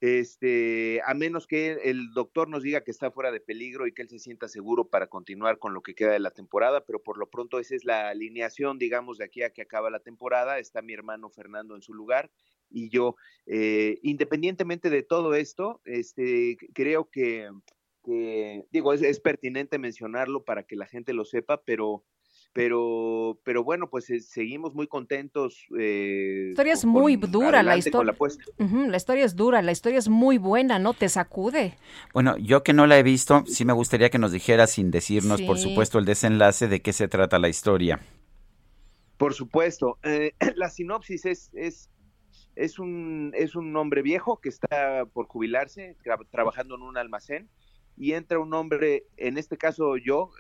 Este, a menos que el doctor nos diga que está fuera de peligro y que él se sienta seguro para continuar con lo que queda de la temporada, pero por lo pronto esa es la alineación, digamos, de aquí a que acaba la temporada. Está mi hermano Fernando en su lugar y yo, eh, independientemente de todo esto, este, creo que, digo, es, pertinente mencionarlo para que la gente lo sepa, pero pero pero bueno pues eh, seguimos muy contentos eh, la historia es con, muy dura la historia la, uh -huh, la, historia es dura la historia es muy buena no te sacude. Bueno yo que no la he visto sí me gustaría que nos dijeras sin decirnos sí. por supuesto el desenlace de qué se trata la historia. Por supuesto eh, la sinopsis es es es un, es un hombre viejo que está por jubilarse, tra- trabajando en un almacén, y entra un hombre, en este caso yo,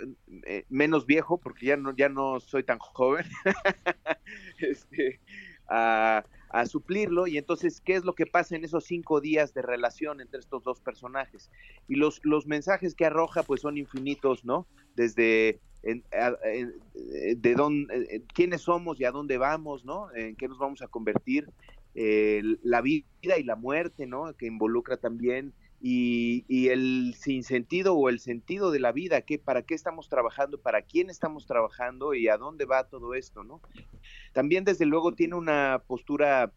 eh, menos viejo, porque ya no, ya no soy tan joven, este, a, suplirlo. Y entonces, ¿qué es lo que pasa en esos cinco días de relación entre estos dos personajes? Y los, los mensajes que arroja, pues son infinitos, ¿no? Desde en- a- en- eh, de dónde, eh, quiénes somos y a dónde vamos, ¿no? En qué nos vamos a convertir, la vida y la muerte, ¿no? Que involucra también y, y el sinsentido o el sentido de la vida, que para qué estamos trabajando, para quién estamos trabajando y a dónde va todo esto, ¿no? También desde luego tiene una postura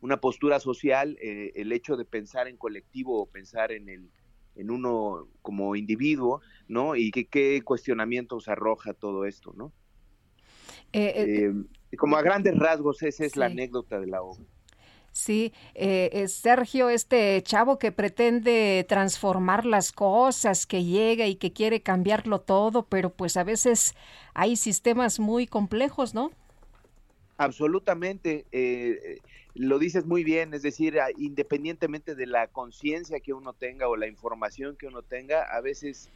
una postura social, eh, el hecho de pensar en colectivo o pensar en el en uno como individuo, ¿no? Y qué, qué cuestionamientos arroja todo esto, ¿no? Eh, Eh, como a grandes rasgos, esa es la anécdota de la obra. Sí, eh, eh, Sergio, este chavo que pretende transformar las cosas, que llega y que quiere cambiarlo todo, pero pues a veces hay sistemas muy complejos, ¿no? Absolutamente, eh, lo dices muy bien, es decir, independientemente de la conciencia que uno tenga o la información que uno tenga, a veces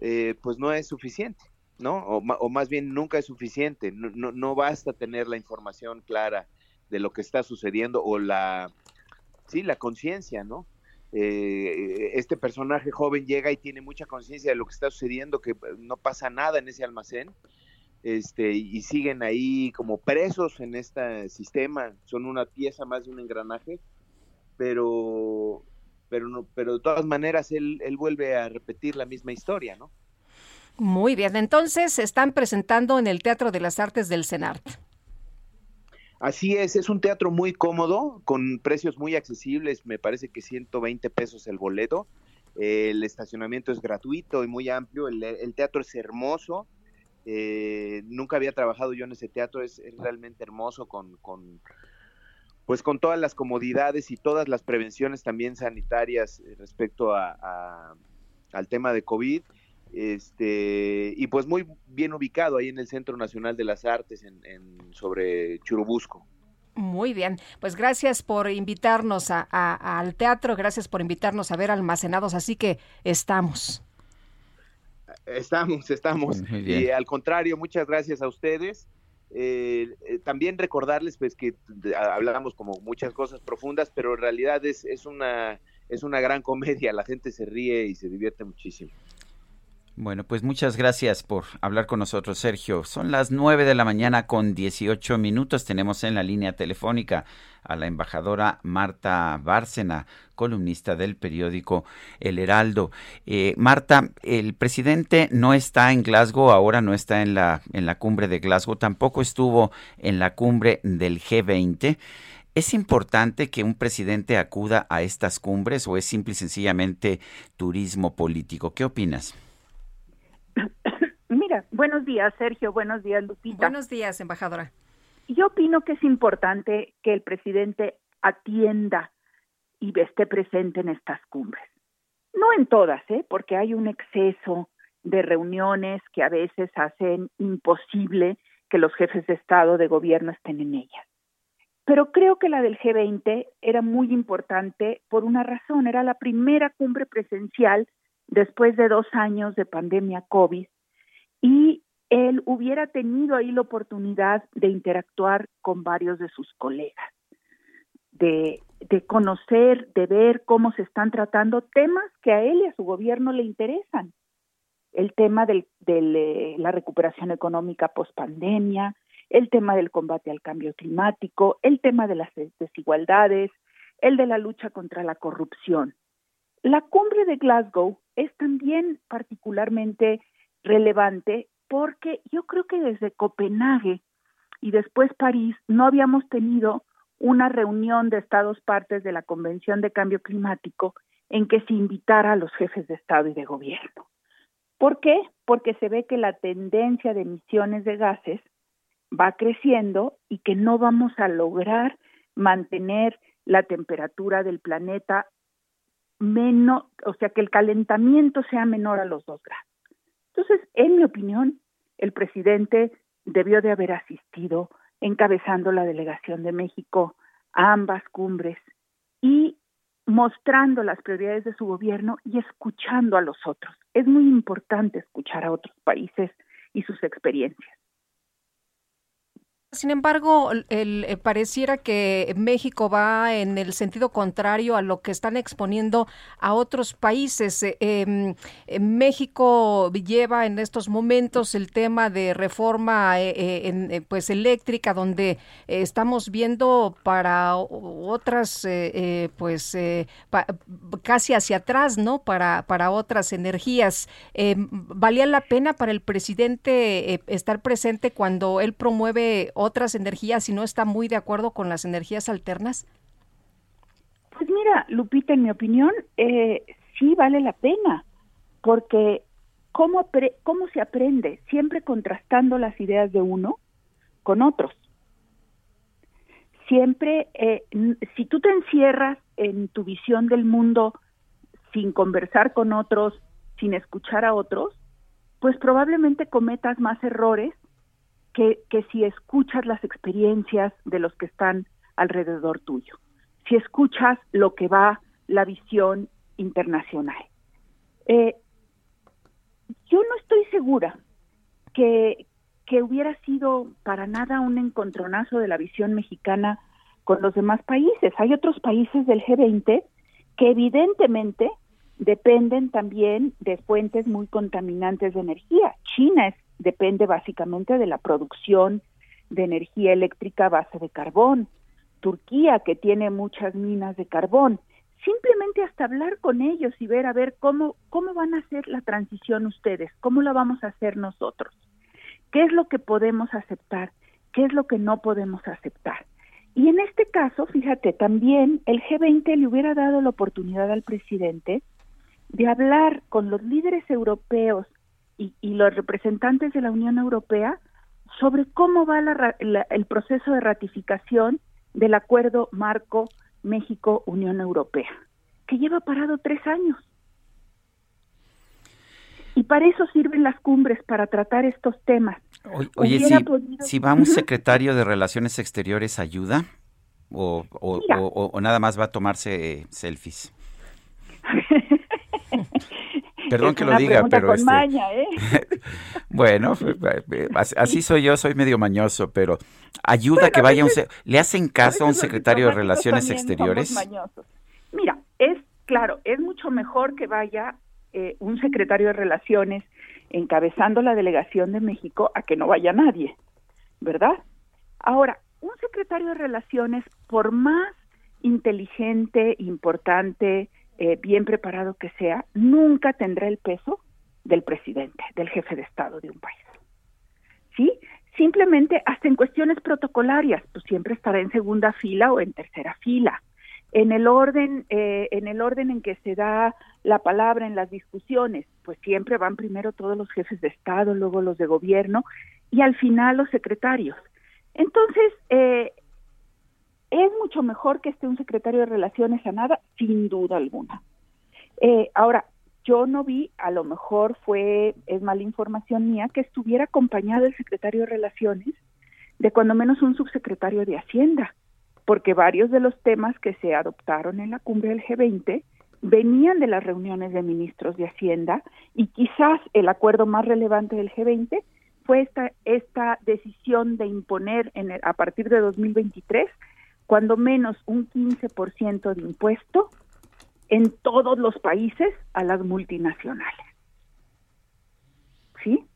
eh, pues no es suficiente, ¿no? O, o más bien nunca es suficiente, no, no, no basta tener la información clara de lo que está sucediendo o la, sí, la conciencia, ¿no? Eh, este personaje joven llega y tiene mucha conciencia de lo que está sucediendo, que no pasa nada en ese almacén, este, y siguen ahí como presos en este sistema, son una pieza más de un engranaje, pero, pero, no, pero de todas maneras él, él vuelve a repetir la misma historia, ¿no? Muy bien, entonces se están presentando en el Teatro de las Artes del CENART. Así es, es un teatro muy cómodo, con precios muy accesibles, me parece que 120 pesos el boleto, el estacionamiento es gratuito y muy amplio, el, teatro es hermoso, eh, nunca había trabajado yo en ese teatro, es, realmente hermoso con, pues con todas las comodidades y todas las prevenciones también sanitarias eh, respecto a- al tema de COVID, este y pues muy bien ubicado ahí en el Centro Nacional de las Artes en, en- sobre Churubusco. Muy bien, pues gracias por invitarnos a- a- al teatro, gracias por invitarnos a ver almacenados, así que estamos. Estamos, estamos. Y al contrario, muchas gracias a ustedes. Eh, eh, también recordarles pues que hablamos como muchas cosas profundas, pero en realidad es, es una es una gran comedia, la gente se ríe y se divierte muchísimo. Bueno, pues muchas gracias por hablar con nosotros, Sergio. Son las 9 de la mañana con 18 minutos. Tenemos en la línea telefónica a la embajadora Marta Bárcena, columnista del periódico El Heraldo. Eh, Marta, el presidente no está en Glasgow, ahora no está en la, en la cumbre de Glasgow, tampoco estuvo en la cumbre del G20. ¿Es importante que un presidente acuda a estas cumbres o es simple y sencillamente turismo político? ¿Qué opinas? Buenos días, Sergio. Buenos días, Lupita. Buenos días, embajadora. Yo opino que es importante que el presidente atienda y esté presente en estas cumbres. No en todas, ¿eh? porque hay un exceso de reuniones que a veces hacen imposible que los jefes de Estado, de gobierno estén en ellas. Pero creo que la del G20 era muy importante por una razón. Era la primera cumbre presencial después de dos años de pandemia COVID y él hubiera tenido ahí la oportunidad de interactuar con varios de sus colegas, de, conocer, de ver cómo se están tratando temas que a él y a su gobierno le interesan. El tema de la recuperación económica post pandemia, el tema del combate al cambio climático, el tema de las desigualdades, el de la lucha contra la corrupción. La cumbre de Glasgow es también particularmente relevante porque yo creo que desde Copenhague y después París no habíamos tenido una reunión de estados partes de la Convención de Cambio Climático en que se invitara a los jefes de Estado y de gobierno. ¿Por qué? Porque se ve que la tendencia de emisiones de gases va creciendo y que no vamos a lograr mantener la temperatura del planeta menos, o sea, que el calentamiento sea menor a los dos grados. Entonces, en mi opinión, el presidente debió de haber asistido encabezando la delegación de México a ambas cumbres y mostrando las prioridades de su gobierno y escuchando a los otros. Es muy importante escuchar a otros países y sus experiencias. Sin embargo, el, eh, pareciera que México va en el sentido contrario a lo que están exponiendo a otros países. Eh, em, eh, México lleva en estos momentos el tema de reforma en, pues eléctrica, donde estamos viendo para otras, pues casi hacia atrás, ¿no? Para para otras energías. Em, ¿Valía la pena para el presidente estar presente cuando él promueve otras energías y no está muy de acuerdo con las energías alternas? Pues mira, Lupita, en mi opinión, eh, sí vale la pena, porque ¿cómo, ¿cómo se aprende? Siempre contrastando las ideas de uno con otros. Siempre, eh, si tú te encierras en tu visión del mundo sin conversar con otros, sin escuchar a otros, pues probablemente cometas más errores que, si escuchas las experiencias de los que están alrededor tuyo, si escuchas lo que va la visión internacional. Eh, yo no estoy segura que, que hubiera sido para nada un encontronazo de la visión mexicana con los demás países. Hay otros países del G20 que evidentemente dependen también de fuentes muy contaminantes de energía. China es depende básicamente de la producción de energía eléctrica a base de carbón. Turquía, que tiene muchas minas de carbón. Simplemente hasta hablar con ellos y ver a ver cómo, cómo van a hacer la transición ustedes, cómo la vamos a hacer nosotros, qué es lo que podemos aceptar, qué es lo que no podemos aceptar. Y en este caso, fíjate, también el G20 le hubiera dado la oportunidad al presidente de hablar con los líderes europeos y, los representantes de la Unión Europea sobre cómo va el proceso de ratificación del acuerdo marco México-Unión Europea, que lleva parado tres años. Y para eso sirven las cumbres, para tratar estos temas. oye, si, va un secretario de Relaciones Exteriores, ¿ayuda? ¿O, o nada más va a tomarse selfies? Perdón que lo diga, pero este... ¿eh? bueno, eh, así soy yo, soy medio mañoso, pero ayuda que vaya un le hacen caso a un secretario de Relaciones Exteriores. Mira, es claro, es mucho mejor que vaya eh, un secretario de Relaciones encabezando la delegación de México a que no vaya nadie, ¿verdad? Ahora, un secretario de Relaciones, por más inteligente, importante, eh, bien preparado que sea, nunca tendrá el peso del presidente, del jefe de Estado de un país. ¿Sí? Simplemente, hasta en cuestiones protocolarias, pues siempre estará en segunda fila o en tercera fila. En el orden, eh, en el orden en que se da la palabra en las discusiones, pues siempre van primero todos los jefes de Estado, luego los de gobierno y al final los secretarios. Entonces, eh, ¿Es mucho mejor que esté un secretario de Relaciones a nada? Sin duda alguna. Eh, ahora, yo no vi, a lo mejor fue, es mala información mía, que estuviera acompañado el secretario de Relaciones de cuando menos un subsecretario de Hacienda, porque varios de los temas que se adoptaron en la cumbre del G20 venían de las reuniones de ministros de Hacienda y quizás el acuerdo más relevante del G20 fue esta, esta decisión de imponer en a partir de 2023 cuando menos un 15% de impuesto en todos los países a las multinacionales. ¿Sí?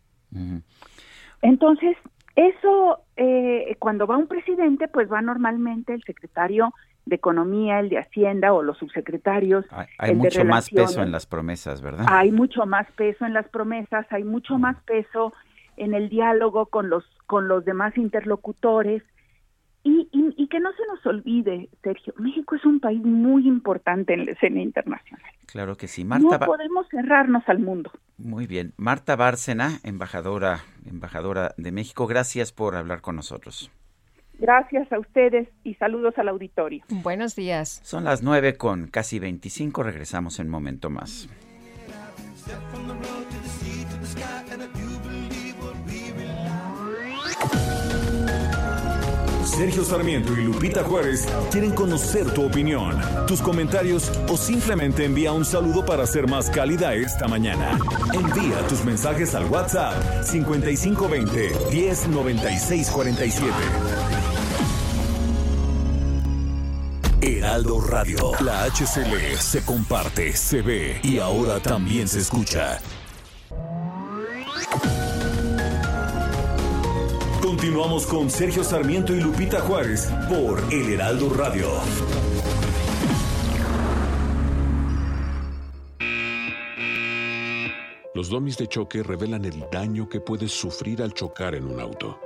Entonces, eso, eh, cuando va un presidente, pues va normalmente el secretario de Economía, el de Hacienda o los subsecretarios. Hay, mucho más peso en las promesas, ¿verdad? Hay mucho más peso en las promesas, hay mucho más peso en el diálogo con los con los demás interlocutores y, y, que no se nos olvide, Sergio, México es un país muy importante en la escena internacional. Claro que sí. Marta no podemos cerrarnos al mundo. Muy bien. Marta Bárcena, embajadora, embajadora de México, gracias por hablar con nosotros. Gracias a ustedes y saludos al auditorio. Buenos días. Son las nueve con casi 25. Regresamos en un momento más. Sergio Sarmiento y Lupita Juárez quieren conocer tu opinión, tus comentarios o simplemente envía un saludo para ser más cálida esta mañana. Envía tus mensajes al WhatsApp 5520 109647. Heraldo Radio, la HCL se comparte, se ve y ahora también se escucha. Continuamos con Sergio Sarmiento y Lupita Juárez por El Heraldo Radio. Los domis de choque revelan el daño que puedes sufrir al chocar en un auto.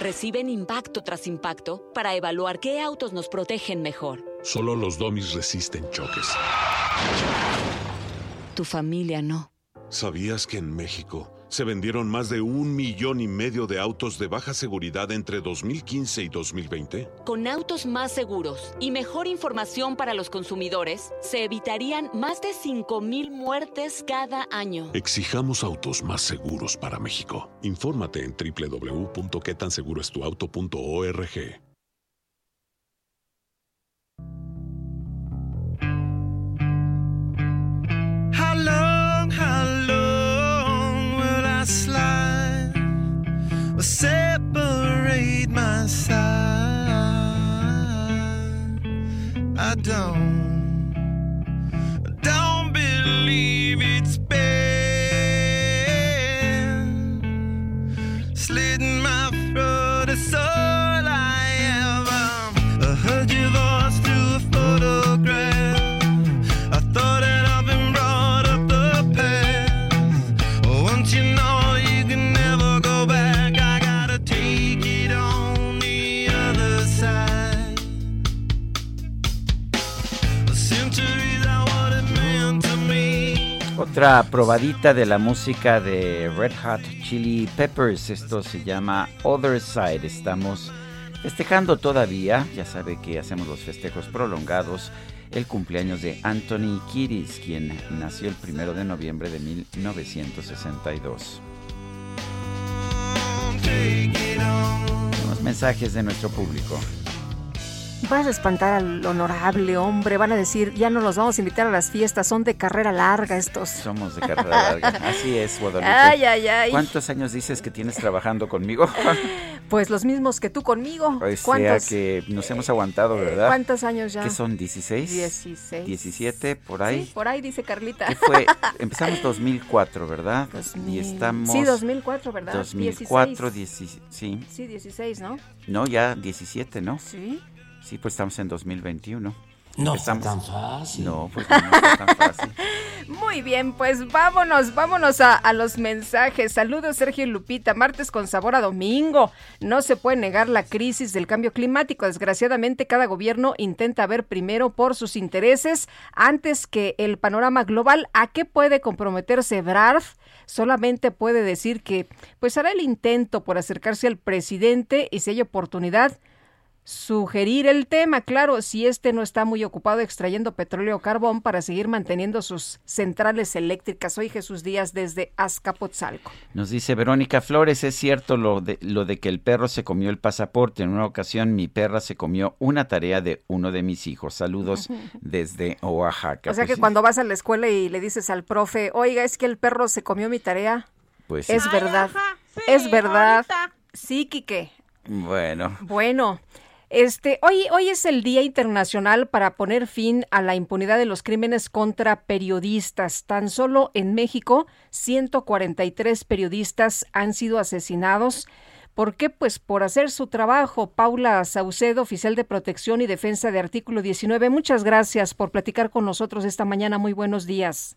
Reciben impacto tras impacto para evaluar qué autos nos protegen mejor. Solo los domis resisten choques. Tu familia no. ¿Sabías que en México se vendieron más de un millón y medio de autos de baja seguridad entre 2015 y 2020? Con autos más seguros y mejor información para los consumidores, se evitarían más de 5.000 muertes cada año. Exijamos autos más seguros para México. Infórmate en www.quetanseguroestuauto.org. How long, how separate my side? I don't, don't believe it's been Otra probadita de la música de Red Hot Chili Peppers. Esto se llama Other Side. Estamos festejando todavía. Ya sabe que hacemos los festejos prolongados. El cumpleaños de Anthony Kiris, quien nació el primero de noviembre de 1962. Unos mensajes de nuestro público. Vas a espantar al honorable hombre. Van a decir, ya no los vamos a invitar a las fiestas. Son de carrera larga estos. Somos de carrera larga. Así es, Guadalupe. Ay, ay, ay. ¿Cuántos años dices que tienes trabajando conmigo? Pues los mismos que tú conmigo. O sea ¿Cuántos? que nos hemos aguantado, ¿verdad? ¿Cuántos años ya? ¿Qué son? ¿16? 16. 17, por ahí. Sí, por ahí dice Carlita. ¿Qué fue? Empezamos 2004, ¿verdad? Y estamos... Sí, 2004, ¿verdad? 2004, 16. 16, sí. Sí, 16, ¿no? No, ya 17, ¿no? Sí. Sí, pues estamos en 2021. No está Empezamos- tan fácil. No, pues no está tan fácil. Muy bien, pues vámonos, vámonos a, a los mensajes. Saludos, Sergio y Lupita. Martes con sabor a domingo. No se puede negar la crisis del cambio climático. Desgraciadamente, cada gobierno intenta ver primero por sus intereses antes que el panorama global. ¿A qué puede comprometerse Ebrard? Solamente puede decir que pues hará el intento por acercarse al presidente y si hay oportunidad sugerir el tema, claro, si este no está muy ocupado extrayendo petróleo o carbón para seguir manteniendo sus centrales eléctricas. Hoy Jesús Díaz desde Azcapotzalco. Nos dice Verónica Flores, es cierto lo de, lo de que el perro se comió el pasaporte. En una ocasión mi perra se comió una tarea de uno de mis hijos. Saludos desde Oaxaca. O sea Pues que sí, cuando vas a la escuela y le dices al profe, oiga, es que el perro se comió mi tarea, pues sí. es verdad, es verdad. Sí, Quique. Bueno, Bueno, este, hoy, hoy es el Día Internacional para poner fin a la impunidad de los crímenes contra periodistas. Tan solo en México, 143 periodistas han sido asesinados. ¿Por qué? Pues por hacer su trabajo. Paula Saucedo, oficial de protección y defensa de artículo 19. Muchas gracias por platicar con nosotros esta mañana. Muy buenos días.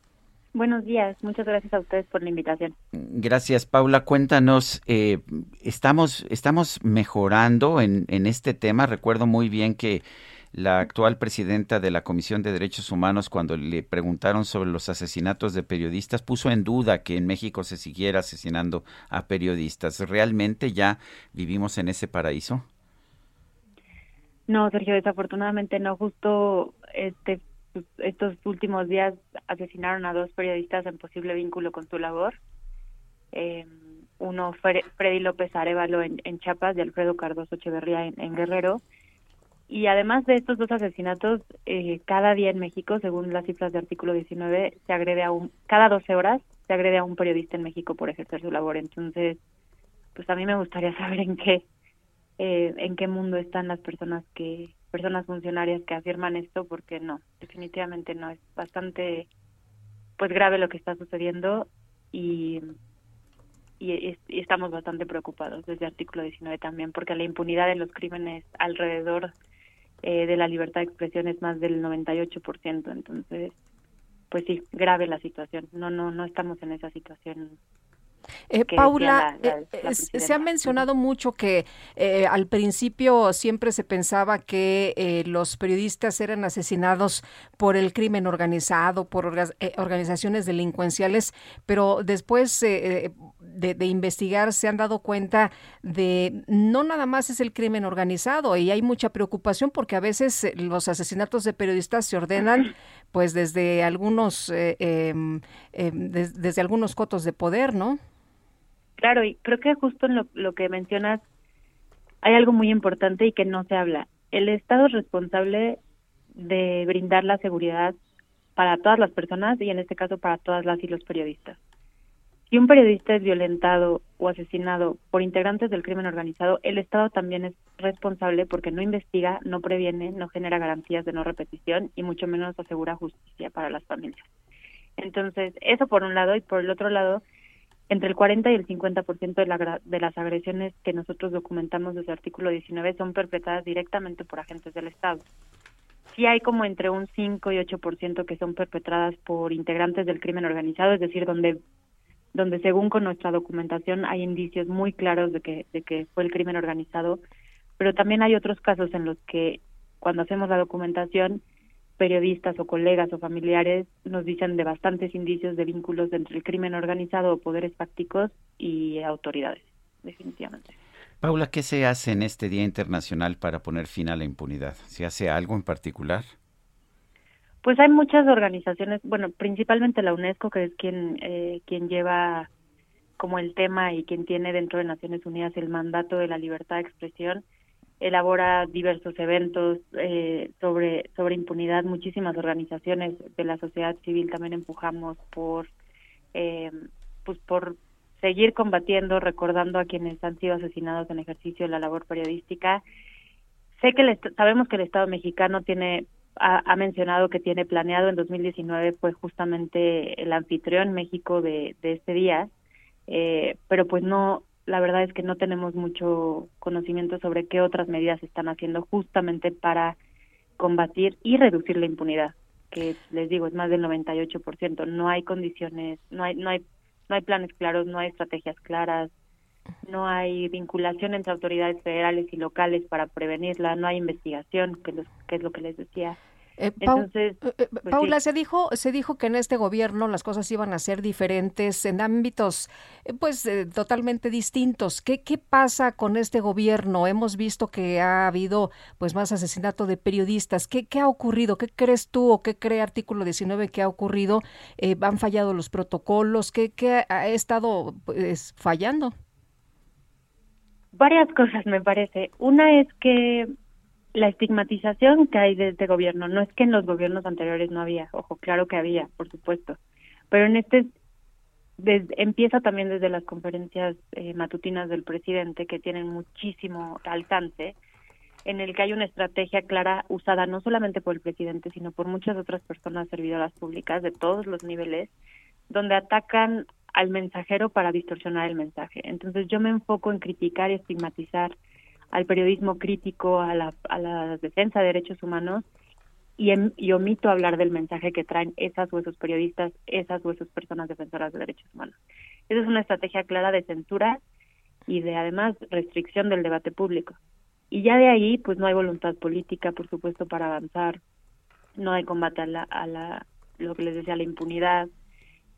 Buenos días, muchas gracias a ustedes por la invitación. gracias Paula. Cuéntanos, eh, estamos, estamos mejorando en, en este tema. Recuerdo muy bien que la actual presidenta de la Comisión de Derechos Humanos, cuando le preguntaron sobre los asesinatos de periodistas, puso en duda que en México se siguiera asesinando a periodistas. ¿Realmente ya vivimos en ese paraíso? No, Sergio, desafortunadamente no. Justo este estos últimos días asesinaron a dos periodistas en posible vínculo con su labor. Eh, uno Fre- Freddy López Arevalo en, en Chiapas y Alfredo Cardoso Echeverría en, en Guerrero. Y además de estos dos asesinatos, eh, cada día en México, según las cifras de artículo 19, se agrede a un, cada 12 horas se agrede a un periodista en México por ejercer su labor. Entonces, pues a mí me gustaría saber en qué, eh, en qué mundo están las personas que, personas funcionarias que afirman esto, porque no, definitivamente no, es bastante, pues grave lo que está sucediendo y, y, es- y estamos bastante preocupados desde artículo 19 también, porque la impunidad de los crímenes alrededor eh, de la libertad de expresión es más del 98%, entonces, pues sí, grave la situación. No, no, no estamos en esa situación. Eh, Paula, decía la- la- eh, la se ha mencionado mucho que eh, al principio siempre se pensaba que eh, los periodistas eran asesinados por el crimen organizado, por orga- eh, organizaciones delincuenciales, pero después de, de investigar se han dado cuenta de no nada más es el crimen organizado y hay mucha preocupación porque a veces los asesinatos de periodistas se ordenan pues desde algunos em, em, des- desde algunos cotos de poder, ¿no? Claro, y creo que justo en lo, que mencionas hay algo muy importante y que no se habla. El Estado es responsable de brindar la seguridad para todas las personas y en este caso para todas las y los periodistas. Si un periodista es violentado o asesinado por integrantes del crimen organizado, el Estado también es responsable porque no investiga, no previene, no genera garantías de no repetición y mucho menos asegura justicia para las familias. Entonces, eso por un lado y por el otro lado, entre el 40 y el 50% de, la, de las agresiones que nosotros documentamos desde el artículo 19 son perpetradas directamente por agentes del Estado. Sí hay como entre un 5 y 8% que son perpetradas por integrantes del crimen organizado, es decir, donde donde según con nuestra documentación hay indicios muy claros de que de que fue el crimen organizado, pero también hay otros casos en los que cuando hacemos la documentación periodistas o colegas o familiares nos dicen de bastantes indicios de vínculos entre el crimen organizado o poderes fácticos y autoridades, definitivamente. Paula, ¿qué se hace en este Día Internacional para poner fin a la impunidad? ¿Se hace algo en particular? Pues hay muchas organizaciones, bueno, principalmente la UNESCO, que es quien eh, quien lleva como el tema y quien tiene dentro de Naciones Unidas el mandato de la libertad de expresión, elabora diversos eventos eh, sobre sobre impunidad. Muchísimas organizaciones de la sociedad civil también empujamos por eh, pues por seguir combatiendo, recordando a quienes han sido asesinados en ejercicio de la labor periodística. Sé que el sabemos que el Estado mexicano tiene ha, ha mencionado que tiene planeado en 2019 fue justamente el anfitrión México de, de este día, eh, pero pues no, la verdad es que no tenemos mucho conocimiento sobre qué otras medidas se están haciendo justamente para combatir y reducir la impunidad, que les digo es más del 98%. No hay condiciones, no hay, no hay, no hay planes claros, no hay estrategias claras, no hay vinculación entre autoridades federales y locales para prevenirla, no hay investigación, que, los- que es lo que les decía. Eh, Entonces, eh, eh, pues Paula, sí. se dijo, se dijo que en este gobierno las cosas iban a ser diferentes en ámbitos, pues, eh, totalmente distintos. ¿Qué, ¿Qué pasa con este gobierno? Hemos visto que ha habido, pues, más asesinato de periodistas. ¿Qué, qué ha ocurrido? ¿Qué crees tú o qué cree Artículo 19 que ha ocurrido? ¿Han fallado los protocolos? ¿Qué, qué ha estado, pues, fallando? Varias cosas me parece. Una es que la estigmatización que hay de este gobierno, no es que en los gobiernos anteriores no había, ojo, claro que había, por supuesto, pero en este empieza también desde las conferencias eh, matutinas del presidente que tienen muchísimo alcance, en el que hay una estrategia clara usada no solamente por el presidente, sino por muchas otras personas servidoras públicas de todos los niveles, donde atacan al mensajero para distorsionar el mensaje. Entonces yo me enfoco en criticar y estigmatizar al periodismo crítico, a la, a la defensa de derechos humanos y, em- y omito hablar del mensaje que traen esas o esos periodistas, esas o esas personas defensoras de derechos humanos. Esa es una estrategia clara de censura y de además restricción del debate público. Y ya de ahí, pues no hay voluntad política, por supuesto, para avanzar, no hay combate a la, a la lo que les decía, la impunidad.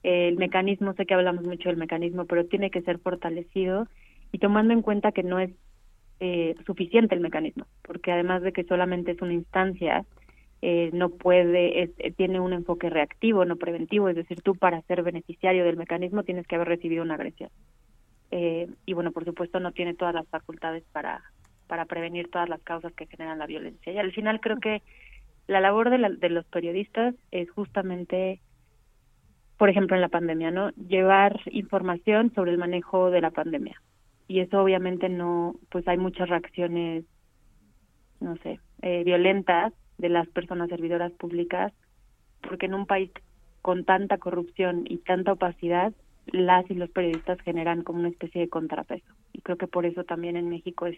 El mecanismo, sé que hablamos mucho del mecanismo, pero tiene que ser fortalecido y tomando en cuenta que no es eh, suficiente el mecanismo, porque además de que solamente es una instancia, eh, no puede, es- eh, tiene un enfoque reactivo, no preventivo, es decir, tú para ser beneficiario del mecanismo tienes que haber recibido una agresión. eh, y bueno, por supuesto no tiene todas las facultades para, para prevenir todas las causas que generan la violencia. Y al final creo que la labor de, la- de los periodistas es justamente, por ejemplo, en la pandemia, ¿no? Llevar información sobre el manejo de la pandemia. Y eso obviamente no, pues hay muchas reacciones, no sé, eh, violentas de las personas servidoras públicas, porque en un país con tanta corrupción y tanta opacidad, las y los periodistas generan como una especie de contrapeso. Y creo que por eso también en México es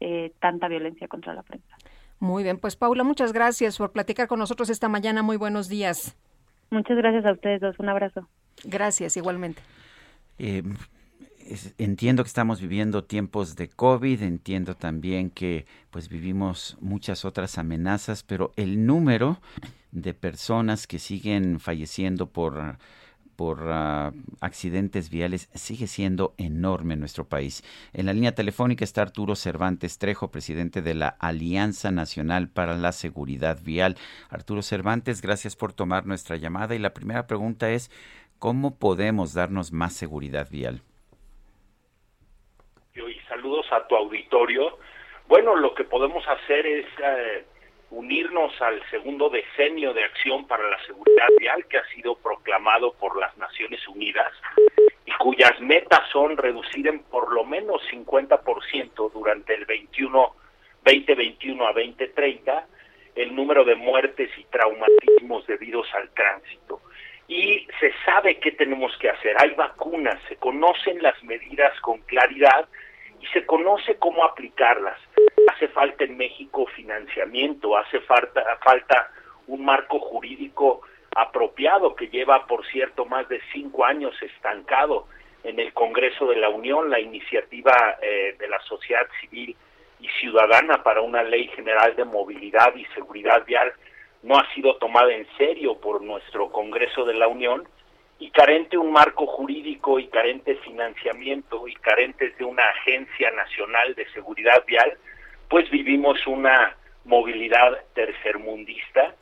eh, tanta violencia contra la prensa. Muy bien, pues Paula, muchas gracias por platicar con nosotros esta mañana. Muy buenos días. Muchas gracias a ustedes dos. Un abrazo. Gracias, igualmente. Eh, entiendo que estamos viviendo tiempos de COVID, entiendo también que pues vivimos muchas otras amenazas, pero el número de personas que siguen falleciendo por por ah, accidentes viales sigue siendo enorme en nuestro país. En la línea telefónica está Arturo Cervantes Trejo, presidente de la Alianza Nacional para la Seguridad Vial. Arturo Cervantes, gracias por tomar nuestra llamada y la primera pregunta es, ¿cómo podemos darnos más seguridad vial? A tu auditorio. Bueno, lo que podemos hacer es eh, unirnos al segundo decenio de acción para la seguridad vial que ha sido proclamado por las Naciones Unidas y cuyas metas son reducir en por lo menos 50% durante el 21 2021 a 2030 el número de muertes y traumatismos debidos al tránsito. Y se sabe qué tenemos que hacer. Hay vacunas, se conocen las medidas con claridad y se conoce cómo aplicarlas. Hace falta en México financiamiento, hace falta, falta un marco jurídico apropiado que lleva, por cierto, más de cinco años estancado en el Congreso de la Unión, la iniciativa eh, de la sociedad civil y ciudadana para una ley general de movilidad y seguridad vial no ha sido tomada en serio por nuestro Congreso de la Unión y carente un marco jurídico y carente financiamiento y carentes de una agencia nacional de seguridad vial, pues vivimos una movilidad tercermundista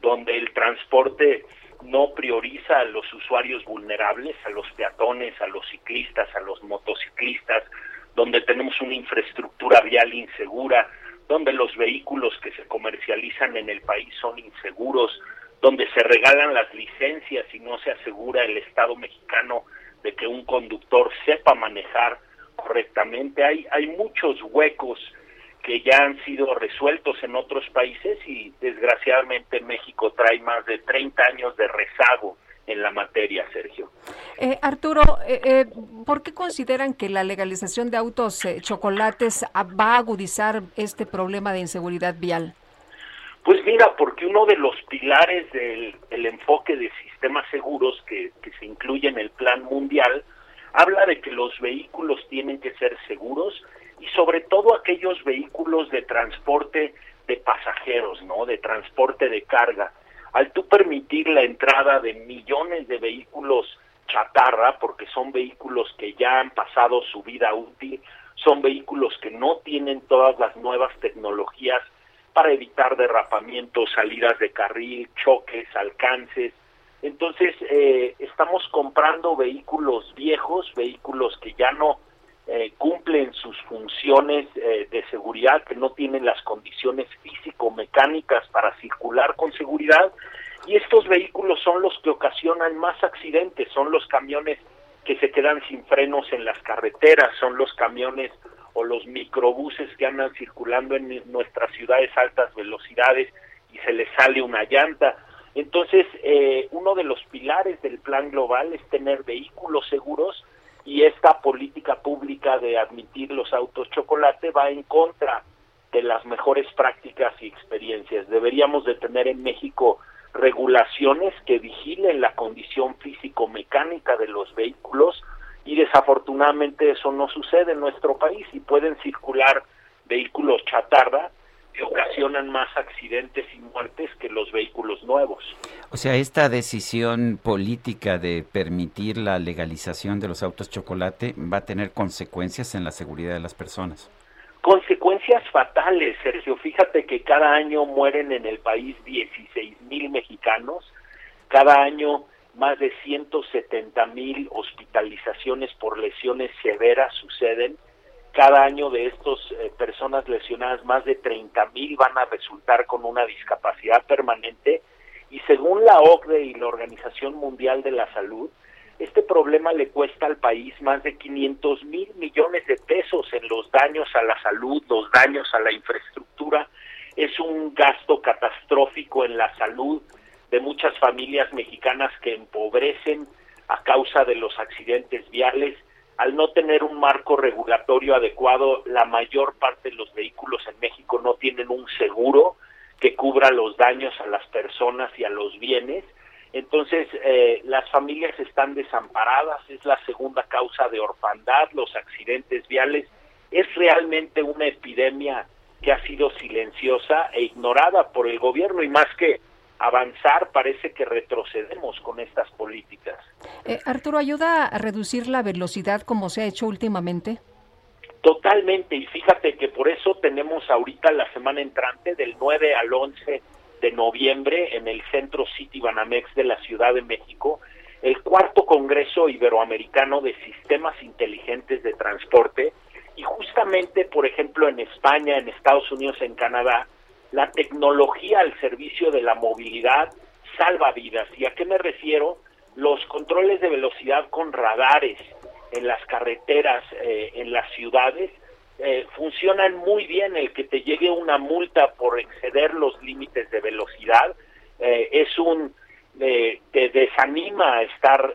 donde el transporte no prioriza a los usuarios vulnerables, a los peatones, a los ciclistas, a los motociclistas, donde tenemos una infraestructura vial insegura, donde los vehículos que se comercializan en el país son inseguros, donde se regalan las licencias y no se asegura el Estado mexicano de que un conductor sepa manejar correctamente. Hay, hay muchos huecos que ya han sido resueltos en otros países y desgraciadamente México trae más de 30 años de rezago en la materia, Sergio. Eh, Arturo, eh, eh, ¿por qué consideran que la legalización de autos eh, chocolates ah, va a agudizar este problema de inseguridad vial? Pues mira, porque uno de los pilares del el enfoque de sistemas seguros que, que se incluye en el Plan Mundial habla de que los vehículos tienen que ser seguros y sobre todo aquellos vehículos de transporte de pasajeros, ¿no? De transporte de carga. Al tú permitir la entrada de millones de vehículos chatarra, porque son vehículos que ya han pasado su vida útil, son vehículos que no tienen todas las nuevas tecnologías para evitar derrapamientos, salidas de carril, choques, alcances. Entonces, eh, estamos comprando vehículos viejos, vehículos que ya no eh, cumplen sus funciones eh, de seguridad, que no tienen las condiciones físico-mecánicas para circular con seguridad. Y estos vehículos son los que ocasionan más accidentes, son los camiones que se quedan sin frenos en las carreteras, son los camiones o los microbuses que andan circulando en nuestras ciudades a altas velocidades y se les sale una llanta. Entonces, eh, uno de los pilares del plan global es tener vehículos seguros y esta política pública de admitir los autos chocolate va en contra de las mejores prácticas y experiencias. Deberíamos de tener en México regulaciones que vigilen la condición físico-mecánica de los vehículos y desafortunadamente eso no sucede en nuestro país y pueden circular vehículos chatarra que ocasionan más accidentes y muertes que los vehículos nuevos. O sea, esta decisión política de permitir la legalización de los autos chocolate va a tener consecuencias en la seguridad de las personas. Consecuencias fatales, Sergio. Fíjate que cada año mueren en el país 16 mil mexicanos, cada año más de 170 mil hospitalizaciones por lesiones severas suceden. Cada año de estas personas lesionadas, más de 30 mil van a resultar con una discapacidad permanente. Y según la OCDE y la Organización Mundial de la Salud, este problema le cuesta al país más de 500 mil millones de pesos en los daños a la salud, los daños a la infraestructura. Es un gasto catastrófico en la salud de muchas familias mexicanas que empobrecen a causa de los accidentes viales. Al no tener un marco regulatorio adecuado, la mayor parte de los vehículos en México no tienen un seguro que cubra los daños a las personas y a los bienes. Entonces, eh, las familias están desamparadas, es la segunda causa de orfandad, los accidentes viales. Es realmente una epidemia que ha sido silenciosa e ignorada por el gobierno y más que avanzar, parece que retrocedemos con estas políticas. Eh, Arturo, ¿ayuda a reducir la velocidad como se ha hecho últimamente? Totalmente, y fíjate que por eso tenemos ahorita la semana entrante del 9 al 11 de noviembre en el Centro City Banamex de la Ciudad de México, el cuarto Congreso Iberoamericano de Sistemas Inteligentes de Transporte, y justamente, por ejemplo, en España, en Estados Unidos, en Canadá, la tecnología al servicio de la movilidad salva vidas. ¿Y a qué me refiero? Los controles de velocidad con radares en las carreteras, eh, en las ciudades, eh, funcionan muy bien. El que te llegue una multa por exceder los límites de velocidad eh, es un te desanima a estar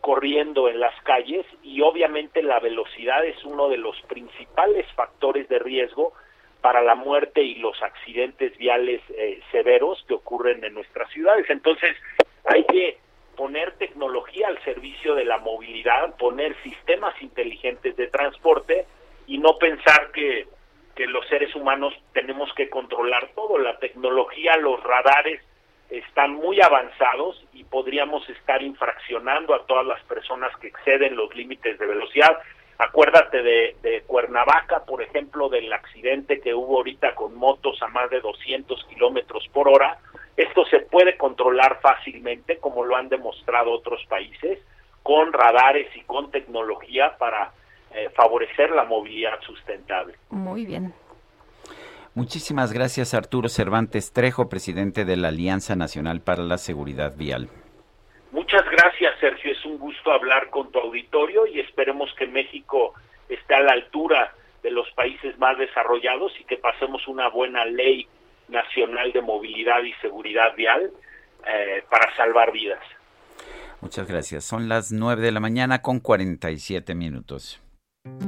corriendo en las calles y obviamente la velocidad es uno de los principales factores de riesgo para la muerte y los accidentes viales eh, severos que ocurren en nuestras ciudades. Entonces, hay que poner tecnología al servicio de la movilidad, poner sistemas inteligentes de transporte y no pensar que, que los seres humanos tenemos que controlar todo. La tecnología, los radares están muy avanzados y podríamos estar infraccionando a todas las personas que exceden los límites de velocidad. Acuérdate de, de, Cuernavaca, por ejemplo, del accidente que hubo ahorita con motos a más de 200 kilómetros por hora. Esto se puede controlar fácilmente, como lo han demostrado otros países, con radares y con tecnología para eh, favorecer la movilidad sustentable. Muy bien. Muchísimas gracias Arturo Cervantes Trejo, presidente de la Alianza Nacional para la Seguridad Vial. Muchas gracias Sergio, es un gusto hablar con tu auditorio y esperemos que México esté a la altura de los países más desarrollados y que pasemos una buena ley nacional de movilidad y seguridad vial eh, para salvar vidas. Muchas gracias. Son las 9 de la mañana con 47 minutos.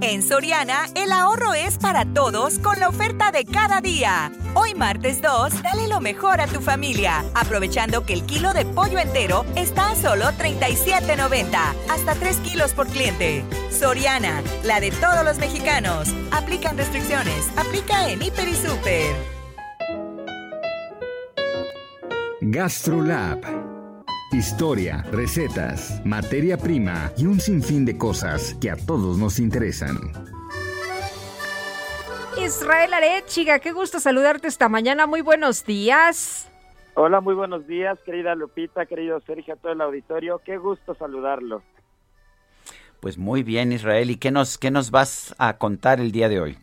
En Soriana, el ahorro es para todos con la oferta de cada día. Hoy martes 2, dale lo mejor a tu familia, aprovechando que el kilo de pollo entero está a solo 37.90, hasta 3 kilos por cliente. Soriana, la de todos los mexicanos. Aplican restricciones, aplica en Hiper y Super. GastroLab Historia, recetas, materia prima y un sinfín de cosas que a todos nos interesan. Israel Arechiga, qué gusto saludarte esta mañana. Muy buenos días. Hola, muy buenos días, querida Lupita, querido Sergio, a todo el auditorio. Qué gusto saludarlo. Pues muy bien, Israel. ¿Y qué nos, qué nos vas a contar el día de hoy?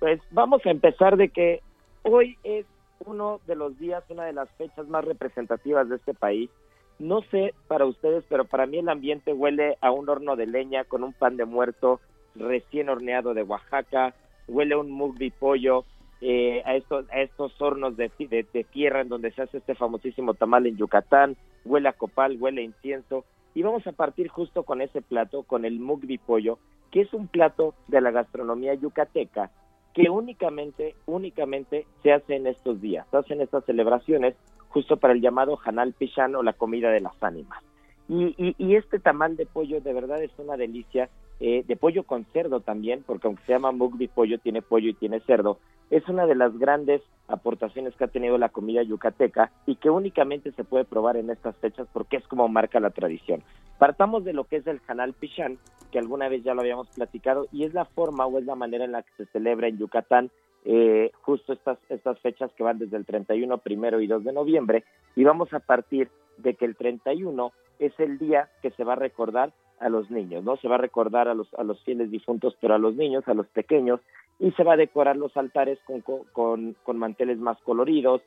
Pues vamos a empezar de que hoy es uno de los días, una de las fechas más representativas de este país. No sé para ustedes, pero para mí el ambiente huele a un horno de leña con un pan de muerto recién horneado de Oaxaca, huele a un mugby pollo, eh, a, estos, a estos hornos de, de, de, tierra en donde se hace este famosísimo tamal en Yucatán, huele a copal, huele a incienso. Y vamos a partir justo con ese plato, con el mugby pollo, que es un plato de la gastronomía yucateca que únicamente, únicamente se hace en estos días, se hacen estas celebraciones justo para el llamado Hanal Pishan o la comida de las ánimas. Y, y, y, este tamal de pollo de verdad es una delicia, eh, de pollo con cerdo también, porque aunque se llama mugby pollo, tiene pollo y tiene cerdo, es una de las grandes aportaciones que ha tenido la comida yucateca y que únicamente se puede probar en estas fechas porque es como marca la tradición. Partamos de lo que es el Hanal Pishan, que alguna vez ya lo habíamos platicado, y es la forma o es la manera en la que se celebra en Yucatán eh, justo estas, estas fechas que van desde el 31, primero y 2 de noviembre, y vamos a partir de que el 31 es el día que se va a recordar a los niños, ¿no? Se va a recordar a los, a los fieles difuntos, pero a los niños, a los pequeños, y se va a decorar los altares con, con, con manteles más coloridos,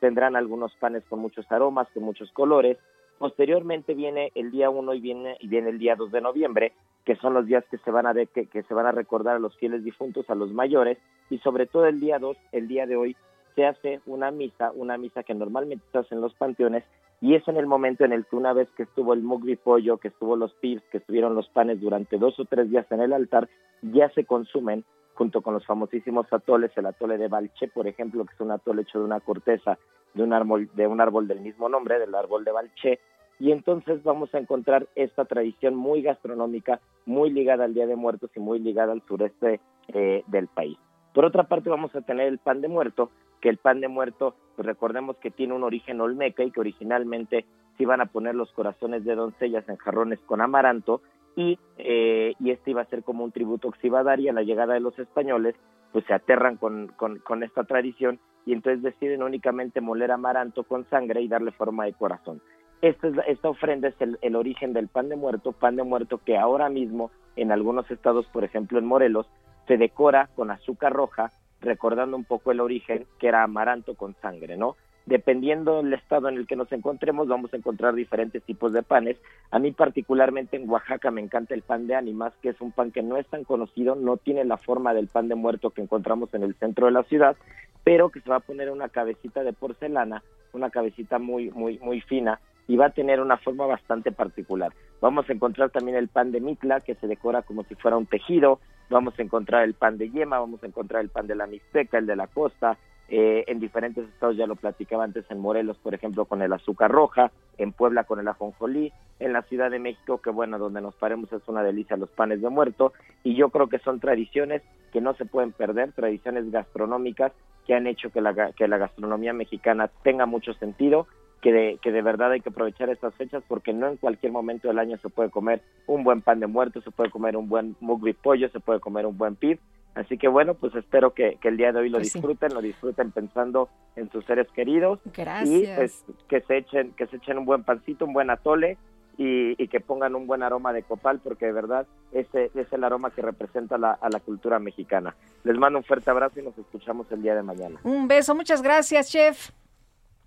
tendrán algunos panes con muchos aromas, con muchos colores. Posteriormente viene el día 1 y viene, y viene el día 2 de noviembre, que son los días que se van a de- que, que se van a recordar a los fieles difuntos, a los mayores, y sobre todo el día 2, el día de hoy, se hace una misa, una misa que normalmente se hace en los panteones, y es en el momento en el que una vez que estuvo el mugri pollo, que estuvo los pips, que estuvieron los panes durante dos o tres días en el altar, ya se consumen junto con los famosísimos atoles, el atole de Balché, por ejemplo, que es un atole hecho de una corteza de un árbol, de un árbol del mismo nombre, del árbol de Balché, y entonces vamos a encontrar esta tradición muy gastronómica, muy ligada al Día de Muertos y muy ligada al sureste eh, del país. Por otra parte, vamos a tener el pan de muerto, que el pan de muerto, pues recordemos que tiene un origen olmeca y que originalmente se iban a poner los corazones de doncellas en jarrones con amaranto y, eh, y este iba a ser como un tributo que a y a la llegada de los españoles, pues se aterran con, con, esta tradición y entonces deciden únicamente moler amaranto con sangre y darle forma de corazón. Esta, es esta ofrenda es el origen del pan de muerto, pan de muerto que ahora mismo en algunos estados, por ejemplo en Morelos, se decora con azúcar roja, recordando un poco el origen que era amaranto con sangre, ¿no? Dependiendo del estado en el que nos encontremos, vamos a encontrar diferentes tipos de panes. A mí particularmente en Oaxaca me encanta el pan de ánimas, que es un pan que no es tan conocido, no tiene la forma del pan de muerto que encontramos en el centro de la ciudad, pero que se va a poner una cabecita de porcelana, una cabecita muy muy muy fina y va a tener una forma bastante particular. Vamos a encontrar también el pan de mitla que se decora como si fuera un tejido, vamos a encontrar el pan de yema, vamos a encontrar el pan de la mixteca, el de la costa, eh, en diferentes estados ya lo platicaba antes en Morelos, por ejemplo, con el azúcar roja, en Puebla con el ajonjolí, en la Ciudad de México, que bueno, donde nos paremos es una delicia los panes de muerto, y yo creo que son tradiciones que no se pueden perder, tradiciones gastronómicas que han hecho que la, que la gastronomía mexicana tenga mucho sentido, que de, que de verdad hay que aprovechar estas fechas porque no en cualquier momento del año se puede comer un buen pan de muerto, se puede comer un buen mugri pollo, se puede comer un buen pib, Así que bueno, pues espero que, que el día de hoy lo Pues sí. disfruten, lo disfruten pensando en sus seres queridos y Gracias. pues que se echen, que se echen un buen pancito, un buen atole y, y que pongan un buen aroma de copal porque de verdad ese es el aroma que representa la, a la cultura mexicana. Les mando un fuerte abrazo y nos escuchamos el día de mañana. Un beso, muchas gracias, chef.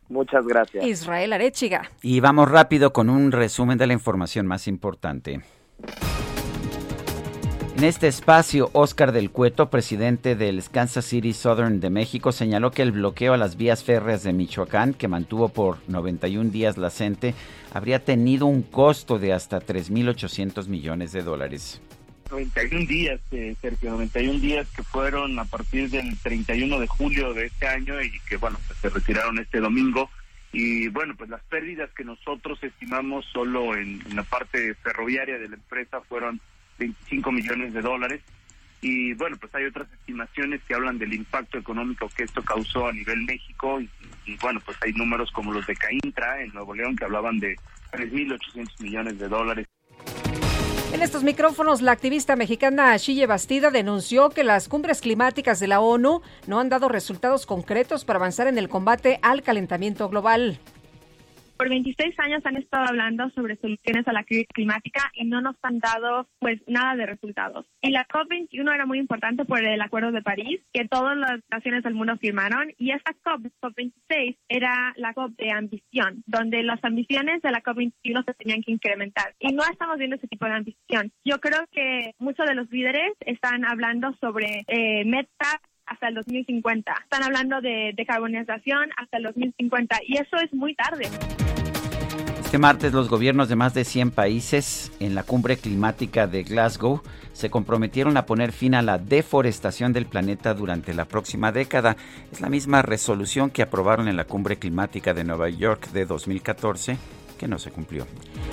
Muchas gracias. Israel Arechiga. Y vamos rápido con un resumen de la información más importante. En este espacio, Oscar del Cueto, presidente del Kansas City Southern de México, señaló que el bloqueo a las vías férreas de Michoacán, que mantuvo por 91 días la CENTE, habría tenido un costo de hasta 3.800 millones de dólares. 91 días, eh, Sergio, 91 días que fueron a partir del 31 de julio de este año y que, bueno, pues se retiraron este domingo. Y bueno, pues las pérdidas que nosotros estimamos solo en, la parte ferroviaria de la empresa fueron 25 millones de dólares. Y bueno, pues hay otras estimaciones que hablan del impacto económico que esto causó a nivel México. Y, y bueno, pues hay números como los de Caintra en Nuevo León que hablaban de 3.800 millones de dólares. En estos micrófonos, la activista mexicana Ashille Bastida denunció que las cumbres climáticas de la ONU no han dado resultados concretos para avanzar en el combate al calentamiento global. Por 26 años han estado hablando sobre soluciones a la crisis climática y no nos han dado pues nada de resultados. Y la COP21 era muy importante por el Acuerdo de París que todas las naciones del mundo firmaron y esta COP, COP26 era la COP de ambición, donde las ambiciones de la COP21 se tenían que incrementar. Y no estamos viendo ese tipo de ambición. Yo creo que muchos de los líderes están hablando sobre eh, metas hasta el 2050. Están hablando de decarbonización hasta el 2050 y eso es muy tarde. Este martes los gobiernos de más de 100 países en la cumbre climática de Glasgow se comprometieron a poner fin a la deforestación del planeta durante la próxima década. Es la misma resolución que aprobaron en la cumbre climática de Nueva York de 2014 que no se cumplió.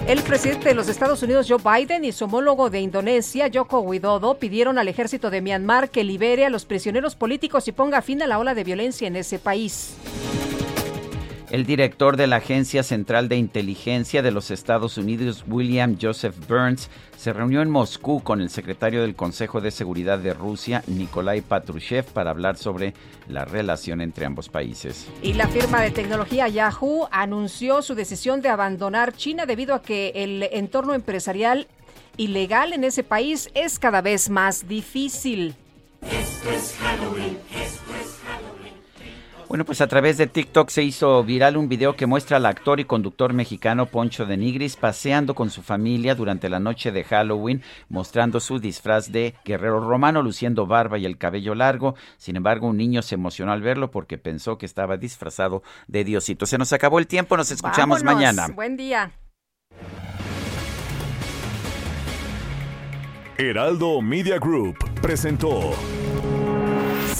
El presidente de los Estados Unidos, Joe Biden, y su homólogo de Indonesia, Joko Widodo, pidieron al ejército de Myanmar que libere a los prisioneros políticos y ponga fin a la ola de violencia en ese país. El director de la Agencia Central de Inteligencia de los Estados Unidos, William Joseph Burns, se reunió en Moscú con el secretario del Consejo de Seguridad de Rusia, Nikolai Patrushev, para hablar sobre la relación entre ambos países. Y la firma de tecnología Yahoo anunció su decisión de abandonar China debido a que el entorno empresarial y legal en ese país es cada vez más difícil. Bueno, pues a través de TikTok se hizo viral un video que muestra al actor y conductor mexicano Poncho de Nigris paseando con su familia durante la noche de Halloween, mostrando su disfraz de guerrero romano, luciendo barba y el cabello largo. Sin embargo, un niño se emocionó al verlo porque pensó que estaba disfrazado de Diosito. Se nos acabó el tiempo, nos escuchamos Vámonos. mañana. Buen día. Heraldo Media Group presentó